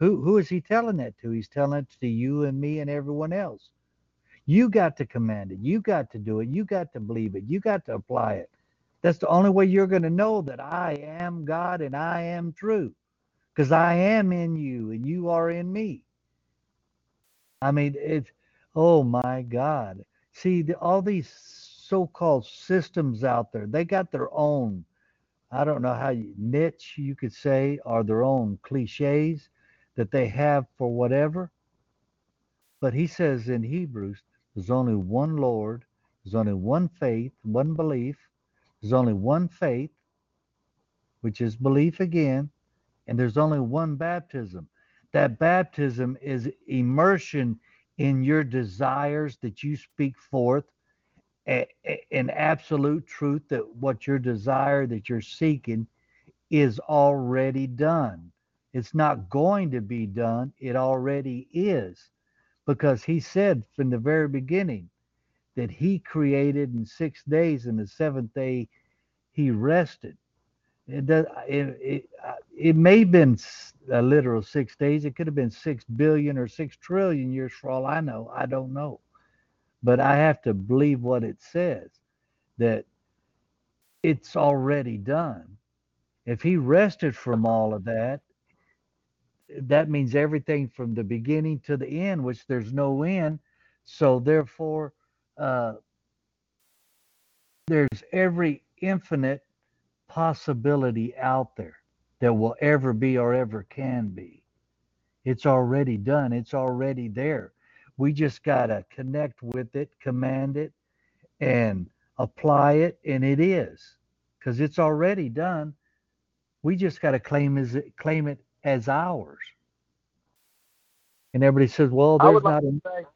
Who who is he telling that to? He's telling it to you and me and everyone else. You got to command it. You got to do it. You got to believe it. You got to apply it. That's the only way you're going to know that I am God and I am true. Because I am in you and you are in me. I mean, it's, oh my God. See, the, all these so called systems out there, they got their own, I don't know how you, niche you could say, are their own cliches that they have for whatever. But he says in Hebrews, there's only one Lord, there's only one faith, one belief, there's only one faith, which is belief again, and there's only one baptism. That baptism is immersion in your desires that you speak forth a- a- in absolute truth that what your desire that you're seeking is already done. It's not going to be done, it already is. Because he said from the very beginning that he created in six days, and the seventh day he rested. It does. It it, it may have been a literal six days. It could have been six billion or six trillion years for all I know. I don't know, but I have to believe what it says that it's already done. If he rested from all of that, that means everything from the beginning to the end, which there's no end. So therefore, uh, there's every infinite possibility out there that will ever be or ever can be. It's already done. It's already there. We just got to connect with it, command it, and apply it, and it is because it's already done. We just got to claim as claim it as ours. And everybody says, "Well, there's not." Like say,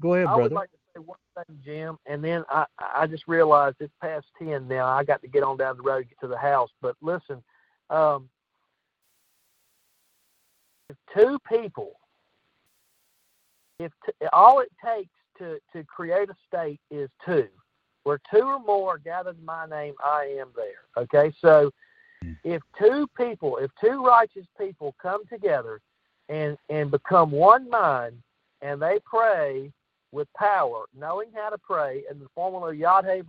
Go ahead, I brother. I would like to say one thing, Jim, and then I I just realized it's past ten now. I got to get on down the road to get to the house. But listen, um, if two people, if t- all it takes to to create a state is two, where two or more gathered in my name, I am there. Okay, so hmm. if two people, if two righteous people come together and and become one mind, and they pray with power, knowing how to pray, and the formula Yad He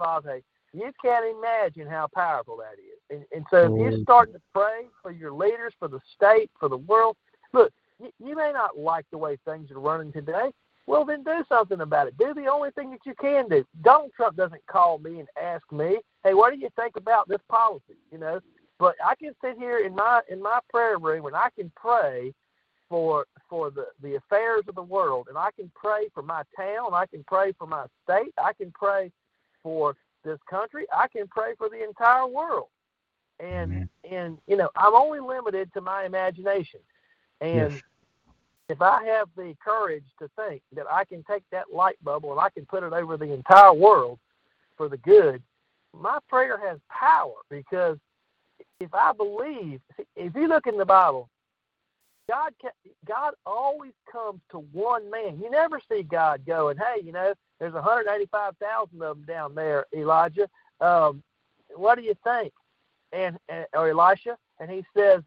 you can't imagine how powerful that is. And, and so if you start to pray for your leaders, for the state, for the world, look, you, you may not like the way things are running today. Well, then do something about it. Do the only thing that you can do. Donald Trump doesn't call me and ask me, "Hey, what do you think about this policy?" You know, but I can sit here in my in my prayer room and I can pray for for the the affairs of the world, and I can pray for my town. I can pray for my state. I can pray for this country. I can pray for the entire world. And Amen. and you know, I'm only limited to my imagination. And Yes. if I have the courage to think that I can take that light bubble and I can put it over the entire world for the good, my prayer has power because if I believe, if you look in the Bible, God ca- God always comes to one man. You never see God going, hey, you know, there's 185,000 of them down there, Elijah. Um, what do you think? And, and or Elisha, and he says,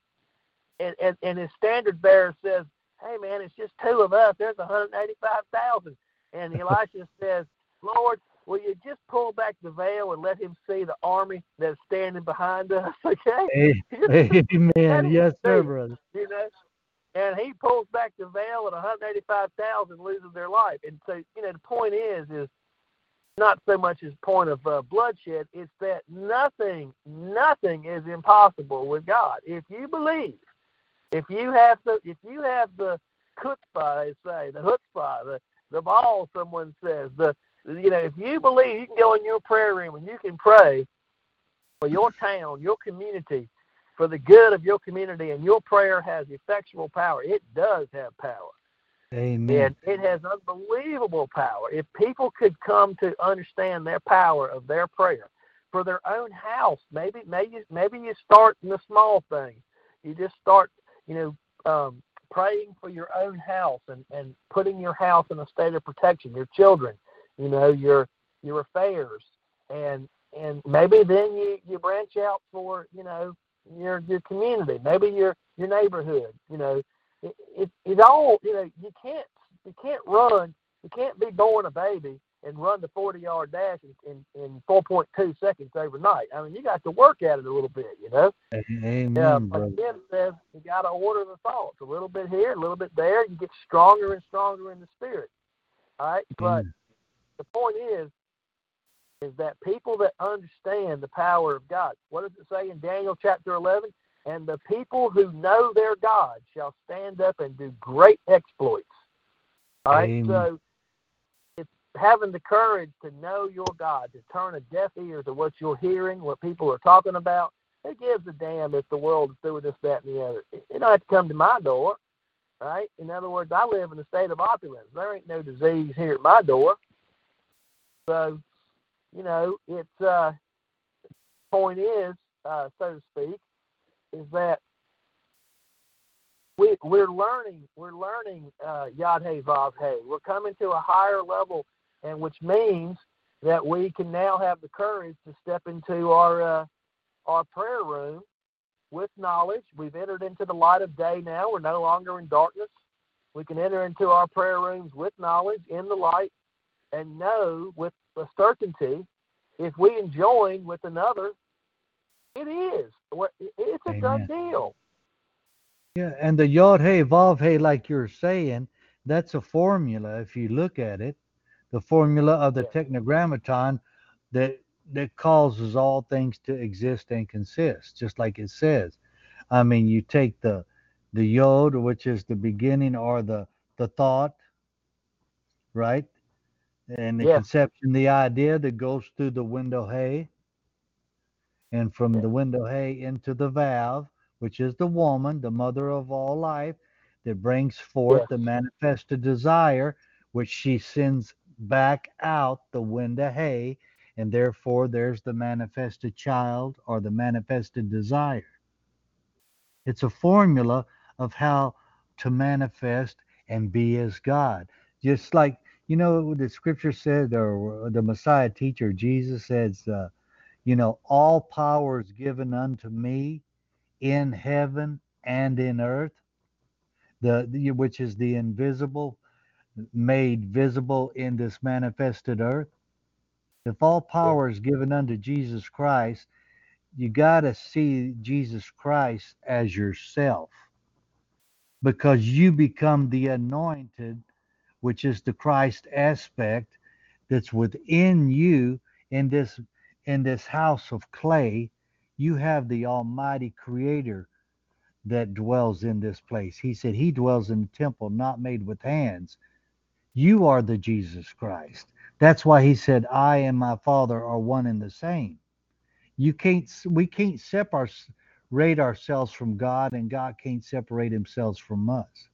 and, and, and his standard bearer says, hey man, it's just two of us. There's 185,000. And Elisha says, Lord, will you just pull back the veil and let him see the army that's standing behind us? Okay. Hey, Amen. Yes, sir, brother. you know. And he pulls back the veil, and 185,000 loses their life. And so, you know, the point is, is not so much his point of uh, bloodshed. It's that nothing, nothing is impossible with God. If you believe, if you have the, if you have the chutzpah, they say, the chutzpah, the the ball, someone says, the, you know, if you believe, you can go in your prayer room and you can pray for your town, your community, for the good of your community, and your prayer has effectual power. It does have power. Amen. And it has unbelievable power. If people could come to understand their power of their prayer for their own house, maybe maybe maybe you start in the small things. You just start, you know, um, praying for your own house and, and putting your house in a state of protection, your children, you know, your your affairs. And and maybe then you, you branch out for, you know, your your community, maybe your your neighborhood, you know, it, it, it all you know you can't you can't run you can't be born a baby and run the 40 yard dash in, in, in 4.2 seconds overnight. I mean, you got to work at it a little bit, you know. Amen, Yeah, brother. like says, you got to order the thoughts a little bit here, a little bit there. You get stronger and stronger in the spirit. All right, but the point is, is that people that understand the power of God. What does it say in Daniel chapter 11? And the people who know their God shall stand up and do great exploits. All right, Amen. so having the courage to know your God, to turn a deaf ear to what you're hearing, what people are talking about. Who gives a damn if the world is doing this, that, and the other? It, don't have to come to my door, right? In other words, I live in a state of opulence. There ain't no disease here at my door. So, you know, it's uh, point is, uh, so to speak, is that we we're learning we're learning uh, Yad Hey Vav Hey. We're coming to a higher level, and which means that we can now have the courage to step into our uh, our prayer room with knowledge. We've entered into the light of day now. We're no longer in darkness. We can enter into our prayer rooms with knowledge in the light and know with a certainty if we enjoin with another, it is. It's a Amen. done deal. Yeah, and the Yod Hey Vav Hey, like you're saying, that's a formula. If you look at it, the formula of the tetragrammaton that that causes all things to exist and consist, just like it says. I mean, you take the the Yod, which is the beginning or the the thought, right? And the yeah. conception, the idea that goes through the window hay, and from yeah. the window hay into the Vav, which is the woman, the mother of all life, that brings forth the manifested desire, which she sends back out the window hay, and therefore there's the manifested child or the manifested desire. It's a formula of how to manifest and be as God. Just like, you know, the scripture said, or the Messiah teacher, Jesus says, uh, you know, all power is given unto me in heaven and in earth, the, the which is the invisible made visible in this manifested earth. If all power is given unto Jesus Christ, you got to see Jesus Christ as yourself because you become the anointed, which is the Christ aspect that's within you in this in this house of clay you have the Almighty Creator that dwells in this place. He said he dwells in a temple not made with hands. You are the Jesus Christ. That's why he said, I and my Father are one and the same. You can't, we can't separate ourselves from God, and God can't separate himself from us.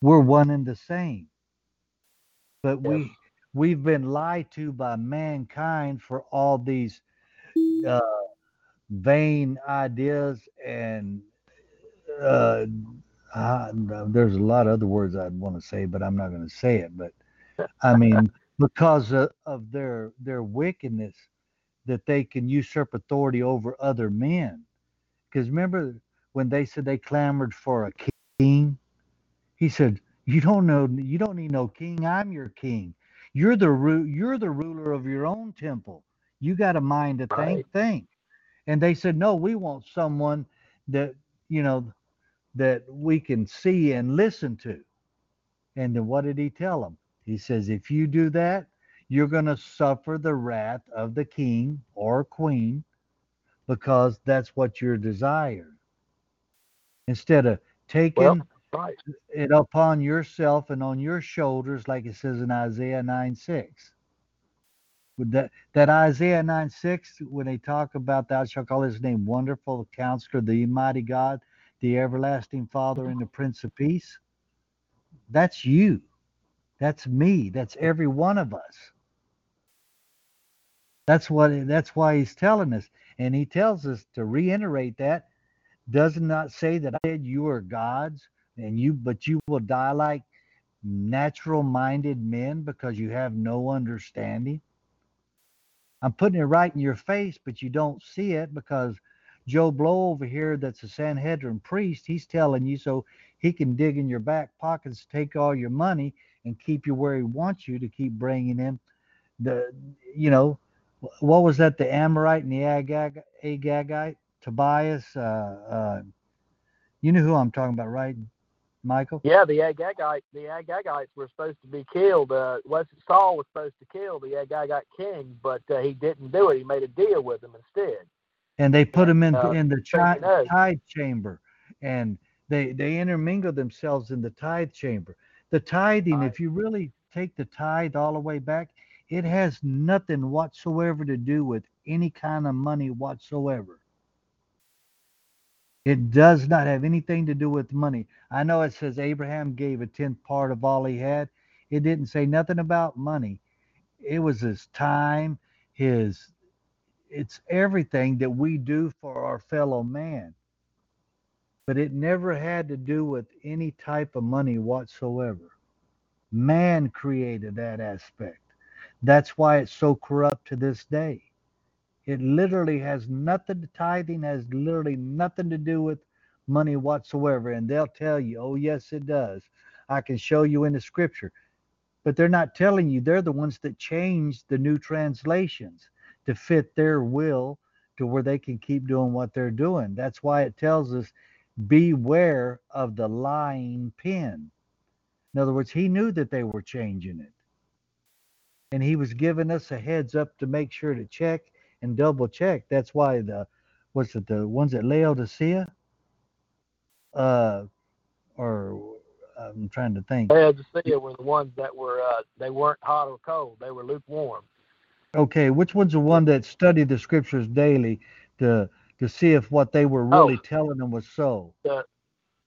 We're one and the same. But we we've been lied to by mankind for all these uh, vain ideas and uh, uh, there's a lot of other words I'd want to say, but I'm not going to say it. But I mean, because of, of their their wickedness, that they can usurp authority over other men. Because remember when they said they clamored for a king, he said, "You don't know, you don't need no king. I'm your king. You're the you're the ruler of your own temple. You got a mind to right. think, think." And they said, no, we want someone that, you know, that we can see and listen to. And then what did he tell them? He says, if you do that, you're going to suffer the wrath of the king or queen because that's what you're desired. Instead of taking well, right. it upon yourself and on your shoulders, like it says in Isaiah 9 6 that that Isaiah 9 6, when they talk about thou shalt call his name wonderful counselor, the mighty God, the everlasting Father, and the mm-hmm. Prince of Peace, that's you. That's me. That's every one of us. That's what that's why he's telling us. And he tells us to reiterate that. Does not say that I said you are gods and you but you will die like natural minded men because you have no understanding I'm putting it right in your face, but you don't see it because Joe Blow over here, that's a Sanhedrin priest, he's telling you so he can dig in your back pockets, take all your money, and keep you where he wants you to keep bringing in the, you know, what was that? The Amorite and the Agag, Agagite, Tobias. Uh, uh, you know who I'm talking about, right? Michael? Yeah, the Agagite, the Agagites were supposed to be killed. Uh, Saul was supposed to kill the Agagite king, but uh, he didn't do it. He made a deal with them instead. And they put them in uh, in the chi- tithe chamber, and they they intermingle themselves in the tithe chamber. The tithing, right. if you really take the tithe all the way back, it has nothing whatsoever to do with any kind of money whatsoever. It does not have anything to do with money. I know it says Abraham gave a tenth part of all he had. It didn't say nothing about money. It was his time, his it's everything that we do for our fellow man. But it never had to do with any type of money whatsoever. Man created that aspect. That's why it's so corrupt to this day. It literally has nothing, tithing has literally nothing to do with money whatsoever. And they'll tell you, oh, yes, it does. I can show you in the scripture. But they're not telling you, they're the ones that changed the new translations to fit their will to where they can keep doing what they're doing. That's why it tells us beware of the lying pen. In other words, he knew that they were changing it. And he was giving us a heads up to make sure to check and double check. That's why the what's it the ones at Laodicea? Uh or I'm trying to think. Laodicea were the ones that were uh, they weren't hot or cold. They were lukewarm. Okay, which one's the one that studied the scriptures daily to to see if what they were oh. really oh, telling them was so? The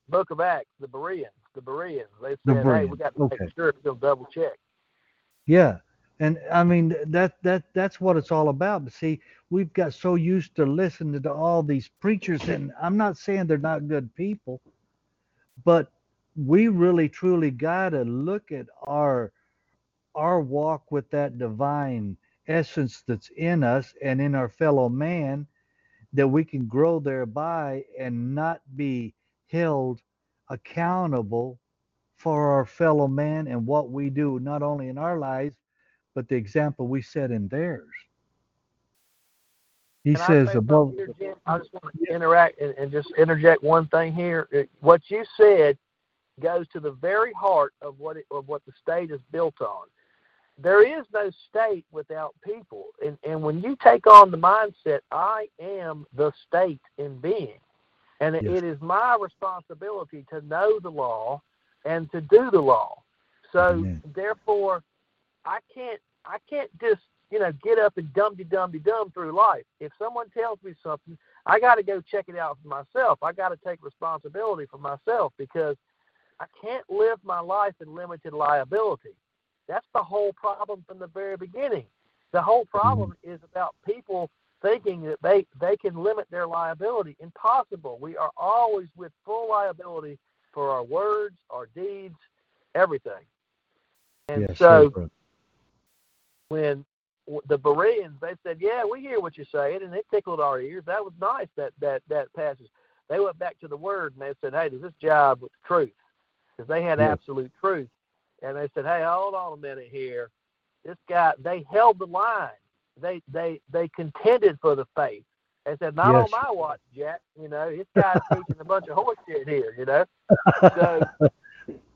Book of Acts, the Bereans, the Bereans. They said, the "Hey, we got to okay. make sure to double check." Yeah, and I mean that that that's what it's all about. But see, we've got so used to listening to all these preachers, and I'm not saying they're not good people, but we really truly got to look at our our walk with that divine essence that's in us and in our fellow man that we can grow thereby and not be held accountable for our fellow man and what we do not only in our lives but the example we set in theirs. He Can says above here, I just want to interact and, and just interject one thing here. What you said goes to the very heart of what it, of what the state is built on. There is no state without people, and and when you take on the mindset, I am the state in being, and yes. it is my responsibility to know the law and to do the law. So Amen. therefore, I can't I can't just you know get up and dum dum dum through life. If someone tells me something, I got to go check it out for myself. I got to take responsibility for myself because I can't live my life in limited liability. That's the whole problem from the very beginning. The whole problem mm-hmm. is about people thinking that they, they can limit their liability. Impossible. We are always with full liability for our words, our deeds, everything. And yes, so when the Bereans, they said, "Yeah, we hear what you're saying," and it tickled our ears. That was nice. That that that passage. They went back to the Word and they said, "Hey, does this jive with the truth?" because they had absolute truth. And they said, "Hey, hold on a minute here. This guy." They held the line. They they they contended for the faith. They said, "Not yes. on my watch, Jack. You know, this guy's teaching a bunch of horse shit here. You know." So,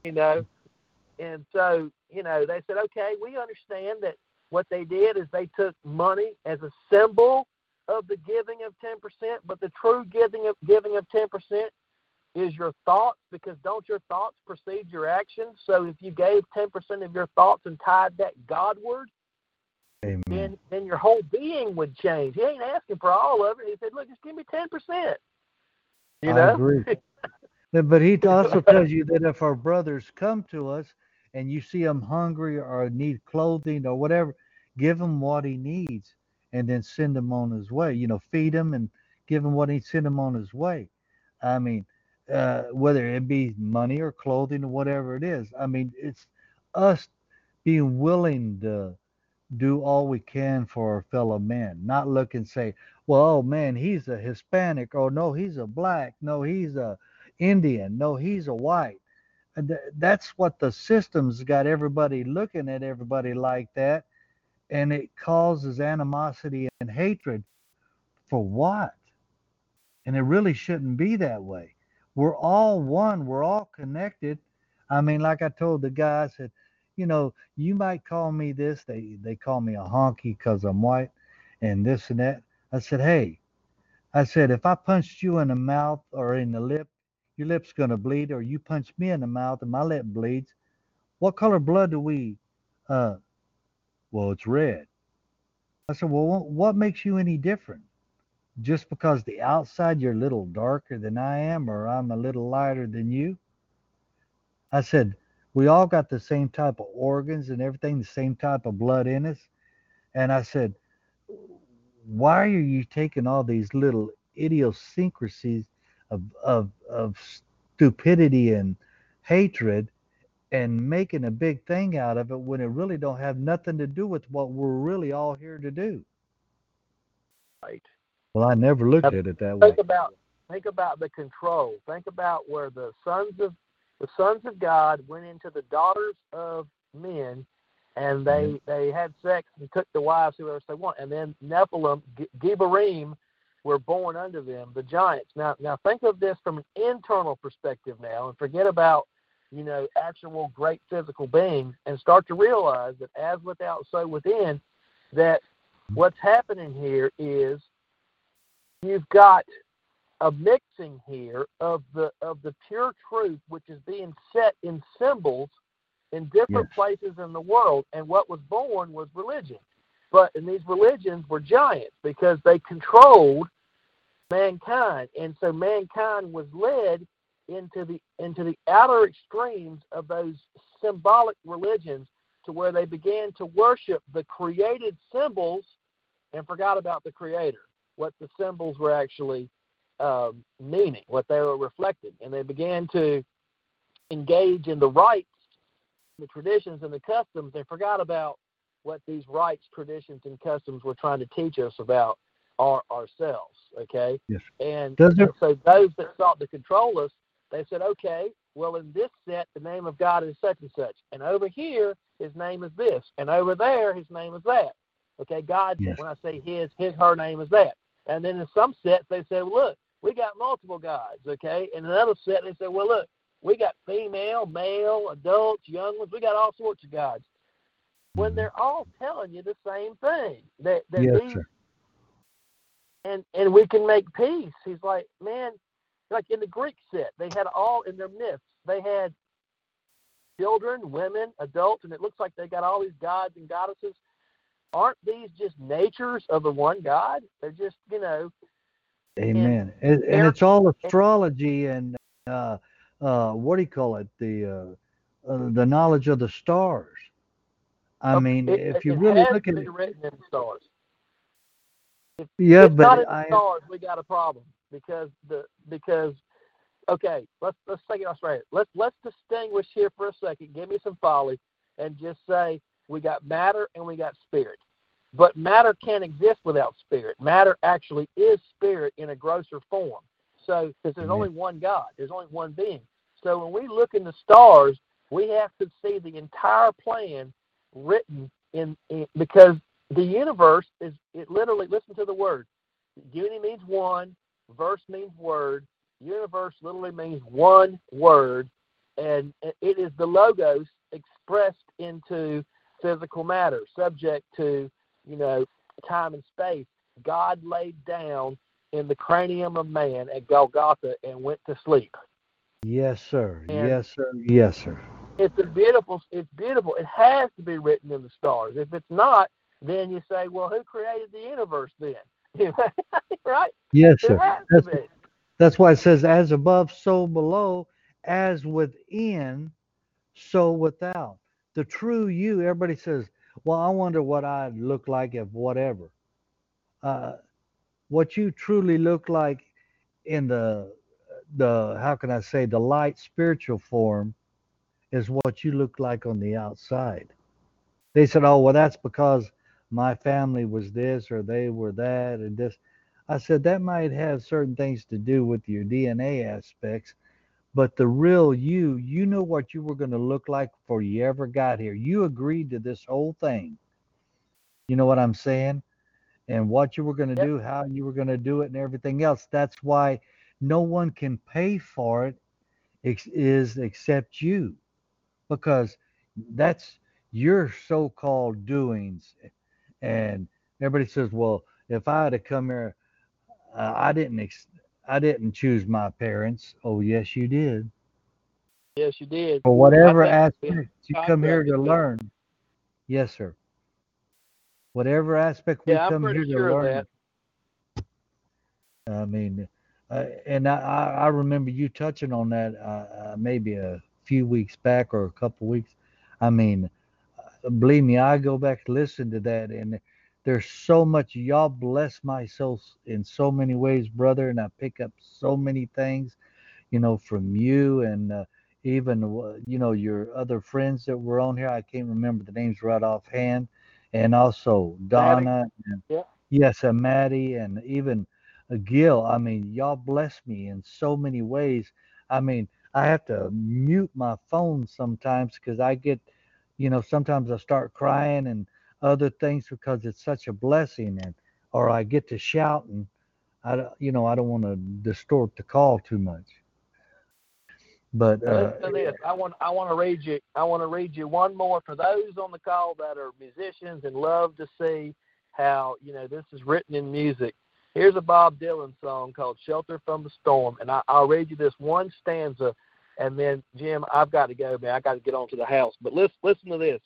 you know, and so you know they said, "Okay, we understand that." What they did is they took money as a symbol of the giving of 10%, but the true giving of giving of 10% is your thoughts because don't your thoughts precede your actions? So if you gave 10% of your thoughts and tied that Godward, Amen. then then your whole being would change. He ain't asking for all of it. He said, "Look, just give me 10%." You know? I agree. but he also tells you that if our brothers come to us and you see them hungry or need clothing or whatever, give him what he needs and then send him on his way. You know, feed him and give him what he send him on his way. I mean, uh, whether it be money or clothing or whatever it is. I mean, it's us being willing to do all we can for our fellow men, not look and say, well, oh man, he's a Hispanic, or no, he's a black, no, he's a Indian, no, he's a white. And th- that's what the system's got everybody looking at everybody like that. And it causes animosity and hatred for what? And it really shouldn't be that way we're all one. We're all connected. I mean, like I told the guy, I said, you know, you might call me this. They they call me a honky because I'm white, and this and that. I said, hey, I said, if I punched you in the mouth or in the lip, your lip's gonna bleed, or you punch me in the mouth and my lip bleeds. What color blood do we? Uh, well, it's red. I said, well, what makes you any different? Just because the outside you're a little darker than I am or I'm a little lighter than you. I said, we all got the same type of organs and everything, the same type of blood in us. And I said, why are you taking all these little idiosyncrasies of, of, of stupidity and hatred and making a big thing out of it when it really don't have nothing to do with what we're really all here to do? right. Well, I never looked at it that way. Think about think about the control. Think about where the sons of the sons of God went into the daughters of men, and they mm-hmm. they had sex and took the wives whoever they want, and then Nephilim, G- Gibarim, were born under them, the giants. Now now think of this from an internal perspective now, and forget about you know actual great physical beings, and start to realize that as without, so within, that mm-hmm. what's happening here is you've got a mixing here of the of the pure truth which is being set in symbols in different Yes. places in the world and what was born was religion but and these religions were giants because they controlled mankind and so mankind was led into the into the outer extremes of those symbolic religions to where they began to worship the created symbols and forgot about the creator what the symbols were actually um, meaning, what they were reflecting, and they began to engage in the rites, the traditions, and the customs. They forgot about what these rites, traditions, and customs were trying to teach us about our ourselves. Okay, Yes. and, it- so those that sought to control us, they said, okay, well in this set the name of God is such and such, and over here his name is this, and over there his name is that. Okay, God, Yes. when I say his, his, her name is that. And then in some sets they say, well, look, we got multiple gods, okay? And in another set they say, well, look, we got female, male, adults, young ones, we got all sorts of gods. When they're all telling you the same thing, that, that Yes, these and and we can make peace. He's like, man, like in the Greek set, they had all in their myths. They had children, women, adults, and it looks like they got all these gods and goddesses. Aren't these just natures of the one God? They're just, you know, Amen. And, and it's all astrology and uh, uh, what do you call it? The uh, uh, the knowledge of the stars. I okay, mean, it, if it- you really look at it, written in the stars. yeah, it's not in but I stars. We got a problem because the because okay, let's let's take it out straight. Let's let's distinguish here for a second. Give me some folly, and just say we got matter and we got spirit. But matter can't exist without spirit. Matter actually is spirit in a grosser form. So because there's only one God, there's only one being. So when we look in the stars, we have to see the entire plan written in, in because the universe is it literally listen to the word unity means one verse means word universe literally means one word and it is the logos expressed into physical matter subject to you know time and space god laid down in the cranium of man at golgotha and went to sleep yes, sir. And- Yes, sir. Yes, sir. it's a beautiful it's beautiful it has to be written in the stars if it's not then you say well who created the universe then right Yes, sir. That's that's why it says, "As above, so below; as within, so without." The true you. Everybody says, "Well, I wonder what I'd look like if whatever." Uh, what you truly look like in the the how can I say the light spiritual form is what you look like on the outside. They said, "Oh, well, that's because my family was this or they were that and this." I said that might have certain things to do with your DNA aspects, but the real you, you know what you were going to look like before you ever got here. You agreed to this whole thing. You know what I'm saying? And what you were going to Yep. do, how you were going to do it, and everything else. That's why no one can pay for it ex- is except you, because that's your so-called doings. And everybody says, "Well, if I had to come here, uh, I didn't ex- I didn't choose my parents." Oh, yes, you did. yes you did For whatever aspect you come here to learn. Yes, sir. Whatever aspect we yeah come here to sure learn. I mean, uh, and I, I remember you touching on that uh, uh, maybe a few weeks back or a couple weeks. I mean, uh, believe me, I go back and listen to that, and there's so much. Y'all bless my soul in so many ways, brother, and I pick up so many things, you know, from you and uh, even uh, you know your other friends that were on here. I can't remember the names right offhand, and also Donna. And, Yeah. Yes, and Maddie and even uh, Gil. I mean, y'all bless me in so many ways. I mean, I have to mute my phone sometimes because I get, you know, sometimes I start crying and other things because it's such a blessing, and or I get to shouting. I, you know, I don't want to distort the call too much. But uh, Listen to this. I want I want to read you I want to read you one more for those on the call that are musicians and love to see how you know this is written in music. Here's a Bob Dylan song called "Shelter from the Storm," and I, I'll read you this one stanza, and then Jim, I've got to go, man. I got to get on to the house. But listen, listen to this.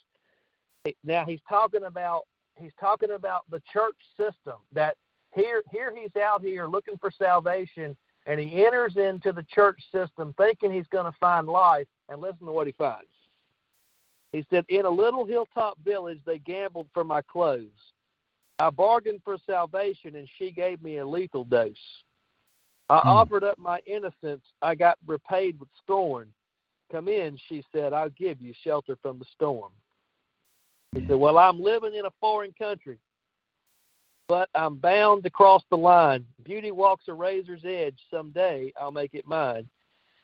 Now he's talking about he's talking about the church system that here here he's out here looking for salvation and he enters into the church system thinking he's going to find life and listen to what he finds. He said in a little hilltop village they gambled for my clothes. I bargained for salvation and she gave me a lethal dose. I Hmm. offered up my innocence. I got repaid with scorn. Come in she said i'll give you shelter from the storm he said well i'm living in a foreign country but I'm bound to cross the line. Beauty walks a razor's edge. Someday I'll make it mine.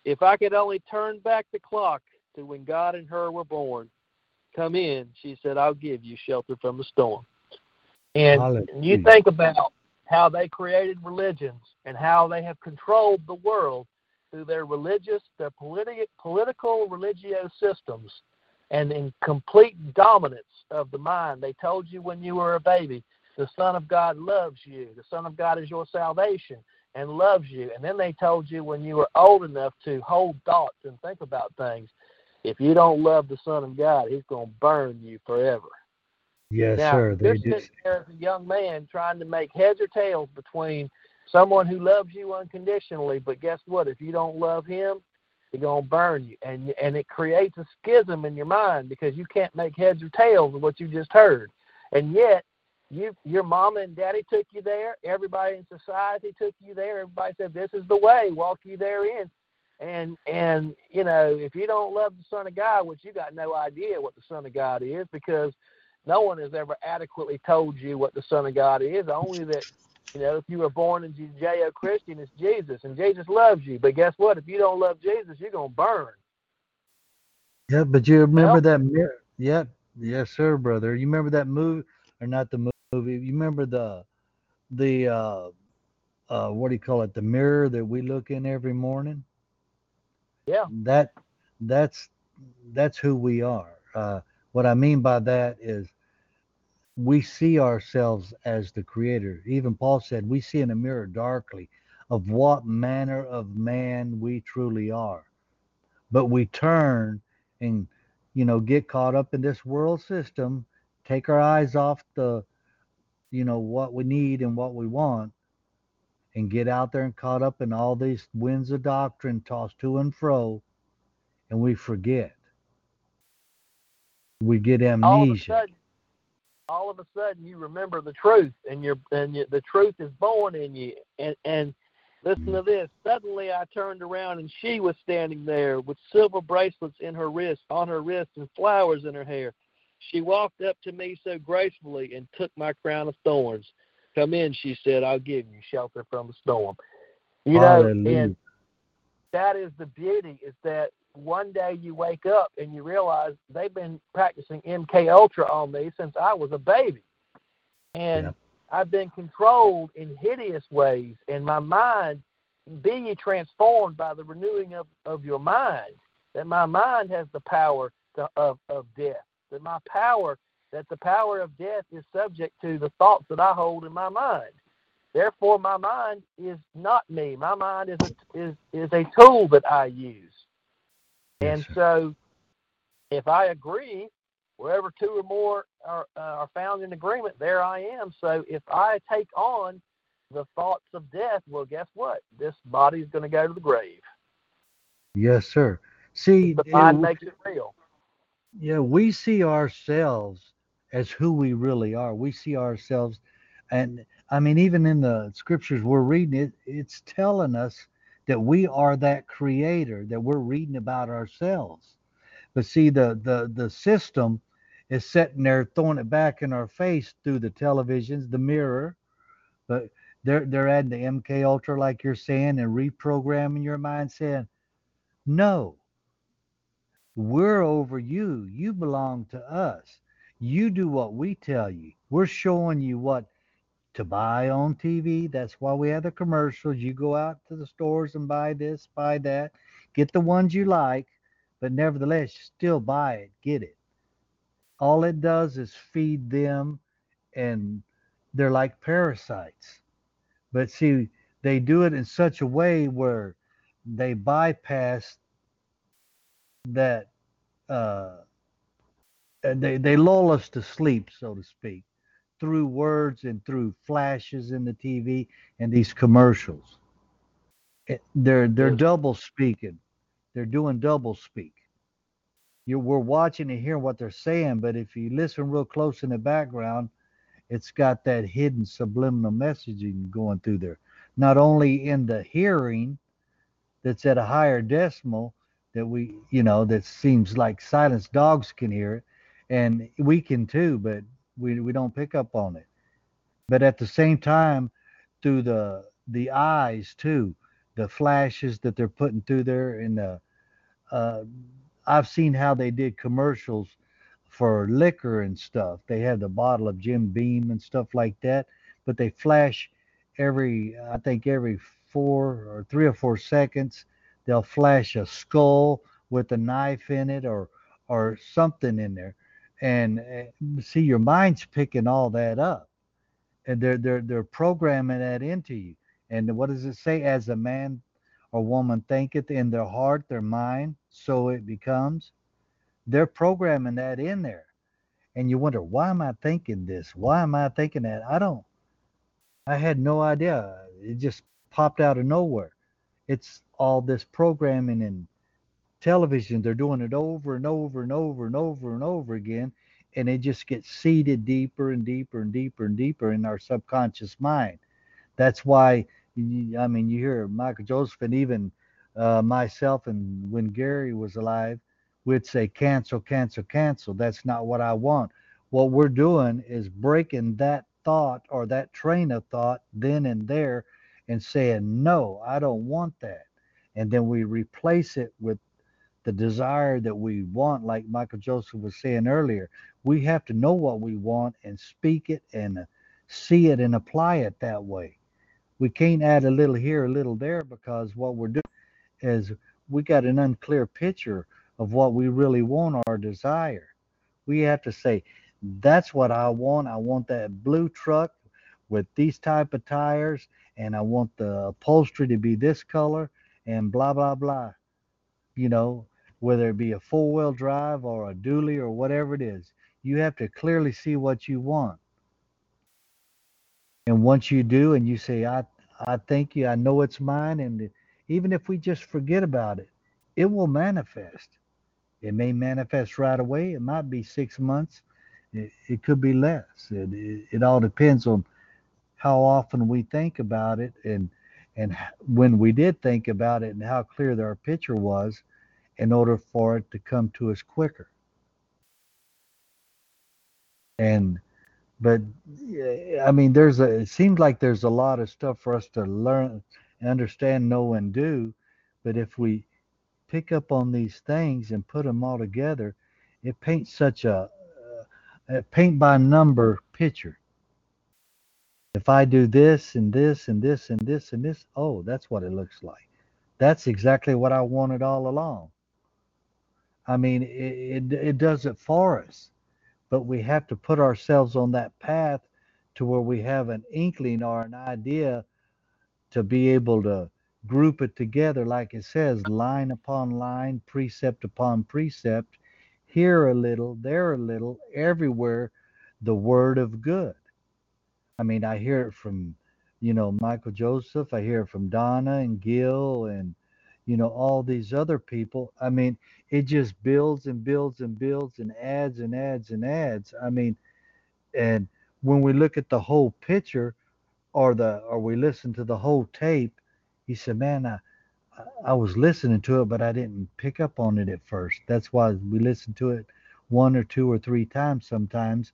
If I could only turn back the clock to when God and her were born. Come in, she said, I'll give you shelter from the storm. And you think about how they created religions and how they have controlled the world through their religious, their politi- political religio systems, and in complete dominance of the mind. They told you when you were a baby, the Son of God loves you. The Son of God is your salvation and loves you. And then they told you when you were old enough to hold thoughts and think about things, if you don't love the Son of God, He's going to burn you forever. yes, Now, sir. They you're sitting there as a young man trying to make heads or tails between someone who loves you unconditionally, but guess what? If you don't love him, he's gonna burn you, and and it creates a schism in your mind because you can't make heads or tails of what you just heard, and yet you your mama and daddy took you there, everybody in society took you there, everybody said this is the way, walk you therein. And and you know if you don't love the Son of God, which you got no idea what the Son of God is, because no one has ever adequately told you what the Son of God is. Only that, you know, if you were born in Judeo Christian, it's Jesus, and Jesus loves you. But guess what? If you don't love Jesus, you're gonna burn. Yeah, but you remember that mirror? Yeah, yes, sir, brother. You remember that movie, or not the movie? You remember the, the, uh, uh, what do you call it? The mirror that we look in every morning. Yeah. That, that's, that's who we are. Uh, what I mean by that is, we see ourselves as the Creator. Even Paul said, "We see in a mirror darkly, of what manner of man we truly are." But we turn and you know get caught up in this world system take our eyes off the you know what we need and what we want and get out there and caught up in all these winds of doctrine tossed to and fro and we forget we get All of a amnesia sudden, all of a sudden, you remember the truth, and you and you, the truth is born in you. And and listen to this. Suddenly, I turned around, and she was standing there with silver bracelets in her wrist, on her wrist, and flowers in her hair. She walked up to me so gracefully and took my crown of thorns. Come in, she said. I'll give you shelter from the storm. You know, Hallelujah. and that is the beauty is that one day you wake up and you realize they've been practicing MK Ultra on me since I was a baby. And Yeah. I've been controlled in hideous ways and my mind be ye transformed by the renewing of, of your mind. That my mind has the power to, of, of death. That my power that the power of death is subject to the thoughts that I hold in my mind. Therefore, my mind is not me. My mind is a, is is a tool that I use. And sir. so, if I agree, wherever two or more are uh, are found in agreement, there I am. So, if I take on the thoughts of death, well, guess what? This body is going to go to the grave. yes sir see The mind makes it real. yeah we see ourselves as who we really are we see ourselves and i mean even in the scriptures we're reading it it's telling us that we are that creator that we're reading about ourselves but see the the the system is sitting there throwing it back in our face through the televisions the mirror but they're they're adding the MK Ultra like you're saying and reprogramming your mind saying, no, we're over you. You belong to us. You do what we tell you. We're showing you what to buy on TV. That's why we have the commercials. You go out to the stores and buy this, buy that, get the ones you like, but nevertheless, still buy it, get it. All it does is feed them, and they're like parasites. But see, they do it in such a way where they bypass that uh, they they lull us to sleep, so to speak, through words and through flashes in the TV and these commercials. It, they're they're double speaking. They're doing double speak. You we're watching and hearing what they're saying, but if you listen real close in the background, it's got that hidden subliminal messaging going through there. Not only in the hearing that's at a higher decimal that we, you know, that seems like silenced dogs can hear it, and we can too, but we, we don't pick up on it. But at the same time, through the the eyes too, the flashes that they're putting through there, and the uh, I've seen how they did commercials for liquor and stuff. They had the bottle of Jim Beam and stuff like that, but they flash every I think every four or three or four seconds. They'll flash a skull with a knife in it or or something in there, and uh, see your mind's picking all that up, and they're they're they're programming that into you. And what does it say? As a man or woman thinketh in their heart, their mind, so it becomes they're programming that in there. And you wonder, why am I thinking this? Why am I thinking that? I don't, I had no idea. It just popped out of nowhere. It's all this programming and television. They're doing it over and over and over and over and over again. And it just gets seeded deeper and deeper and deeper and deeper in our subconscious mind. That's why, I mean, you hear Michael Joseph and even uh, myself and when Gary was alive, we'd say cancel, cancel, cancel. That's not what I want. What we're doing is breaking that thought or that train of thought then and there and saying, no, I don't want that. And then we replace it with the desire that we want, like Michael Joseph was saying earlier. We have to know what we want and speak it and see it and apply it that way. We can't add a little here, a little there, because what we're doing is we got an unclear picture of what we really want, our desire. We have to say, that's what I want. I want that blue truck with these type of tires, and I want the upholstery to be this color, and blah blah blah. You know, whether it be a four-wheel drive or a dually or whatever it is, you have to clearly see what you want. And once you do, and you say, "I, I thank you. I know it's mine," and even if we just forget about it, it will manifest. It may manifest right away. It might be six months. It, it could be less. It, it, it all depends on how often we think about it and and when we did think about it and how clear our picture was in order for it to come to us quicker. And but I mean there's a it seems like there's a lot of stuff for us to learn, understand, know and do, but if we pick up on these things and put them all together, it paints such a, uh, a paint by number picture. If I do this and this and this and this and this, oh, that's what it looks like. That's exactly what I wanted all along. I mean, it, it, it does it for us, but we have to put ourselves on that path to where we have an inkling or an idea to be able to group it together, like it says, line upon line, precept upon precept, here a little, there a little, everywhere, the word of good. I mean, I hear it from, you know, Michael Joseph, I hear it from Donna and Gil and, you know, all these other people. I mean, it just builds and builds and builds and adds and adds and adds. I mean, and when we look at the whole picture or the or we listen to the whole tape, he said, "Man, I, I was listening to it, but I didn't pick up on it at first. That's why we listen to it one or two or three times sometimes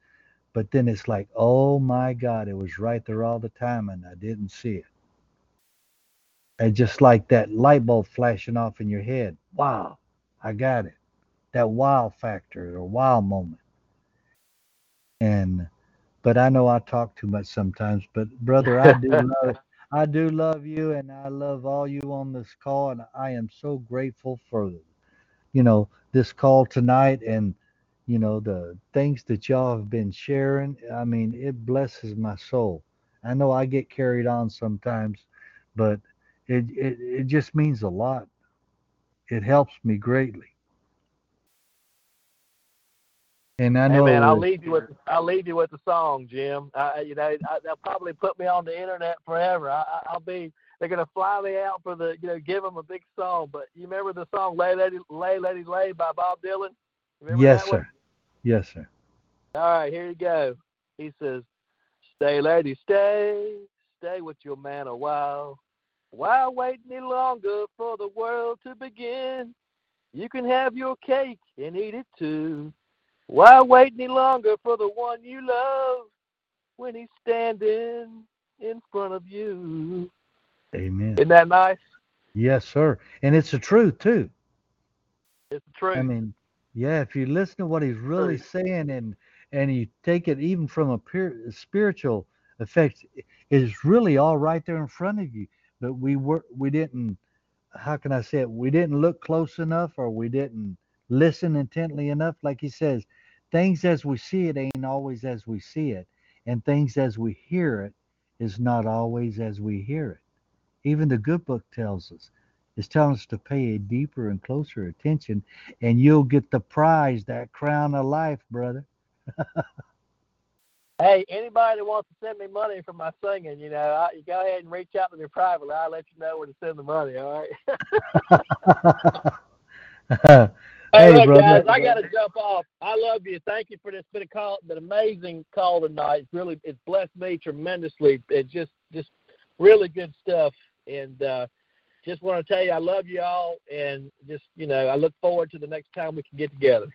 but then it's like, oh my God, it was right there all the time and I didn't see it. And just like that light bulb flashing off in your head. Wow, I got it. That wow factor or wow moment. And but I know I talk too much sometimes. But brother, I do love I do love you and I love all you on this call and I am so grateful for you know this call tonight and you know the things that y'all have been sharing. I mean, it blesses my soul. I know I get carried on sometimes, but it it, it just means a lot. It helps me greatly. And I know. Hey man, I'll leave you with I'll leave you with the song, Jim. I, you know, I, they'll probably put me on the internet forever. I, I'll be. They're gonna fly me out for the, you know, give them a big song. But you remember the song "Lay Lady Lay Lady Lay" by Bob Dylan? yes, sir. Yes, sir. All right, here you go. He says, "Stay, lady, stay, stay with your man a while. Why wait any longer for the world to begin? You can have your cake and eat it too." Why wait any longer for the one you love when he's standing in front of you? Amen. Isn't that nice? Yes, sir. And it's the truth too. It's the truth. I mean, yeah, if you listen to what he's really saying and and you take it even from a pure, spiritual effect, it's really all right there in front of you. But we were we didn't how can I say it? We didn't look close enough or we didn't listen intently enough. Like he says, things as we see it ain't always as we see it, and things as we hear it is not always as we hear it. Even the good book tells us. It's telling us to pay a deeper and closer attention, and you'll get the prize, that crown of life, brother. hey, anybody that wants to send me money for my singing, you know, I, you go ahead and reach out to me privately. I'll let you know where to send the money. All right. Hey, hey look, guys, I got to jump off. I love you. Thank you for this. It's been a call, an amazing call tonight. It's really, it's blessed me tremendously. It's just, just really good stuff. And uh, just want to tell you, I love you all, and just, you know, I look forward to the next time we can get together.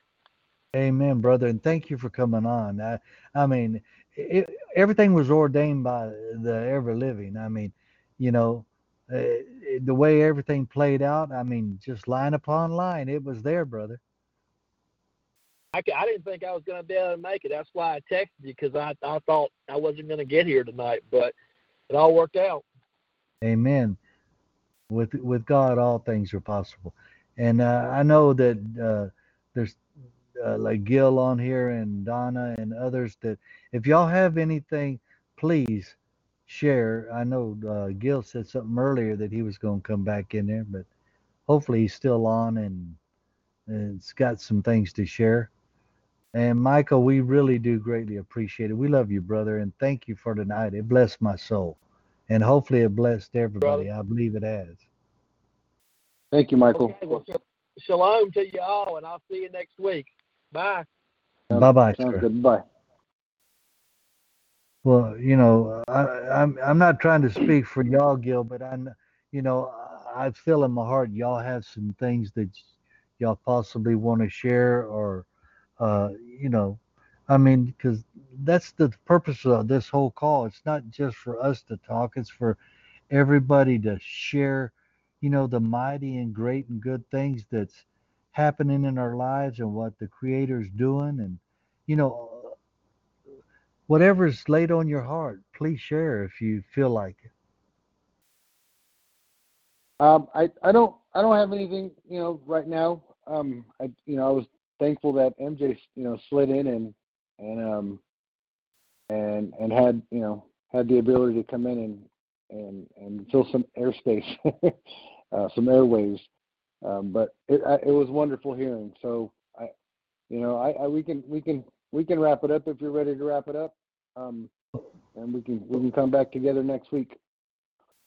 Amen, brother, and thank you for coming on. I, I mean, it, everything was ordained by the ever living. I mean, you know, uh, the way everything played out, I mean, just line upon line, it was there, brother. I, I didn't think I was going to be able to make it. That's why I texted you because I, I thought I wasn't going to get here tonight, but it all worked out. Amen. With with God, all things are possible, and uh, I know that uh, there's uh, like Gil on here and Donna and others that if y'all have anything, please share. I know uh, Gil said something earlier that he was going to come back in there, but hopefully he's still on and, and it's got some things to share. And Michael, we really do greatly appreciate it. We love you, brother, and thank you for tonight. It blessed my soul, and hopefully it blessed everybody. Brother. I believe it has. Thank you, Michael. Okay, well, shalom to you all, and I'll see you next week. Bye. Bye bye. Goodbye. Well, you know, I, I'm I'm not trying to speak for y'all, Gil, but I, you know, I feel in my heart y'all have some things that y'all possibly want to share, or, uh, you know, I mean, because that's the purpose of this whole call. It's not just for us to talk; it's for everybody to share, you know, the mighty and great and good things that's happening in our lives and what the Creator's doing, and you know, whatever is laid on your heart, please share if you feel like it. Um, I, I don't I don't have anything you know right now. Um, I you know I was thankful that MJ you know slid in and and um and and had you know had the ability to come in and and and fill some airspace, uh, some airwaves. Um, but it I, it was wonderful hearing. So I you know I, I we can we can we can wrap it up if you're ready to wrap it up um, and we can we can come back together next week.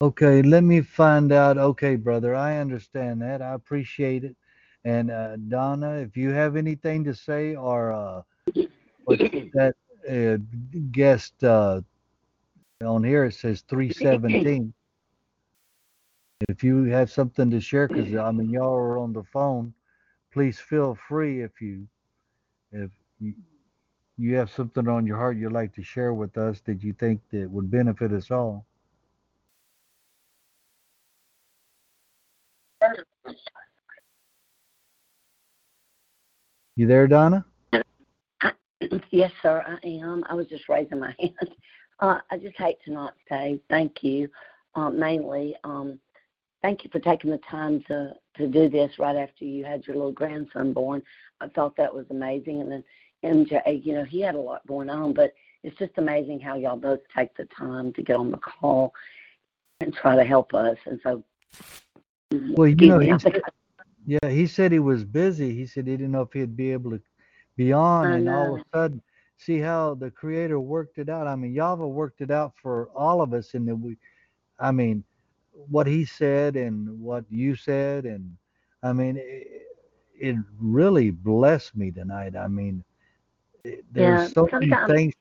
Okay, let me find out. Okay, brother, I understand that. I appreciate it. And uh, Donna, if you have anything to say, or uh, that uh, guest uh, on here it says 317. If you have something to share, because I mean y'all are on the phone, please feel free if you if you you have something on your heart you'd like to share with us that you think that would benefit us all. You there, Donna? Yes, sir, I am. I was just raising my hand. Uh, I just hate to not say thank you. Uh, mainly, um, thank you for taking the time to to do this right after you had your little grandson born. I thought that was amazing. And then MJ, you know, he had a lot going on, but it's just amazing how y'all both take the time to get on the call and try to help us. And so, well, you know, he said, yeah, he said he was busy. He said he didn't know if he'd be able to be on, and all of a sudden, see how the Creator worked it out. I mean, Yahweh worked it out for all of us, and then we, I mean, what he said and what you said, and I mean, it, it really blessed me tonight. I mean, it, there's Yeah, so many things.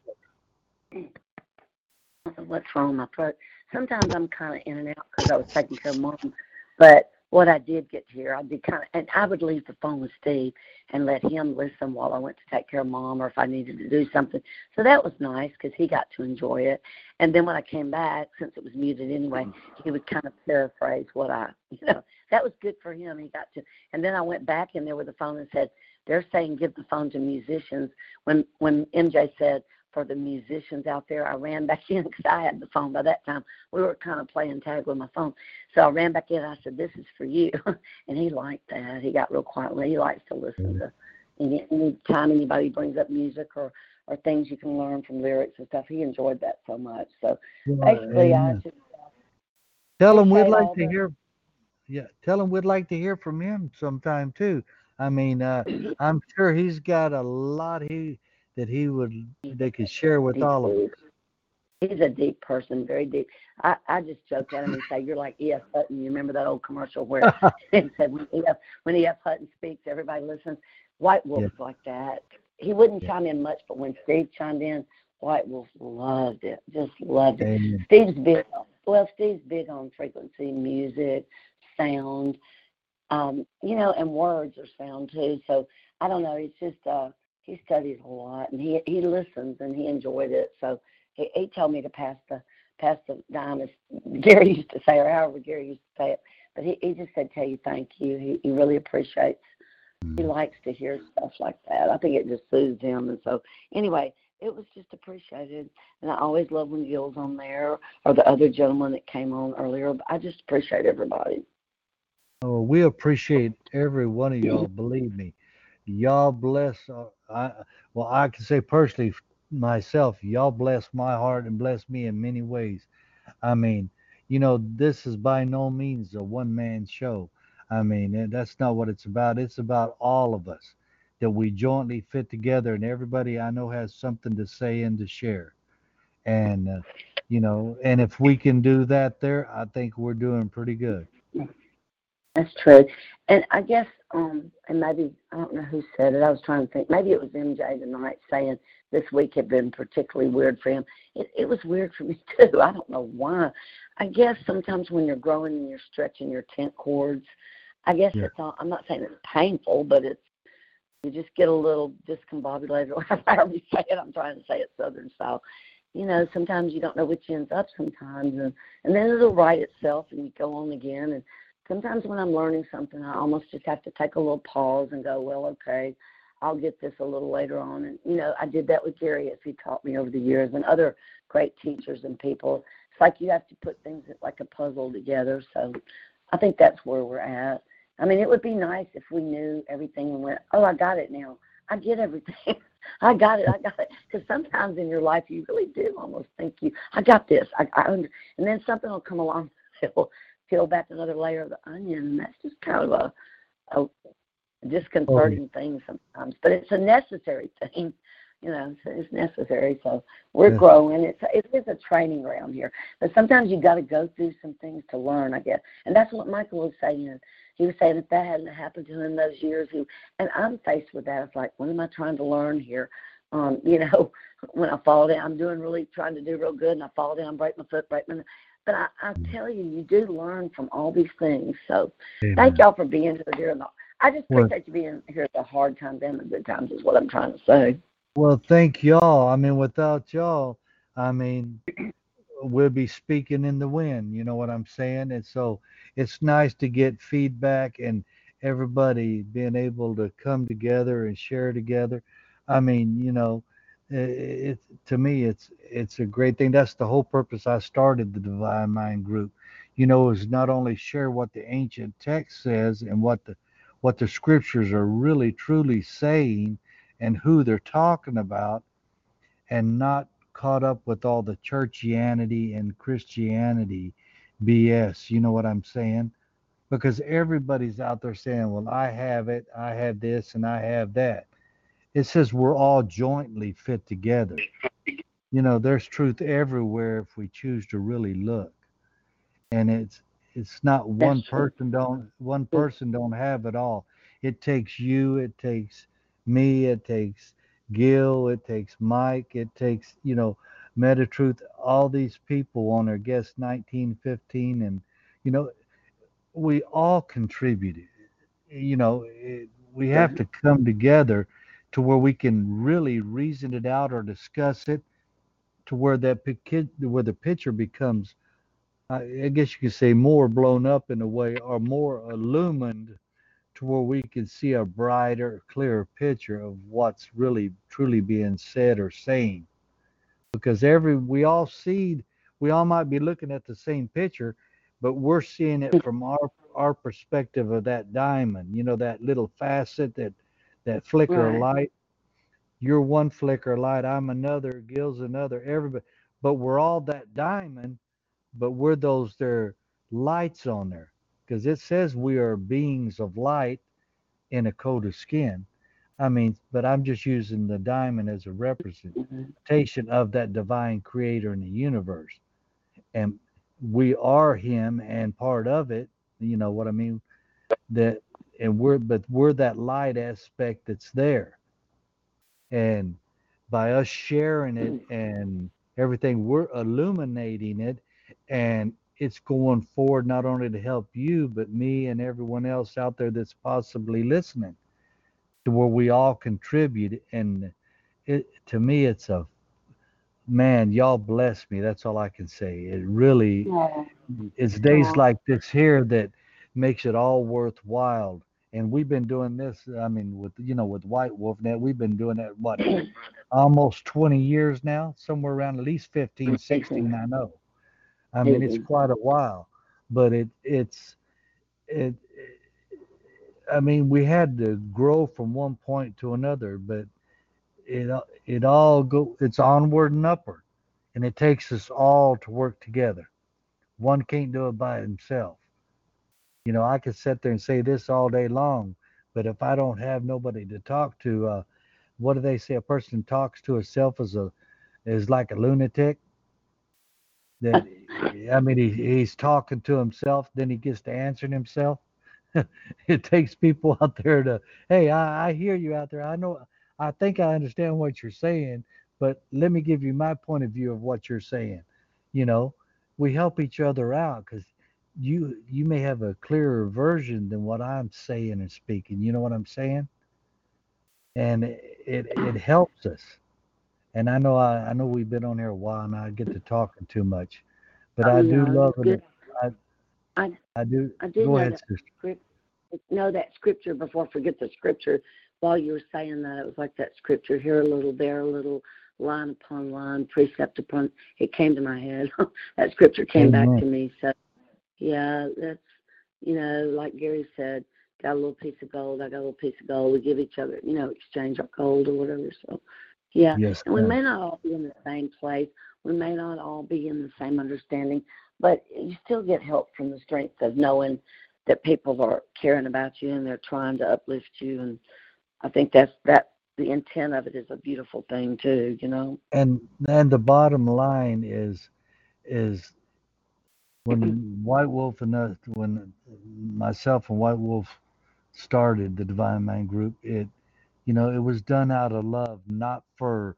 what's wrong with my throat. Sometimes I'm kind of in and out because I was taking care of mom. But what I did get to hear, I did kind of, and I would leave the phone with Steve and let him listen while I went to take care of mom or if I needed to do something. So that was nice because he got to enjoy it. And then when I came back, since it was muted anyway, mm-hmm. he would kind of paraphrase what I, you know, that was good for him. He got to, and then I went back in there with the phone and said, they're saying give the phone to musicians. When when MJ said for the musicians out there, I ran back in because I had the phone by that time. We were kind of playing tag with my phone, so I ran back in. I said, "This is for you," and he liked that. He got real quiet. He likes to listen to any any time anybody brings up music or or things you can learn from lyrics and stuff. He enjoyed that so much. So Well, basically, I amen. just Tell him we'd like to the- hear. Yeah, tell him we'd like to hear from him sometime too. I mean, uh, I'm sure he's got a lot he that he would they could share with He's all of us. He's a deep person, very deep. I, I just joke at him and say, "You're like E.F. Hutton." You remember that old commercial where it said, "When E.F. when E.F. Hutton speaks, everybody listens." White Wolf's like that. He wouldn't chime in much, but when Steve chimed in, White Wolf loved it, just loved it. Amen. Steve's big. on- Well, Steve's big on frequency, music, sound, um, you know, and words are sound too. So I don't know. He's just uh, he studies a lot and he he listens and he enjoyed it. So he, he told me to pass the pass the dime as Gary used to say, or however Gary used to say it. But he, he just said, tell you thank you. He, he really appreciates. He hmm. likes to hear stuff like that. I think it just soothes him. And so anyway, it was just appreciated. And I always love when Gil's on there or the other gentleman that came on earlier. I just appreciate everybody. Oh, we appreciate every one of y'all. Believe me, y'all bless. Uh, I well, I can say personally myself, y'all bless my heart and bless me in many ways. I mean, you know, this is by no means a one man show. I mean, that's not what it's about. It's about all of us that we jointly fit together, and everybody I know has something to say and to share. And uh, you know, and if we can do that there, I think we're doing pretty good. That's true. And I guess, um, and maybe, I don't know who said it. I was trying to think. Maybe it was MJ tonight saying this week had been particularly weird for him. It, it was weird for me too. I don't know why. I guess sometimes when you're growing and you're stretching your tent cords, I guess Yeah. it's all, I'm not saying it's painful, but it's, you just get a little discombobulated or however you say it. I'm trying to say it Southern style. You know, sometimes you don't know which end's up sometimes, and, and then it'll right itself and you go on again. And sometimes when I'm learning something, I almost just have to take a little pause and go, well, okay, I'll get this a little later on. And, you know, I did that with Gary as he taught me over the years and other great teachers and people. It's like you have to put things like a puzzle together. So I think that's where we're at. I mean, it would be nice if we knew everything and went, oh, I got it now. I get everything. I got it. I got it. Because sometimes in your life, you really do almost think you, I got this. I, I and then something will come along peel back another layer of the onion, and that's just kind of a, a disconcerting thing sometimes. But it's a necessary thing, you know. So it's necessary. So we're Yes. growing. It's it is a training ground here. But sometimes you got to go through some things to learn, I guess. And that's what Michael was saying. He was saying if that hadn't happened to him those years, he, and I'm faced with that. It's like, what am I trying to learn here? Um, you know, when I fall down, I'm doing really trying to do real good, and I fall down, break my foot, break my. But I, I tell you, you do learn from all these things. So Amen. thank y'all for being here during the. I just Well- appreciate you being here at the hard times and the good times. Is what I'm trying to say. Well, thank y'all. I mean, without y'all, I mean, we'll be speaking in the wind. You know what I'm saying? And so it's nice to get feedback and everybody being able to come together and share together. I mean, you know, it, to me it's it's a great thing. That's the whole purpose I started the Divine Mind group. You know, is not only share what the ancient text says and what the what the scriptures are really truly saying and who they're talking about and not caught up with all the churchianity and Christianity BS. You know what I'm saying? Because everybody's out there saying, well, I have it, I have this, and I have that. It says we're all jointly fit together. You know, there's truth everywhere if we choose to really look. And it's it's not one That's true. person don't one person don't have it all. It takes you, it takes me, it takes Gil, it takes Mike, it takes, you know, Metatruth, all these people on our guest 1915 and you know, we all contributed. You know, it, we have to come together to where we can really reason it out or discuss it to where that pic- where the picture becomes I I guess you could say more blown up in a way or more illumined to where we can see a brighter, clearer picture of what's really truly being said or saying. Because every we all see we all might be looking at the same picture, but we're seeing it from our our perspective of that diamond, you know, that little facet, that that flicker of light. You're one flicker of light, I'm another, Gil's another, everybody but we're all that diamond, but we're those there lights on there. Because it says we are beings of light in a coat of skin. I mean, but I'm just using the diamond as a representation of that divine creator in the universe. And we are him and part of it. You know what I mean? That and we're but we're that light aspect that's there. And by us sharing it mm. and everything, we're illuminating it and it's going forward not only to help you, but me and everyone else out there that's possibly listening to where we all contribute. And it to me, it's a man, y'all bless me. That's all I can say. It really Yeah. it's days Aw. like this here that makes it all worthwhile. And we've been doing this, I mean, with you know, with White Wolf Net, we've been doing that what almost 20 years now, somewhere around at least 15, 16, I know. I mean, it's quite a while, but it it's it. I mean, we had to grow from one point to another, but it it all go it's onward and upward, and it takes us all to work together. One can't do it by himself. You know, I could sit there and say this all day long, but if I don't have nobody to talk to, uh, what do they say? A person talks to herself as a is like a lunatic. That I mean, he, he's talking to himself, then he gets to answering himself. it takes people out there to, hey, I, I hear you out there. I know, I think I understand what you're saying, but let me give you my point of view of what you're saying. You know, we help each other out because you you may have a clearer version than what I'm saying and speaking. You know what I'm saying? And it it, it helps us. And I know I, I know we've been on here a while and I get to talking too much, but Oh, I do no, love it. I I I do. I did Go know ahead, that script. Know that scripture before I forget the scripture. While you were saying that, it was like that scripture here a little, there a little, line upon line, precept upon. It came to my head. that scripture came back to me. So yeah, that's you know, like Gary said, got a little piece of gold. I got a little piece of gold. We give each other, you know, exchange our gold or whatever. So yeah, Yes, and we may not all be in the same place. We may not all be in the same understanding, but you still get help from the strength of knowing that people are caring about you and they're trying to uplift you. And I think that's that. The intent of it is a beautiful thing too. You know. And and the bottom line is is when White Wolf and us, when myself and White Wolf started the Divine Mind Group, it you know it was done out of love, not for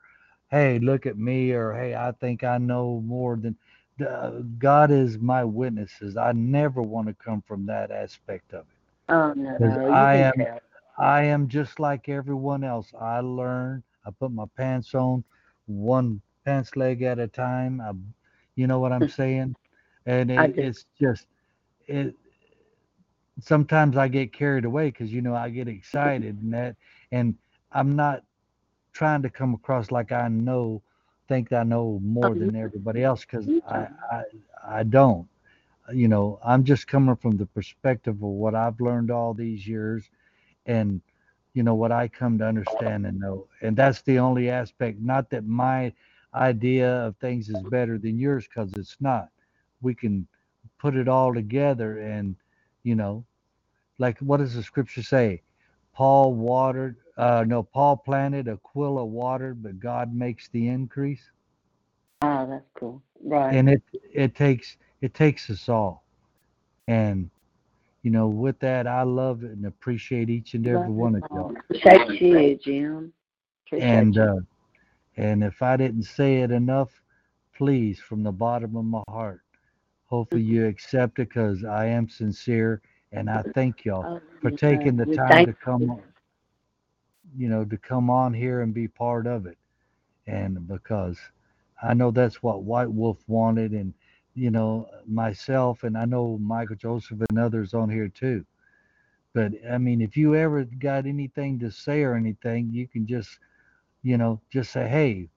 hey look at me or hey I think I know more than the, God is my witnesses. I never want to come from that aspect of it Oh no, you I am tell. I am just like everyone else. I learn, I put my pants on one pants leg at a time. I, you know what I'm saying? And it, it's just it. Sometimes I get carried away because you know I get excited and that, and I'm not trying to come across like I know, think I know more Oh, than everybody else because I. I I don't. You know, I'm just coming from the perspective of what I've learned all these years, and you know what I come to understand and know, and that's the only aspect. Not that my idea of things is better than yours because it's not. We can put it all together and you know like what does the scripture say paul watered uh no paul planted aquila watered but god makes the increase Ah, that's cool. Right. and it it takes it takes us all and you know with that i love and appreciate each and every Love one of you all. Appreciate you, Jim. Appreciate and you. uh and if i didn't say it enough please from the bottom of my heart hopefully you accept it because i am sincere and i thank y'all Oh, for taking the time to come on you know to come on here and be part of it. And because i know that's what white wolf wanted and you know myself and i know michael joseph and others on here too. But i mean if you ever got anything to say or anything you can just you know just say hey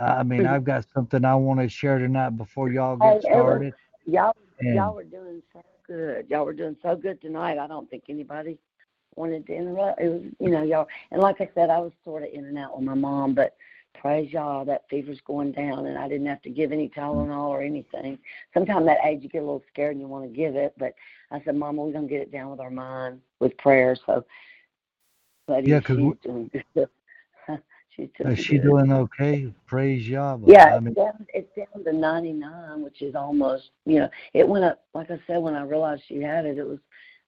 i mean i've got something i want to share tonight before y'all get started Y'all, and y'all were doing so good. Y'all were doing so good tonight. I don't think anybody wanted to interrupt. It was, you know, y'all. And like I said, I was sort of in and out with my mom, but praise y'all, that fever's going down, and I didn't have to give any Tylenol or anything. Sometimes that age you get a little scared and you want to give it, but I said, Mama, we're gonna get it down with our mind with prayer. So, but Yeah, 'cause she's doing good. she's doing is she good. doing okay praise y'all Yeah, i it's down, it's down to 99, which is almost, you know, it went up, like I said, when I realized she had it, it was,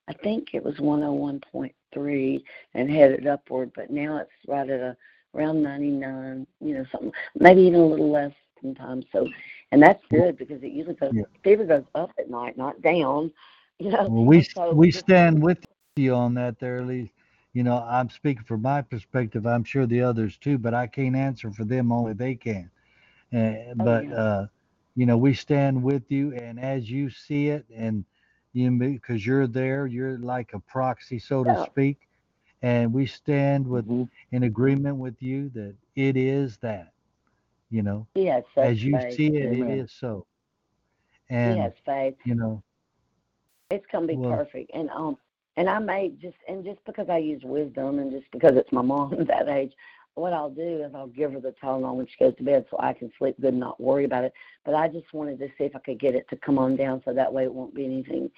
I think it was 101.3 and headed upward, but now it's right at a, around 99, you know, something, maybe even a little less sometimes. So, and that's good because it usually goes, Yeah. fever goes up at night, not down, you know. Well, we so we stand with you on that there, Lee. You know, I'm speaking from my perspective. I'm sure the others too, but I can't answer for them. Only they can. Uh, but uh, you know, we stand with you, and as you see it, and you because you're there, you're like a proxy, so to speak, and we stand with Mhm. in agreement with you that it is that. You know, has as you see it, it Amen. is so. And has faith. you know, It's gonna be Well- perfect. And um and I may just and just because I use wisdom and just because it's my mom at that age, what I'll do is I'll give her the Tylenol when she goes to bed so I can sleep good and not worry about it. But I just wanted to see if I could get it to come on down so that way it won't be anything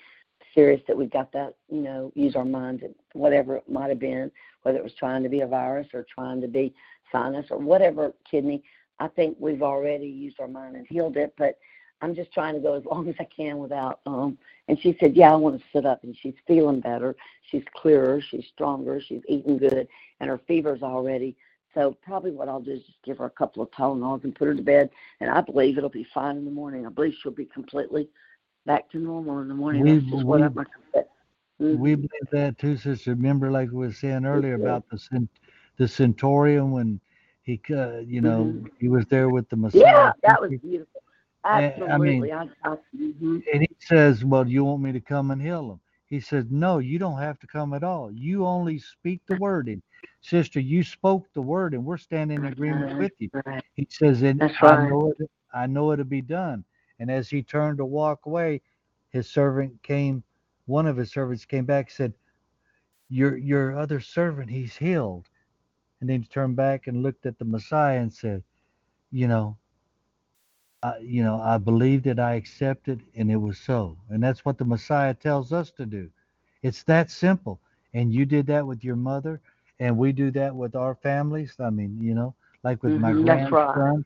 serious that we've got that, you know, use our minds and whatever it might have been, whether it was trying to be a virus or trying to be sinus or whatever kidney. I think we've already used our mind and healed it, but I'm just trying to go as long as I can without um and she said, Yeah, I want to sit up and she's feeling better. She's clearer, she's stronger, she's eating good, and her fever's already so probably what I'll do is just give her a couple of Tylenols and put her to bed and I believe it'll be fine in the morning. I believe she'll be completely back to normal in the morning. We- That's just what I'm like I said. Mhm. We believe that too, sister. Remember, like we were saying earlier about the cent- the centurion when he, uh, you know, Mhm. he was there with the Messiah. Yeah, that was beautiful. Eh, I mean- Absolutely. I, I, mhm. And he says, "Well, you want me to come and heal him?" He says, "No, you don't have to come at all. You only speak the word." And sister, you spoke the word, and we're standing in agreement Right, with you. right. He says, "And That's I right. know it. I know it'll be done." And as he turned to walk away, his servant came. One of his servants came back, and said, "Your your other servant, he's healed." And then he turned back and looked at the Messiah and said, "You know, I, you know, I believed it, I accepted, and it was so." And that's what the Messiah tells us to do. It's that simple. And you did that with your mother, and we do that with our families. I mean, you know, like with my Mhm, that's right. grandson.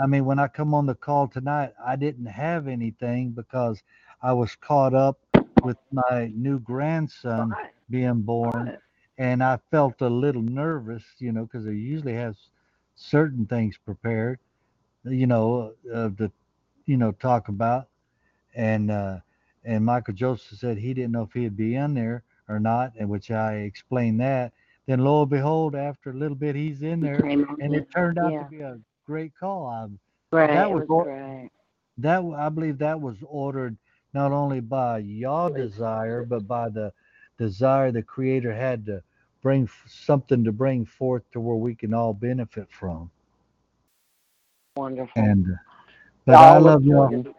I mean, when I come on the call tonight, I didn't have anything because I was caught up with my new grandson Right, being born, right. and I felt a little nervous, you know, because I usually have certain things prepared, you know, uh, to, you know, talk about, and uh, and Michael Joseph said he didn't know if he'd be in there or not, and which I explained that, then lo and behold, after a little bit, he's in there, and it. turned out Yeah. to be a great call. I, Great. that it was was that I believe that was ordered not only by your desire, but by the desire the Creator had to bring something to bring forth to where we can all benefit from. Wonderful. And uh, but I Y'all look love y'all. forward-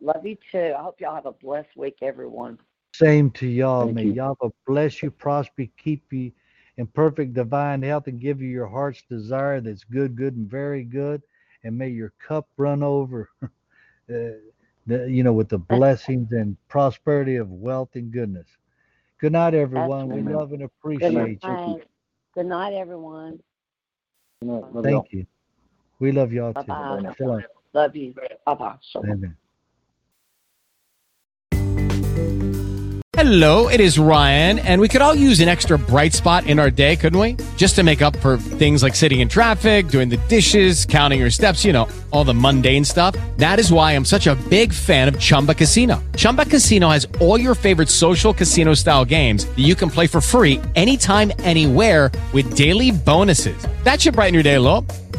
Love you too. I hope y'all have a blessed week, everyone. Same to y'all. Thank May you. Yahweh bless you, prosper, keep you in perfect divine health, and give you your heart's desire that's good, good, and very good. And may your cup run over, uh, the, you know, with the blessings and prosperity of wealth and goodness. Good night, everyone. We right. love and Good appreciate you. Good night, everyone. Good night. Love y'all. Thank you. We love y'all too. Bye-bye. Shalom. Love you. Bye bye. Amen. Hello, it is Ryan, and we could all use an extra bright spot in our day, couldn't we? Just to make up for things like sitting in traffic, doing the dishes, counting your steps, you know, all the mundane stuff. That is why I'm such a big fan of Chumba Casino. Chumba Casino has all your favorite social casino style games that you can play for free anytime, anywhere with daily bonuses. That should brighten your day a little.